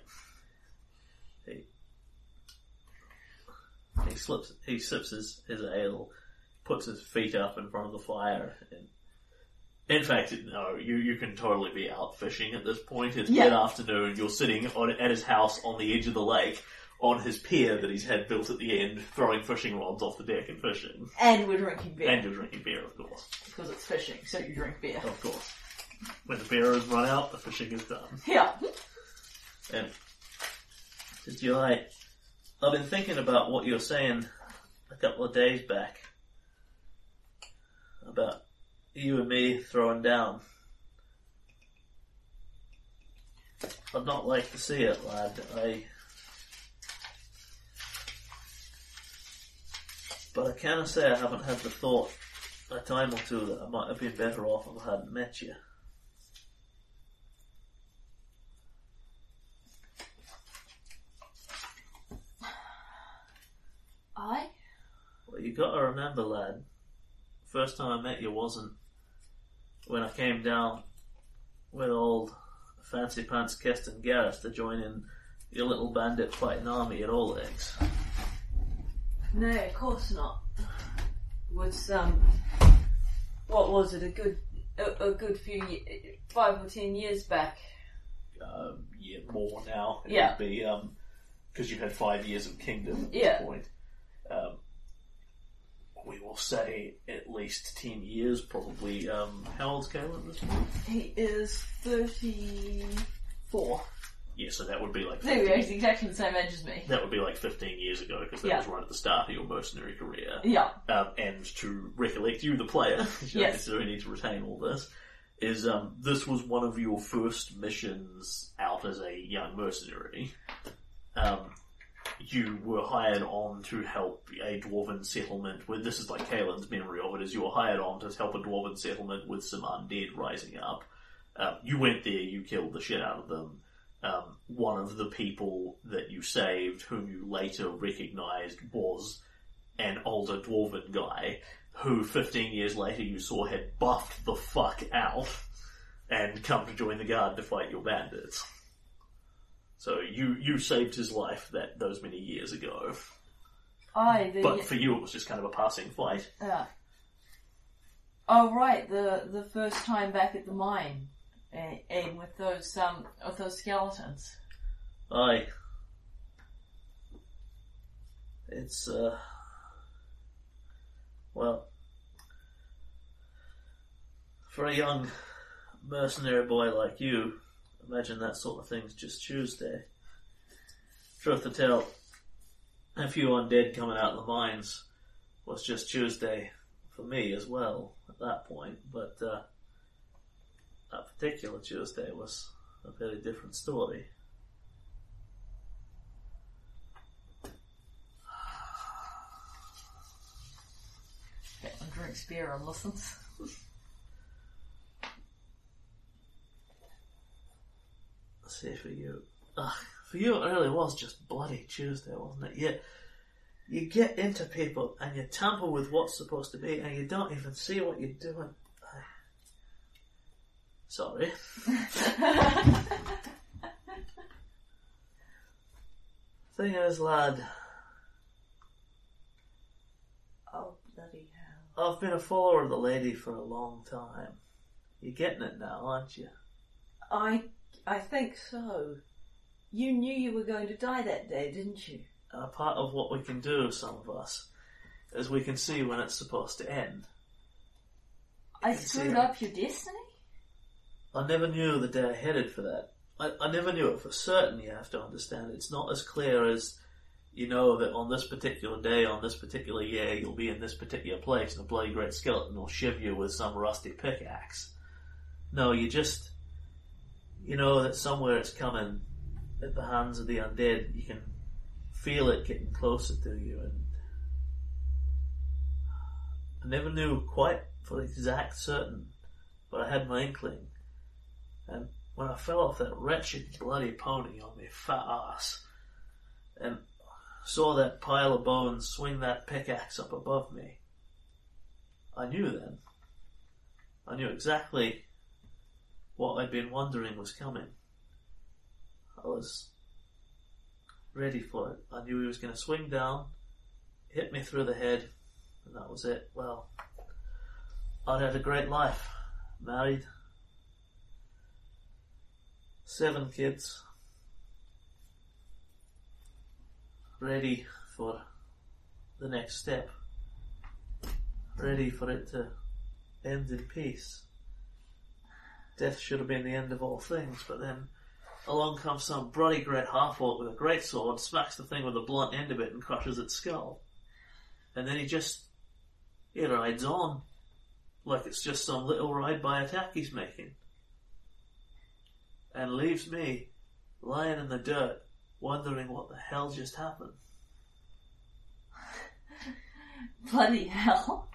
He, he slips. He sips his, his ale, puts his feet up in front of the fire, and In fact, no, you, you can totally be out fishing at this point. It's Yeah. mid afternoon, you're sitting on, at his house on the edge of the lake, on his pier that he's had built at the end, throwing fishing rods off the deck and fishing. And we're drinking beer. And you're drinking beer, of course. because it's fishing, so you drink beer. Of course. When the beer is run out, the fishing is done. Yeah. And did you like? I've been thinking about what you were saying a couple of days back about you and me throwing down. I'd not like to see it, lad. I. But I can't say I haven't had the thought a time or two that I might have been better off if I hadn't met you. I? Well, you to lad. First time I met you wasn't when I came down with old fancy pants Kesten Garess to join in your little bandit fighting army at Oleg's. No, of course not. Was um, what was it? A good, a, a good few, ye- five or ten years back. Um, yeah, more now. It Yeah. would be, um, because you've had five years of Kingdom at Yeah. this point. Um, we will say at least ten years, probably. Um, how old's Kaelin at this point? He is 34. Yeah, so that would be like There we go, he's exactly the same age as me. that would be like 15 years ago because that Yeah. was right at the start of your mercenary career. Yeah. Um, and to recollect you, the player, (laughs) (laughs) you don't Yes. necessarily need to retain all this, is um, this was one of your first missions out as a young mercenary. Um, you were hired on to help a dwarven settlement with, this is like Kaelin's memory of it, is you were hired on to help a dwarven settlement with some undead rising up. Um, you went there, you killed the shit out of them. Um, one of the people that you saved, whom you later recognized was an older dwarven guy, who 15 years later you saw had buffed the fuck out and come to join the guard to fight your bandits. So you, you saved his life that those many years ago. I the But for you it was just kind of a passing fight. uh, oh right, the the first time back at the mine, and, and with those um with those skeletons. Aye. It's, uh. Well. For a young mercenary boy like you, imagine that sort of thing's just Tuesday. Truth to tell, a few undead coming out of the mines was just Tuesday for me as well at that point, but, uh. That particular Tuesday was a very different story. Drinks beer and listens. Let's for you. Ugh, for you, it really was just bloody Tuesday, wasn't it? You, you get into people and you tamper with what's supposed to be, and you don't even see what you're doing. (sighs) Sorry. (laughs) Thing is, lad, Oh bloody hell! I've been a follower of the lady for a long time. You're getting it now, aren't you? I I think so. You knew you were going to die that day, didn't you? A part of what we can do, some of us, is we can see when it's supposed to end. I screwed up your destiny. I never knew the day I headed for that. I, I never knew it for certain, you have to understand. It's not as clear as you know that on this particular day, on this particular year, you'll be in this particular place and a bloody great skeleton will shiv you with some rusty pickaxe. No, you just, you know that somewhere it's coming at the hands of the undead. You can feel it getting closer to you and I never knew quite for exact certain, but I had my inkling. And when I fell off that wretched bloody pony on my fat ass and saw that pile of bones swing that pickaxe up above me, I knew then. I knew exactly what I'd been wondering was coming. I was ready for it. I knew he was going to swing down, hit me through the head, and that was it. Well, I'd had a great life. married, seven kids, ready for the next step, ready for it to end in peace. Death should have been the end of all things, but then along comes some bloody great half orc with a great sword, smacks the thing with the blunt end of it and crushes its skull. And then he just he rides on like it's just some little ride by attack he's making. And leaves me lying in the dirt wondering what the hell just happened. (laughs) Bloody hell.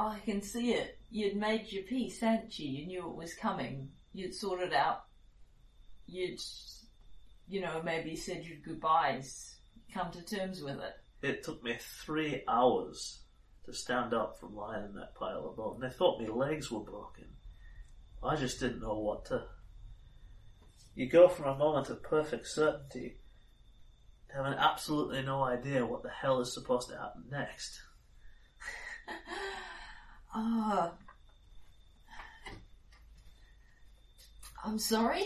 Oh, I can see it. You'd made your peace, hadn't you? You knew it was coming. You'd sorted out. You'd, you know, maybe said your goodbyes, come to terms with it. It took me three hours to stand up from lying in that pile of bone. They thought my legs were broken. I just didn't know what to. You go from a moment of perfect certainty to having absolutely no idea what the hell is supposed to happen next. (laughs) Ah. I'm sorry.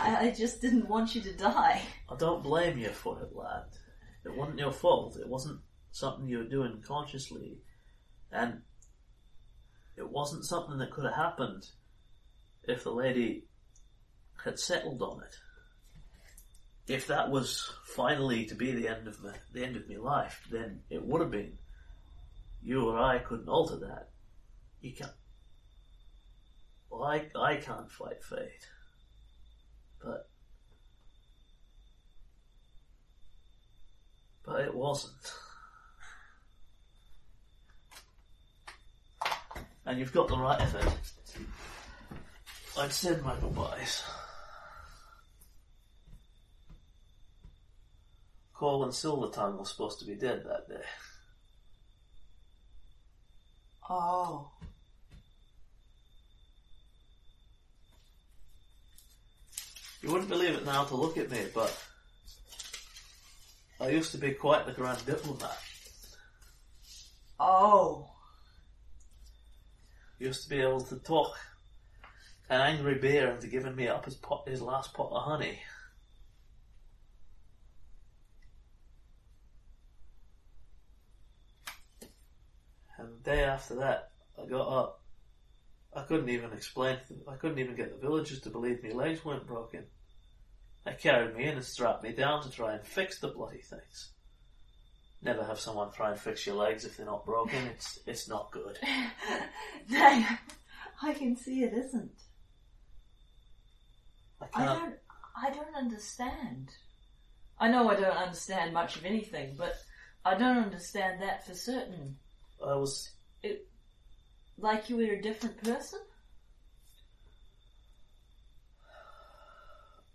I, I just didn't want you to die. I don't blame you for it, lad. It wasn't your fault. It wasn't something you were doing consciously. And it wasn't something that could have happened if the lady had settled on it. If that was finally to be the end of my, the end of my life, then it would have been. You or I couldn't alter that. You can't. Well, I, I can't fight fate. But But it wasn't. And you've got the right it. I'd said my goodbyes. Corwin Silvertongue were supposed to be dead that day. Oh. You wouldn't believe it now to look at me, but I used to be quite the grand diplomat. Oh. Used to be able to talk an angry bear into giving me up his pot, his last pot of honey. Day after that, I got up. I couldn't even explain. I couldn't even get the villagers to believe my legs weren't broken. They carried me in and strapped me down to try and fix the bloody things. Never have someone try and fix your legs if they're not broken. It's it's not good. (laughs) no, I can see it isn't. I I can't. don't. I don't understand. I know I don't understand much of anything, but I don't understand that for certain. I was Like you were a different person.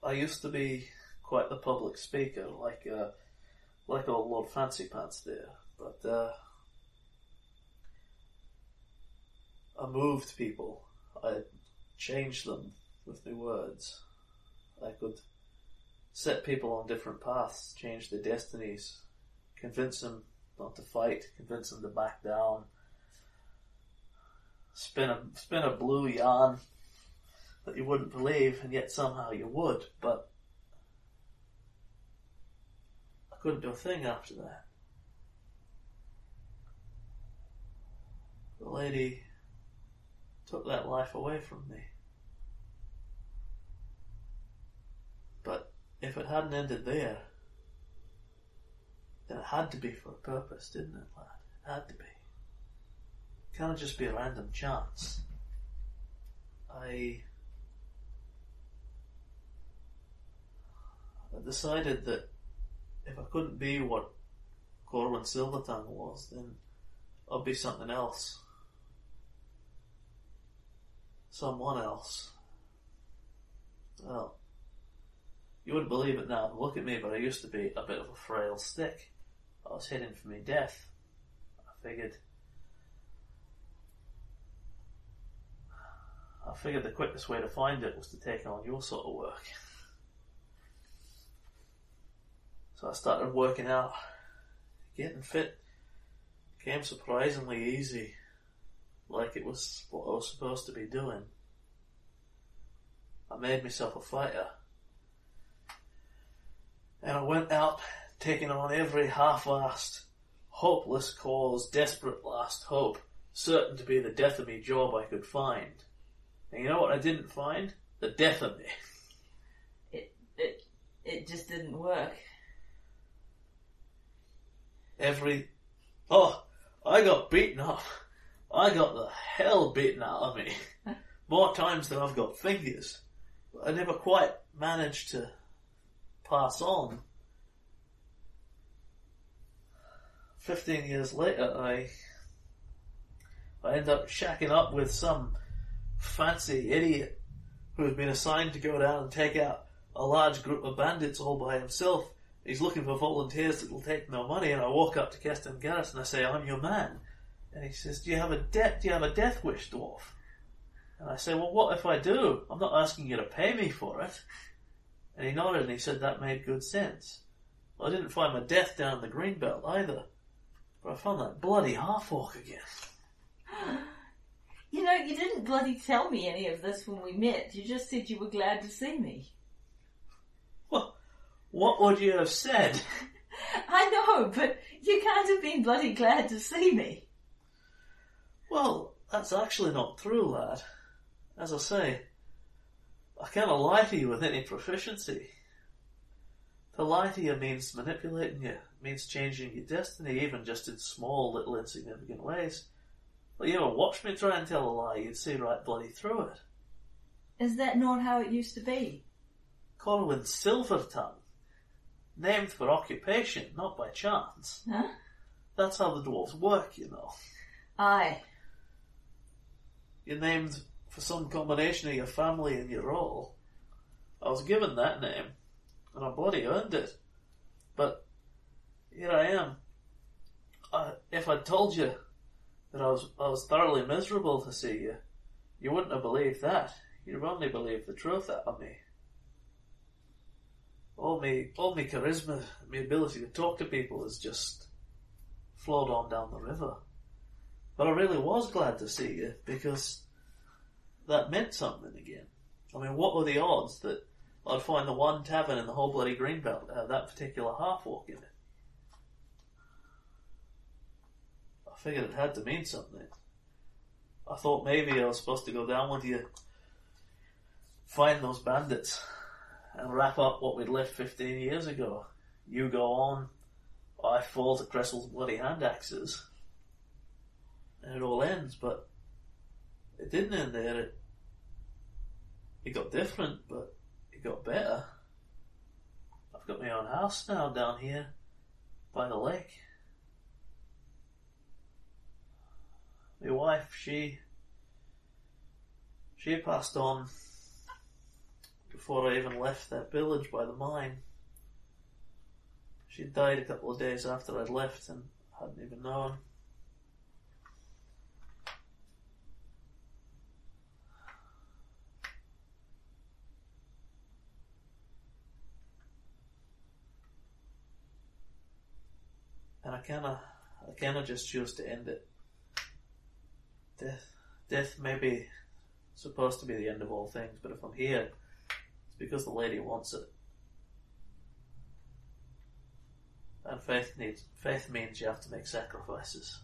I used to be quite the public speaker, like uh, like old Lord Fancy Pants there, but uh, I moved people. I changed them with new words. I could set people on different paths, change their destinies, convince them not to fight, convince them to back down, spin a spin a blue yarn that you wouldn't believe, and yet somehow you would, but I couldn't do a thing after that. The lady took that life away from me. But if it hadn't ended there, then it had to be for a purpose, didn't it, lad? It had to be. Can't just be a random chance. I I decided that if I couldn't be what Corwin Silvertongue was, then I'd be something else. Someone else. Well, you wouldn't believe it now look at me, but I used to be a bit of a frail stick. I was heading for me death. I figured. I figured the quickest way to find it was to take on your sort of work. So I started working out, getting fit, came surprisingly easy, like it was what I was supposed to be doing. I made myself a fighter. And I went out taking on every half-assed, hopeless cause, desperate last hope, certain to be the death of me job I could find. And you know what I didn't find? The death of me. It, it, it just didn't work. Every, oh, I got beaten up. I got the hell beaten out of me. (laughs) More times than I've got fingers. I never quite managed to pass on. Fifteen years later, I, I end up shacking up with some fancy idiot who has been assigned to go down and take out a large group of bandits all by himself. He's looking for volunteers that will take no money, and I walk up to Kesten Garess and I say, I'm your man. And he says, Do you have a debt? Do you have a death wish, dwarf? And I say, Well, what if I do? I'm not asking you to pay me for it. And he nodded and he said that made good sense. Well, I didn't find my death down the Greenbelt either, but I found that bloody half orc again. (laughs) You know, you didn't bloody tell me any of this when we met. You just said you were glad to see me. Well, what would you have said? (laughs) I know, but you can't have been bloody glad to see me. Well, that's actually not true, lad. As I say, I cannot lie to you with any proficiency. To lie to you means manipulating you, means changing your destiny, even just in small, little, insignificant ways. Well, you ever watch me try and tell a lie, you'd see right bloody through it. Is that not how it used to be? Corwin Silvertongue. Named for occupation, not by chance. Huh? That's how the dwarves work, you know. Aye. You're named for some combination of your family and your role. I was given that name, and I bloody earned it. But here I am. I, if I'd told you that I was I was thoroughly miserable to see you, you wouldn't have believed that. You'd only believed the truth out of me. All me, all me charisma, my ability to talk to people has just flowed on down the river. But I really was glad to see you because that meant something again. I mean, what were the odds that I'd find the one tavern in the whole bloody Greenbelt that had that particular half walk in it? I figured it had to mean something. I thought maybe I was supposed to go down with you, find those bandits, and wrap up what we'd left 15 years ago. You go on, I fall to Kressle's bloody hand axes, and it all ends, but it didn't end there. It, it got different, but it got better. I've got my own house now down here by the lake. My wife, she she passed on before I even left that village by the mine. She died a couple of days after I'd left and hadn't even known. And I kinda, I kinda just choose to end it. Death, death may be supposed to be the end of all things, but if I'm here, it's because the lady wants it. And faith needs, faith means you have to make sacrifices.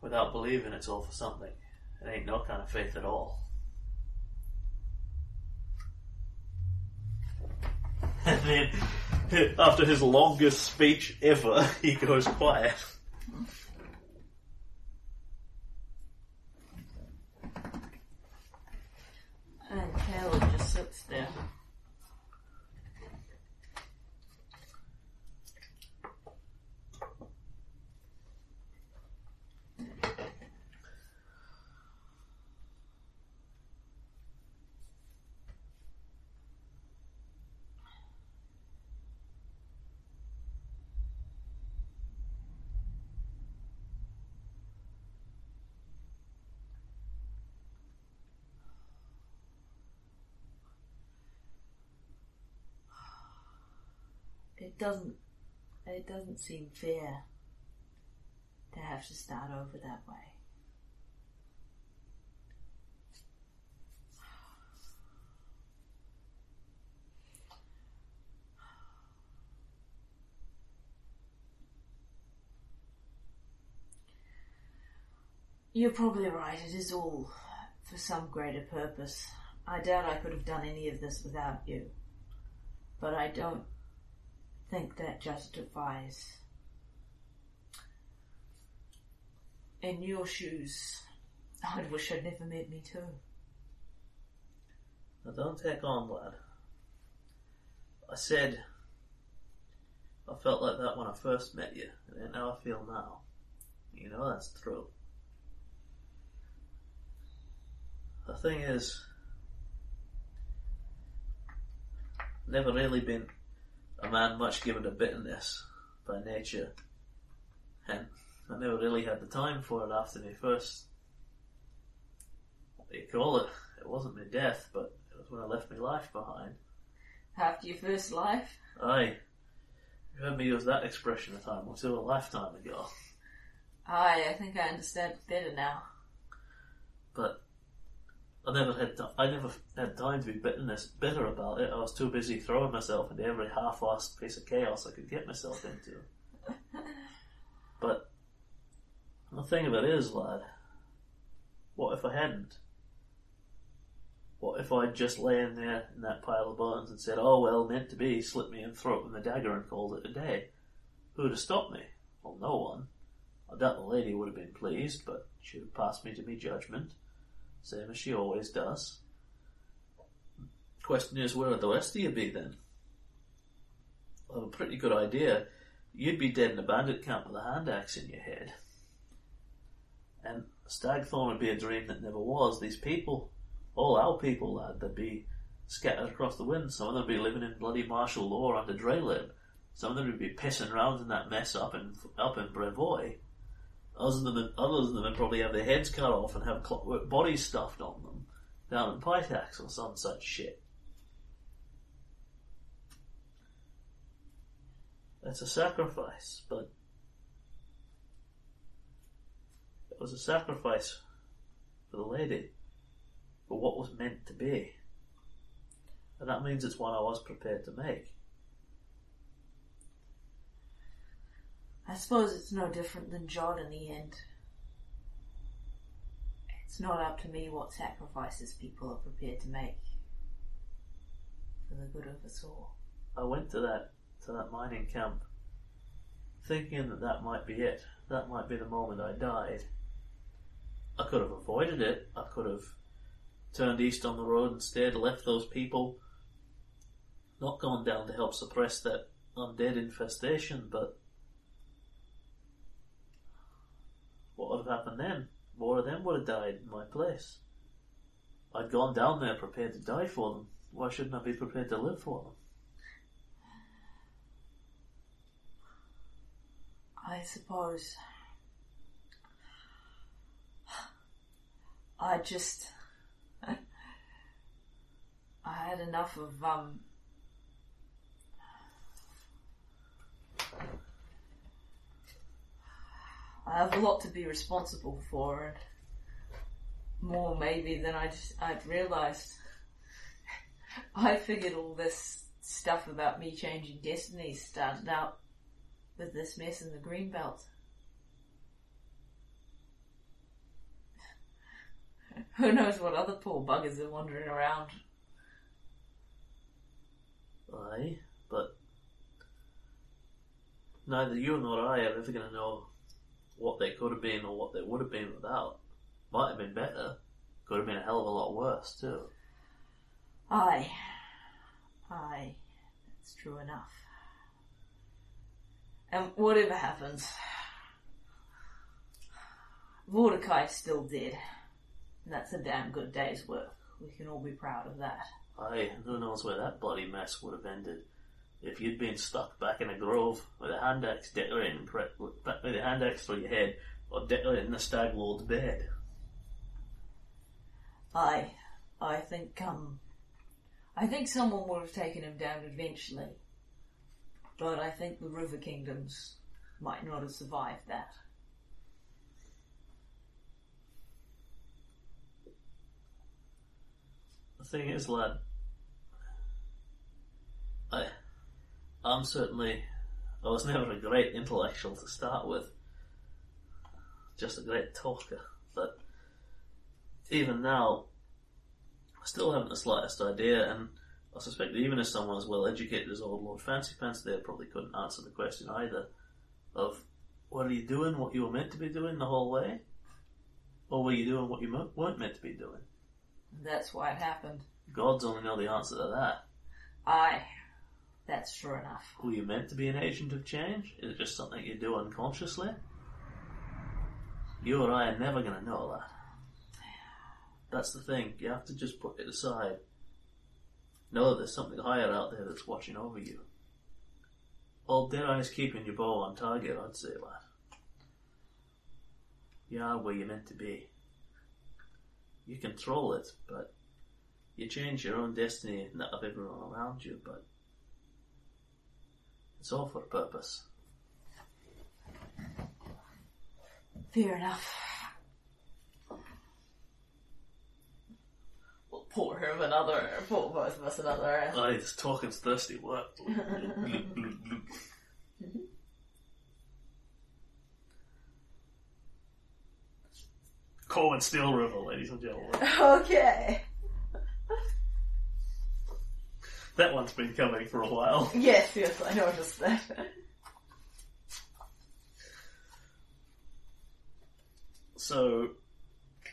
Without believing it's all for something. It ain't no kind of faith at all. (laughs) And then, after his longest speech ever, (laughs) he goes quiet. And Kaelin just sits there. It doesn't. It doesn't seem fair. to have to start over that way. You're probably right, it is all for some greater purpose. I doubt I could have done any of this without you. But I don't think that justifies. In your shoes, I'd wish I'd never met me too. Now don't take on, lad. I said I felt like that when I first met you, and how I feel now. You know that's true. The thing is, never really been a man much given to bitterness by nature, and I never really had the time for it after my first. What do you call it? It wasn't my death, but it was when I left my life behind. After your first life? Aye. You heard me use that expression a time or two a lifetime ago. Aye, I think I understand it better now. But I never had ti I never had time to be bitterness bitter about it. I was too busy throwing myself into every half-assed piece of chaos I could get myself into. (laughs) but the thing of it is, lad, what if I hadn't? What if I'd just lain there in that pile of bones and said, "Oh well, meant to be," slit me in throat with a dagger and called it a day? Who'd have stopped me? Well, no one. I doubt the lady would have been pleased, but she'd have passed me to me judgment same as she always does. Question is, where would the rest of you be then? I have a pretty good idea. You'd be dead in a bandit camp with a hand axe in your head. And Stagthorn would be a dream that never was. These people, all our people, lad, they'd be scattered across the wind. Some of them would be living in bloody martial law under Drelev. Some of them would be pissing around in that mess up in up in Brevoy. Others of them, others would probably have their heads cut off and have clockwork bodies stuffed on them down in Pitax or some such shit. That's a sacrifice, but it was a sacrifice for the lady, for what was meant to be. And that means it's one I was prepared to make. I suppose it's no different than John in the end. It's not up to me what sacrifices people are prepared to make for the good of us all. I went to that to that mining camp, thinking that that might be it. That might be the moment I died. I could have avoided it. I could have turned east on the road instead, left those people, not gone down to help suppress that undead infestation. But what would have happened then? More of them would have died in my place. I'd gone down there prepared to die for them. Why shouldn't I be prepared to live for them? I suppose. I just. I had enough of, um. I have a lot to be responsible for, and more maybe than I just I'd realised. (laughs) I figured all this stuff about me changing destinies started out with this mess in the green belt. (laughs) Who knows what other poor buggers are wandering around? Aye, but neither you nor I are ever going to know what they could have been or what they would have been without. Might have been better. Could have been a hell of a lot worse too. Aye. Aye. That's true enough. And whatever happens, Mordecai's still dead. And that's a damn good day's work. We can all be proud of that. Aye, who knows where that bloody mess would have ended if you'd been stuck back in a grove with a hand axe dittering with a hand axe for your head or dittering in the stag lord's bed. I, I think um, I think someone would have taken him down eventually, but I think the River Kingdoms might not have survived that. The thing is, lad, I I'm certainly, I was never a great intellectual to start with, just a great talker, but even now, I still haven't the slightest idea, and I suspect that even if someone as well educated as old Lord Fancy Pants there probably couldn't answer the question either of what are you doing, what you were meant to be doing the whole way, or were you doing what you mo- weren't meant to be doing? That's why it happened. Gods only know the answer to that. Aye. That's true enough. Were you meant to be an agent of change? Is it just something you do unconsciously? You or I are never going to know that. That's the thing. You have to just put it aside. Know that there's something higher out there that's watching over you. All Old Deadeye's keeping your bow on target, I'd say, lad. You are where you're meant to be. You control it, but you change your own destiny and that of everyone around you, but it's all for a purpose. Fair enough. We'll pour him another, pour both of us another. Aye, oh, this talking's thirsty work. Corwin Steel River, ladies and gentlemen. Okay. That one's been coming for a while. (laughs) Yes, yes, I noticed that. So,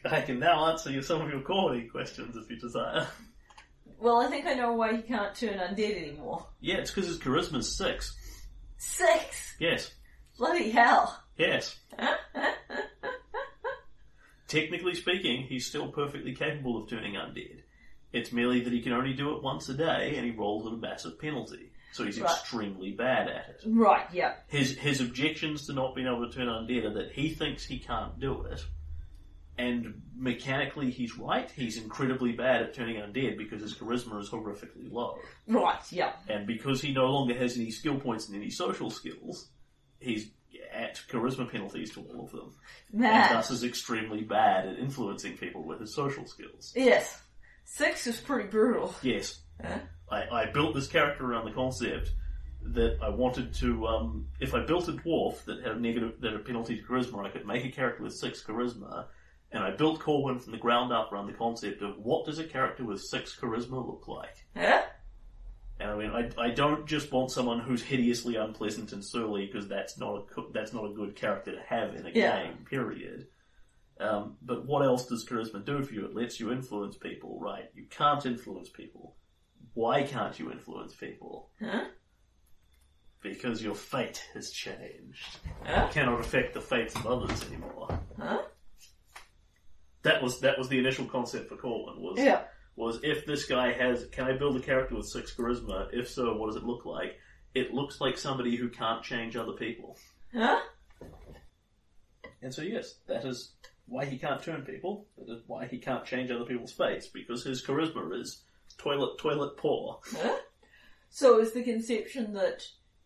I can now answer you some of your comedy questions if you desire. Well, I think I know why he can't turn undead anymore. Yeah, it's because his charisma's six. Six! Yes, Bloody hell. yes. (laughs) Technically speaking, he's still perfectly capable of turning undead. It's merely that he can only do it once a day, and he rolls a massive penalty. So he's Right. extremely bad at it. right, yeah. His his objections to not being able to turn undead are that he thinks he can't do it, and mechanically he's right. He's incredibly bad at turning undead because his charisma is horrifically low, Right, yeah. and because he no longer has any skill points and any social skills, he's at charisma penalties to all of them, and thus is extremely bad at influencing people with his social skills. Yes. Six is pretty brutal. Yes. Huh? I, I built this character around the concept that I wanted to, um, if I built a dwarf that had a negative, that had a penalty to charisma, I could make a character with six charisma, and I built Corwin from the ground up around the concept of what does a character with six charisma look like? Huh? And I mean, I, I don't just want someone who's hideously unpleasant and surly because that's not a that's not a good character to have in a Yeah. game. Period. Um, but what else does charisma do for you? It lets you influence people, right? You can't influence people. Why can't you influence people? Huh? Because your fate has changed. Huh? You cannot affect the fates of others anymore. Huh? That was that was the initial concept for Corwin. Was Yeah. was if this guy has, can I build a character with six charisma? If so, what does it look like? It looks like somebody who can't change other people. Huh? And so, yes, that is why he can't turn people. Why he can't change other people's fates, because his charisma is toilet, toilet poor. Huh? So is the conception that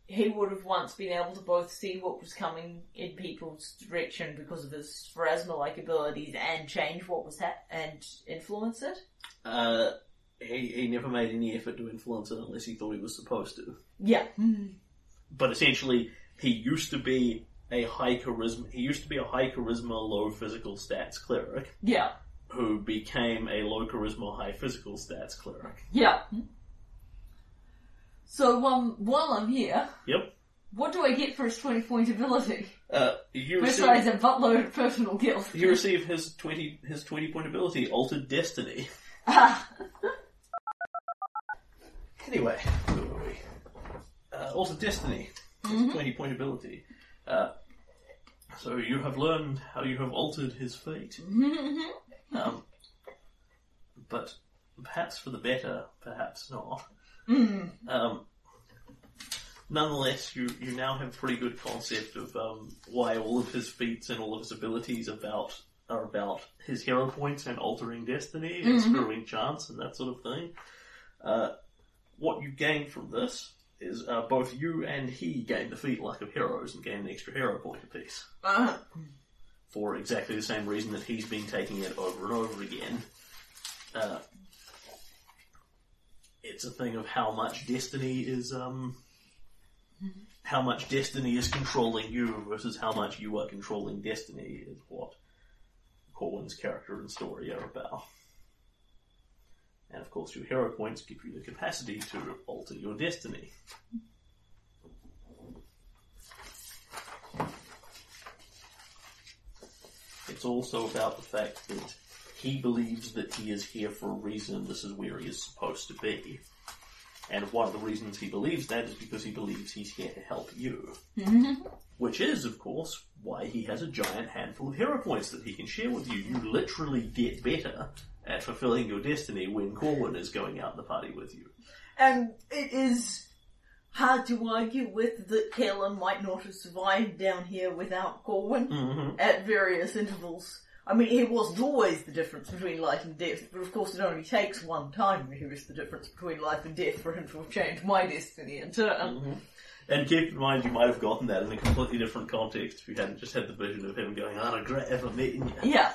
he would have once been able to both see what was coming in people's direction because of his pharasma-like abilities and change what was hap- and influence it? Uh, he, he never made any effort to influence it unless he thought he was supposed to. Yeah. But essentially, he used to be a high charisma, he used to be a high charisma, low physical stats cleric, Yeah. who became a low charisma, high physical stats cleric. Yeah. So um, while I'm here, Yep. what do I get for his 20 point ability? Uh, you Besides receive, a buttload of personal guilt. you receive his twenty his twenty point ability, Altered Destiny. Ah, (laughs) Anyway, where were we? Uh, Altered Destiny, his twenty point ability. Uh, so you have learned how you have altered his fate. (laughs) um, but perhaps for the better, perhaps not. Um, nonetheless, you, you now have a pretty good concept of um, why all of his feats and all of his abilities about are about his hero points and altering destiny and screwing chance and that sort of thing. Uh, what you gain from this is uh, both you and he gain the feat luck of heroes and gain an extra hero point apiece uh, for exactly the same reason that he's been taking it over and over again. Uh, it's a thing of how much destiny is um how much destiny is controlling you versus how much you are controlling destiny is what Corwin's character and story are about. And of course, your hero points give you the capacity to alter your destiny. It's also about the fact that he believes that he is here for a reason, this is where he is supposed to be. And one of the reasons he believes that is because he believes he's here to help you. Mm-hmm. Which is, of course, why he has a giant handful of hero points that he can share with you. You literally get better at fulfilling your destiny when Corwin is going out the party with you. And it is hard to argue with that Kaelin might not have survived down here without Corwin Mm-hmm. at various intervals. I mean, it wasn't always the difference between life and death, but of course it only takes one time to hear the difference between life and death for him to have changed my destiny in turn. And keep in mind, you might have gotten that in a completely different context if you hadn't just had the vision of him going, I regret ever meeting you. Yeah.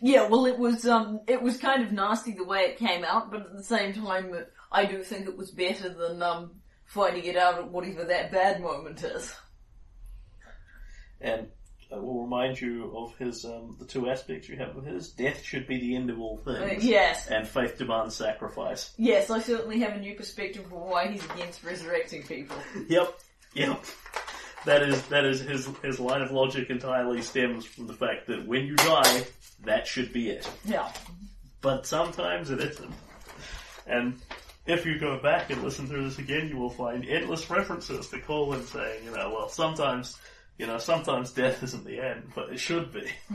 Yeah, well it was, um, it was kind of nasty the way it came out, but at the same time, uh, I do think it was better than, um, finding it out at whatever that bad moment is. And I will remind you of his, um, the two aspects you have with his. Death should be the end of all Uh, things. yes. And faith demands sacrifice. Yes, I certainly have a new perspective for why he's against resurrecting people. (laughs) Yep, yep. That is that is his his line of logic entirely stems from the fact that when you die, that should be it. Yeah. But sometimes it isn't. And if you go back and listen through this again, you will find endless references to Colin saying, you know, well, sometimes, you know, sometimes death isn't the end, but it should be. (laughs)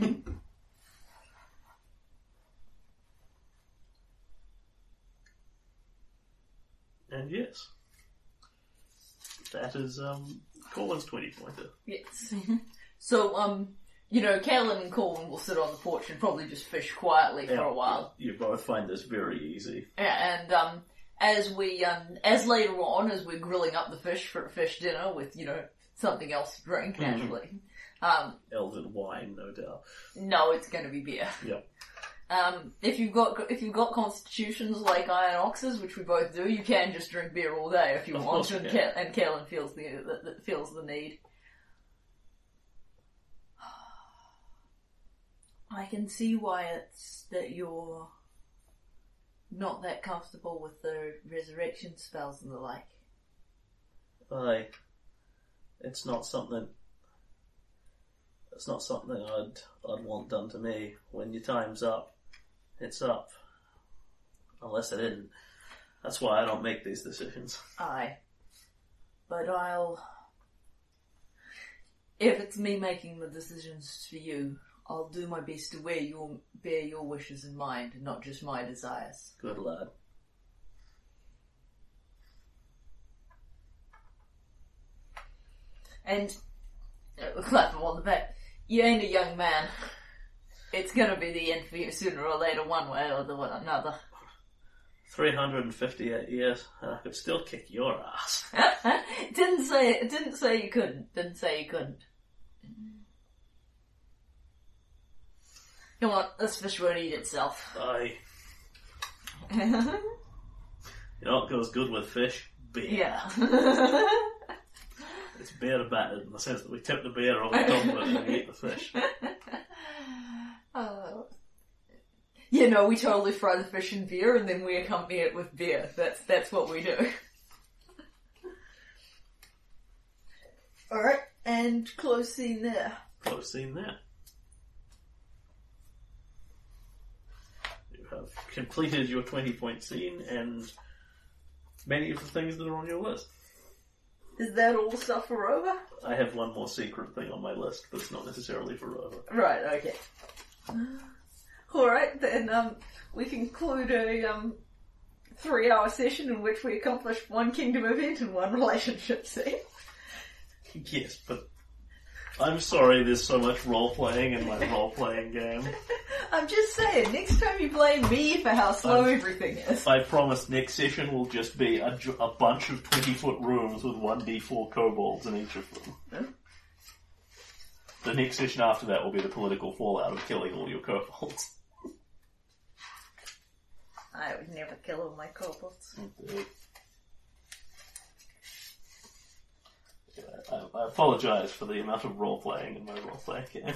and yes, that is um, Colin's twenty pointer. Yes. (laughs) so, um, you know, Kaelin and Corwin will sit on the porch and probably just fish quietly for a while. You both find this very easy. And, um, as we, um, as later on, as we're grilling up the fish for a fish dinner with, you know, something else to drink, naturally. Um, Elven wine, no doubt. no, it's gonna be beer. Yep. Um, if you've got if you've got constitutions like Iron Oxes, which we both do, you can just drink beer all day if you Of want to. And. Ka- and Kaelin feels the, the, the feels the need. (sighs) I can see why it's that you're not that comfortable with the resurrection spells and the like. Aye. It's not something. It's not something I'd I'd want done to me. When your time's up, it's up. Unless it isn't. That's why I don't make these decisions. Aye. But I'll. If it's me making the decisions for you, I'll do my best to wear your, bear your wishes in mind, not just my desires. Good lad. And, uh, (laughs) clap him on the back, you ain't a young man. It's gonna be the end for you sooner or later, one way or the another. 358 years, and I could still kick your ass. (laughs) didn't say, didn't say you couldn't, didn't say you couldn't. Come on, this fish won't eat itself. Aye. (laughs) You know what goes good with fish? Beer. Yeah. It's beer battered in the sense that we tip the beer over the top of it and we eat the fish. (laughs) You know, we totally fry the fish in beer and then we accompany it with beer. That's that's what we do. (laughs) Alright, and close scene there. Close scene there. You have completed your 20 point scene and many of the things that are on your list. Is that all the stuff for Rover? I have one more secret thing on my list, but it's not necessarily for Rover. Right, okay. Alright, then um, we conclude a um, three hour session in which we accomplished one kingdom event and one relationship scene. (laughs) Yes, but I'm sorry there's so much role playing in my (laughs) role playing game. I'm just saying, next time you blame me for how slow everything is. I promise next session will just be a, a bunch of 20 foot rooms with 1d4 kobolds in each of them. The next session after that will be the political fallout of killing all your kobolds. I would never kill all my kobolds. I, I apologise for the amount of role playing in my role playing game.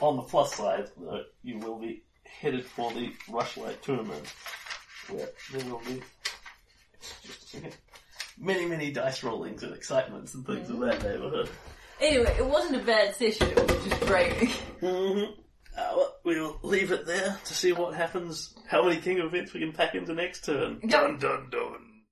On the plus side, though, you will be headed for the Rushlight tournament, where there will be just (laughs) many, many dice rollings and excitements and things of that neighbourhood. Anyway, it wasn't a bad session, it was just draining. Mm-hmm. Uh, well, leave it there to see what happens, how many king events we can pack into next turn. Dun dun dun.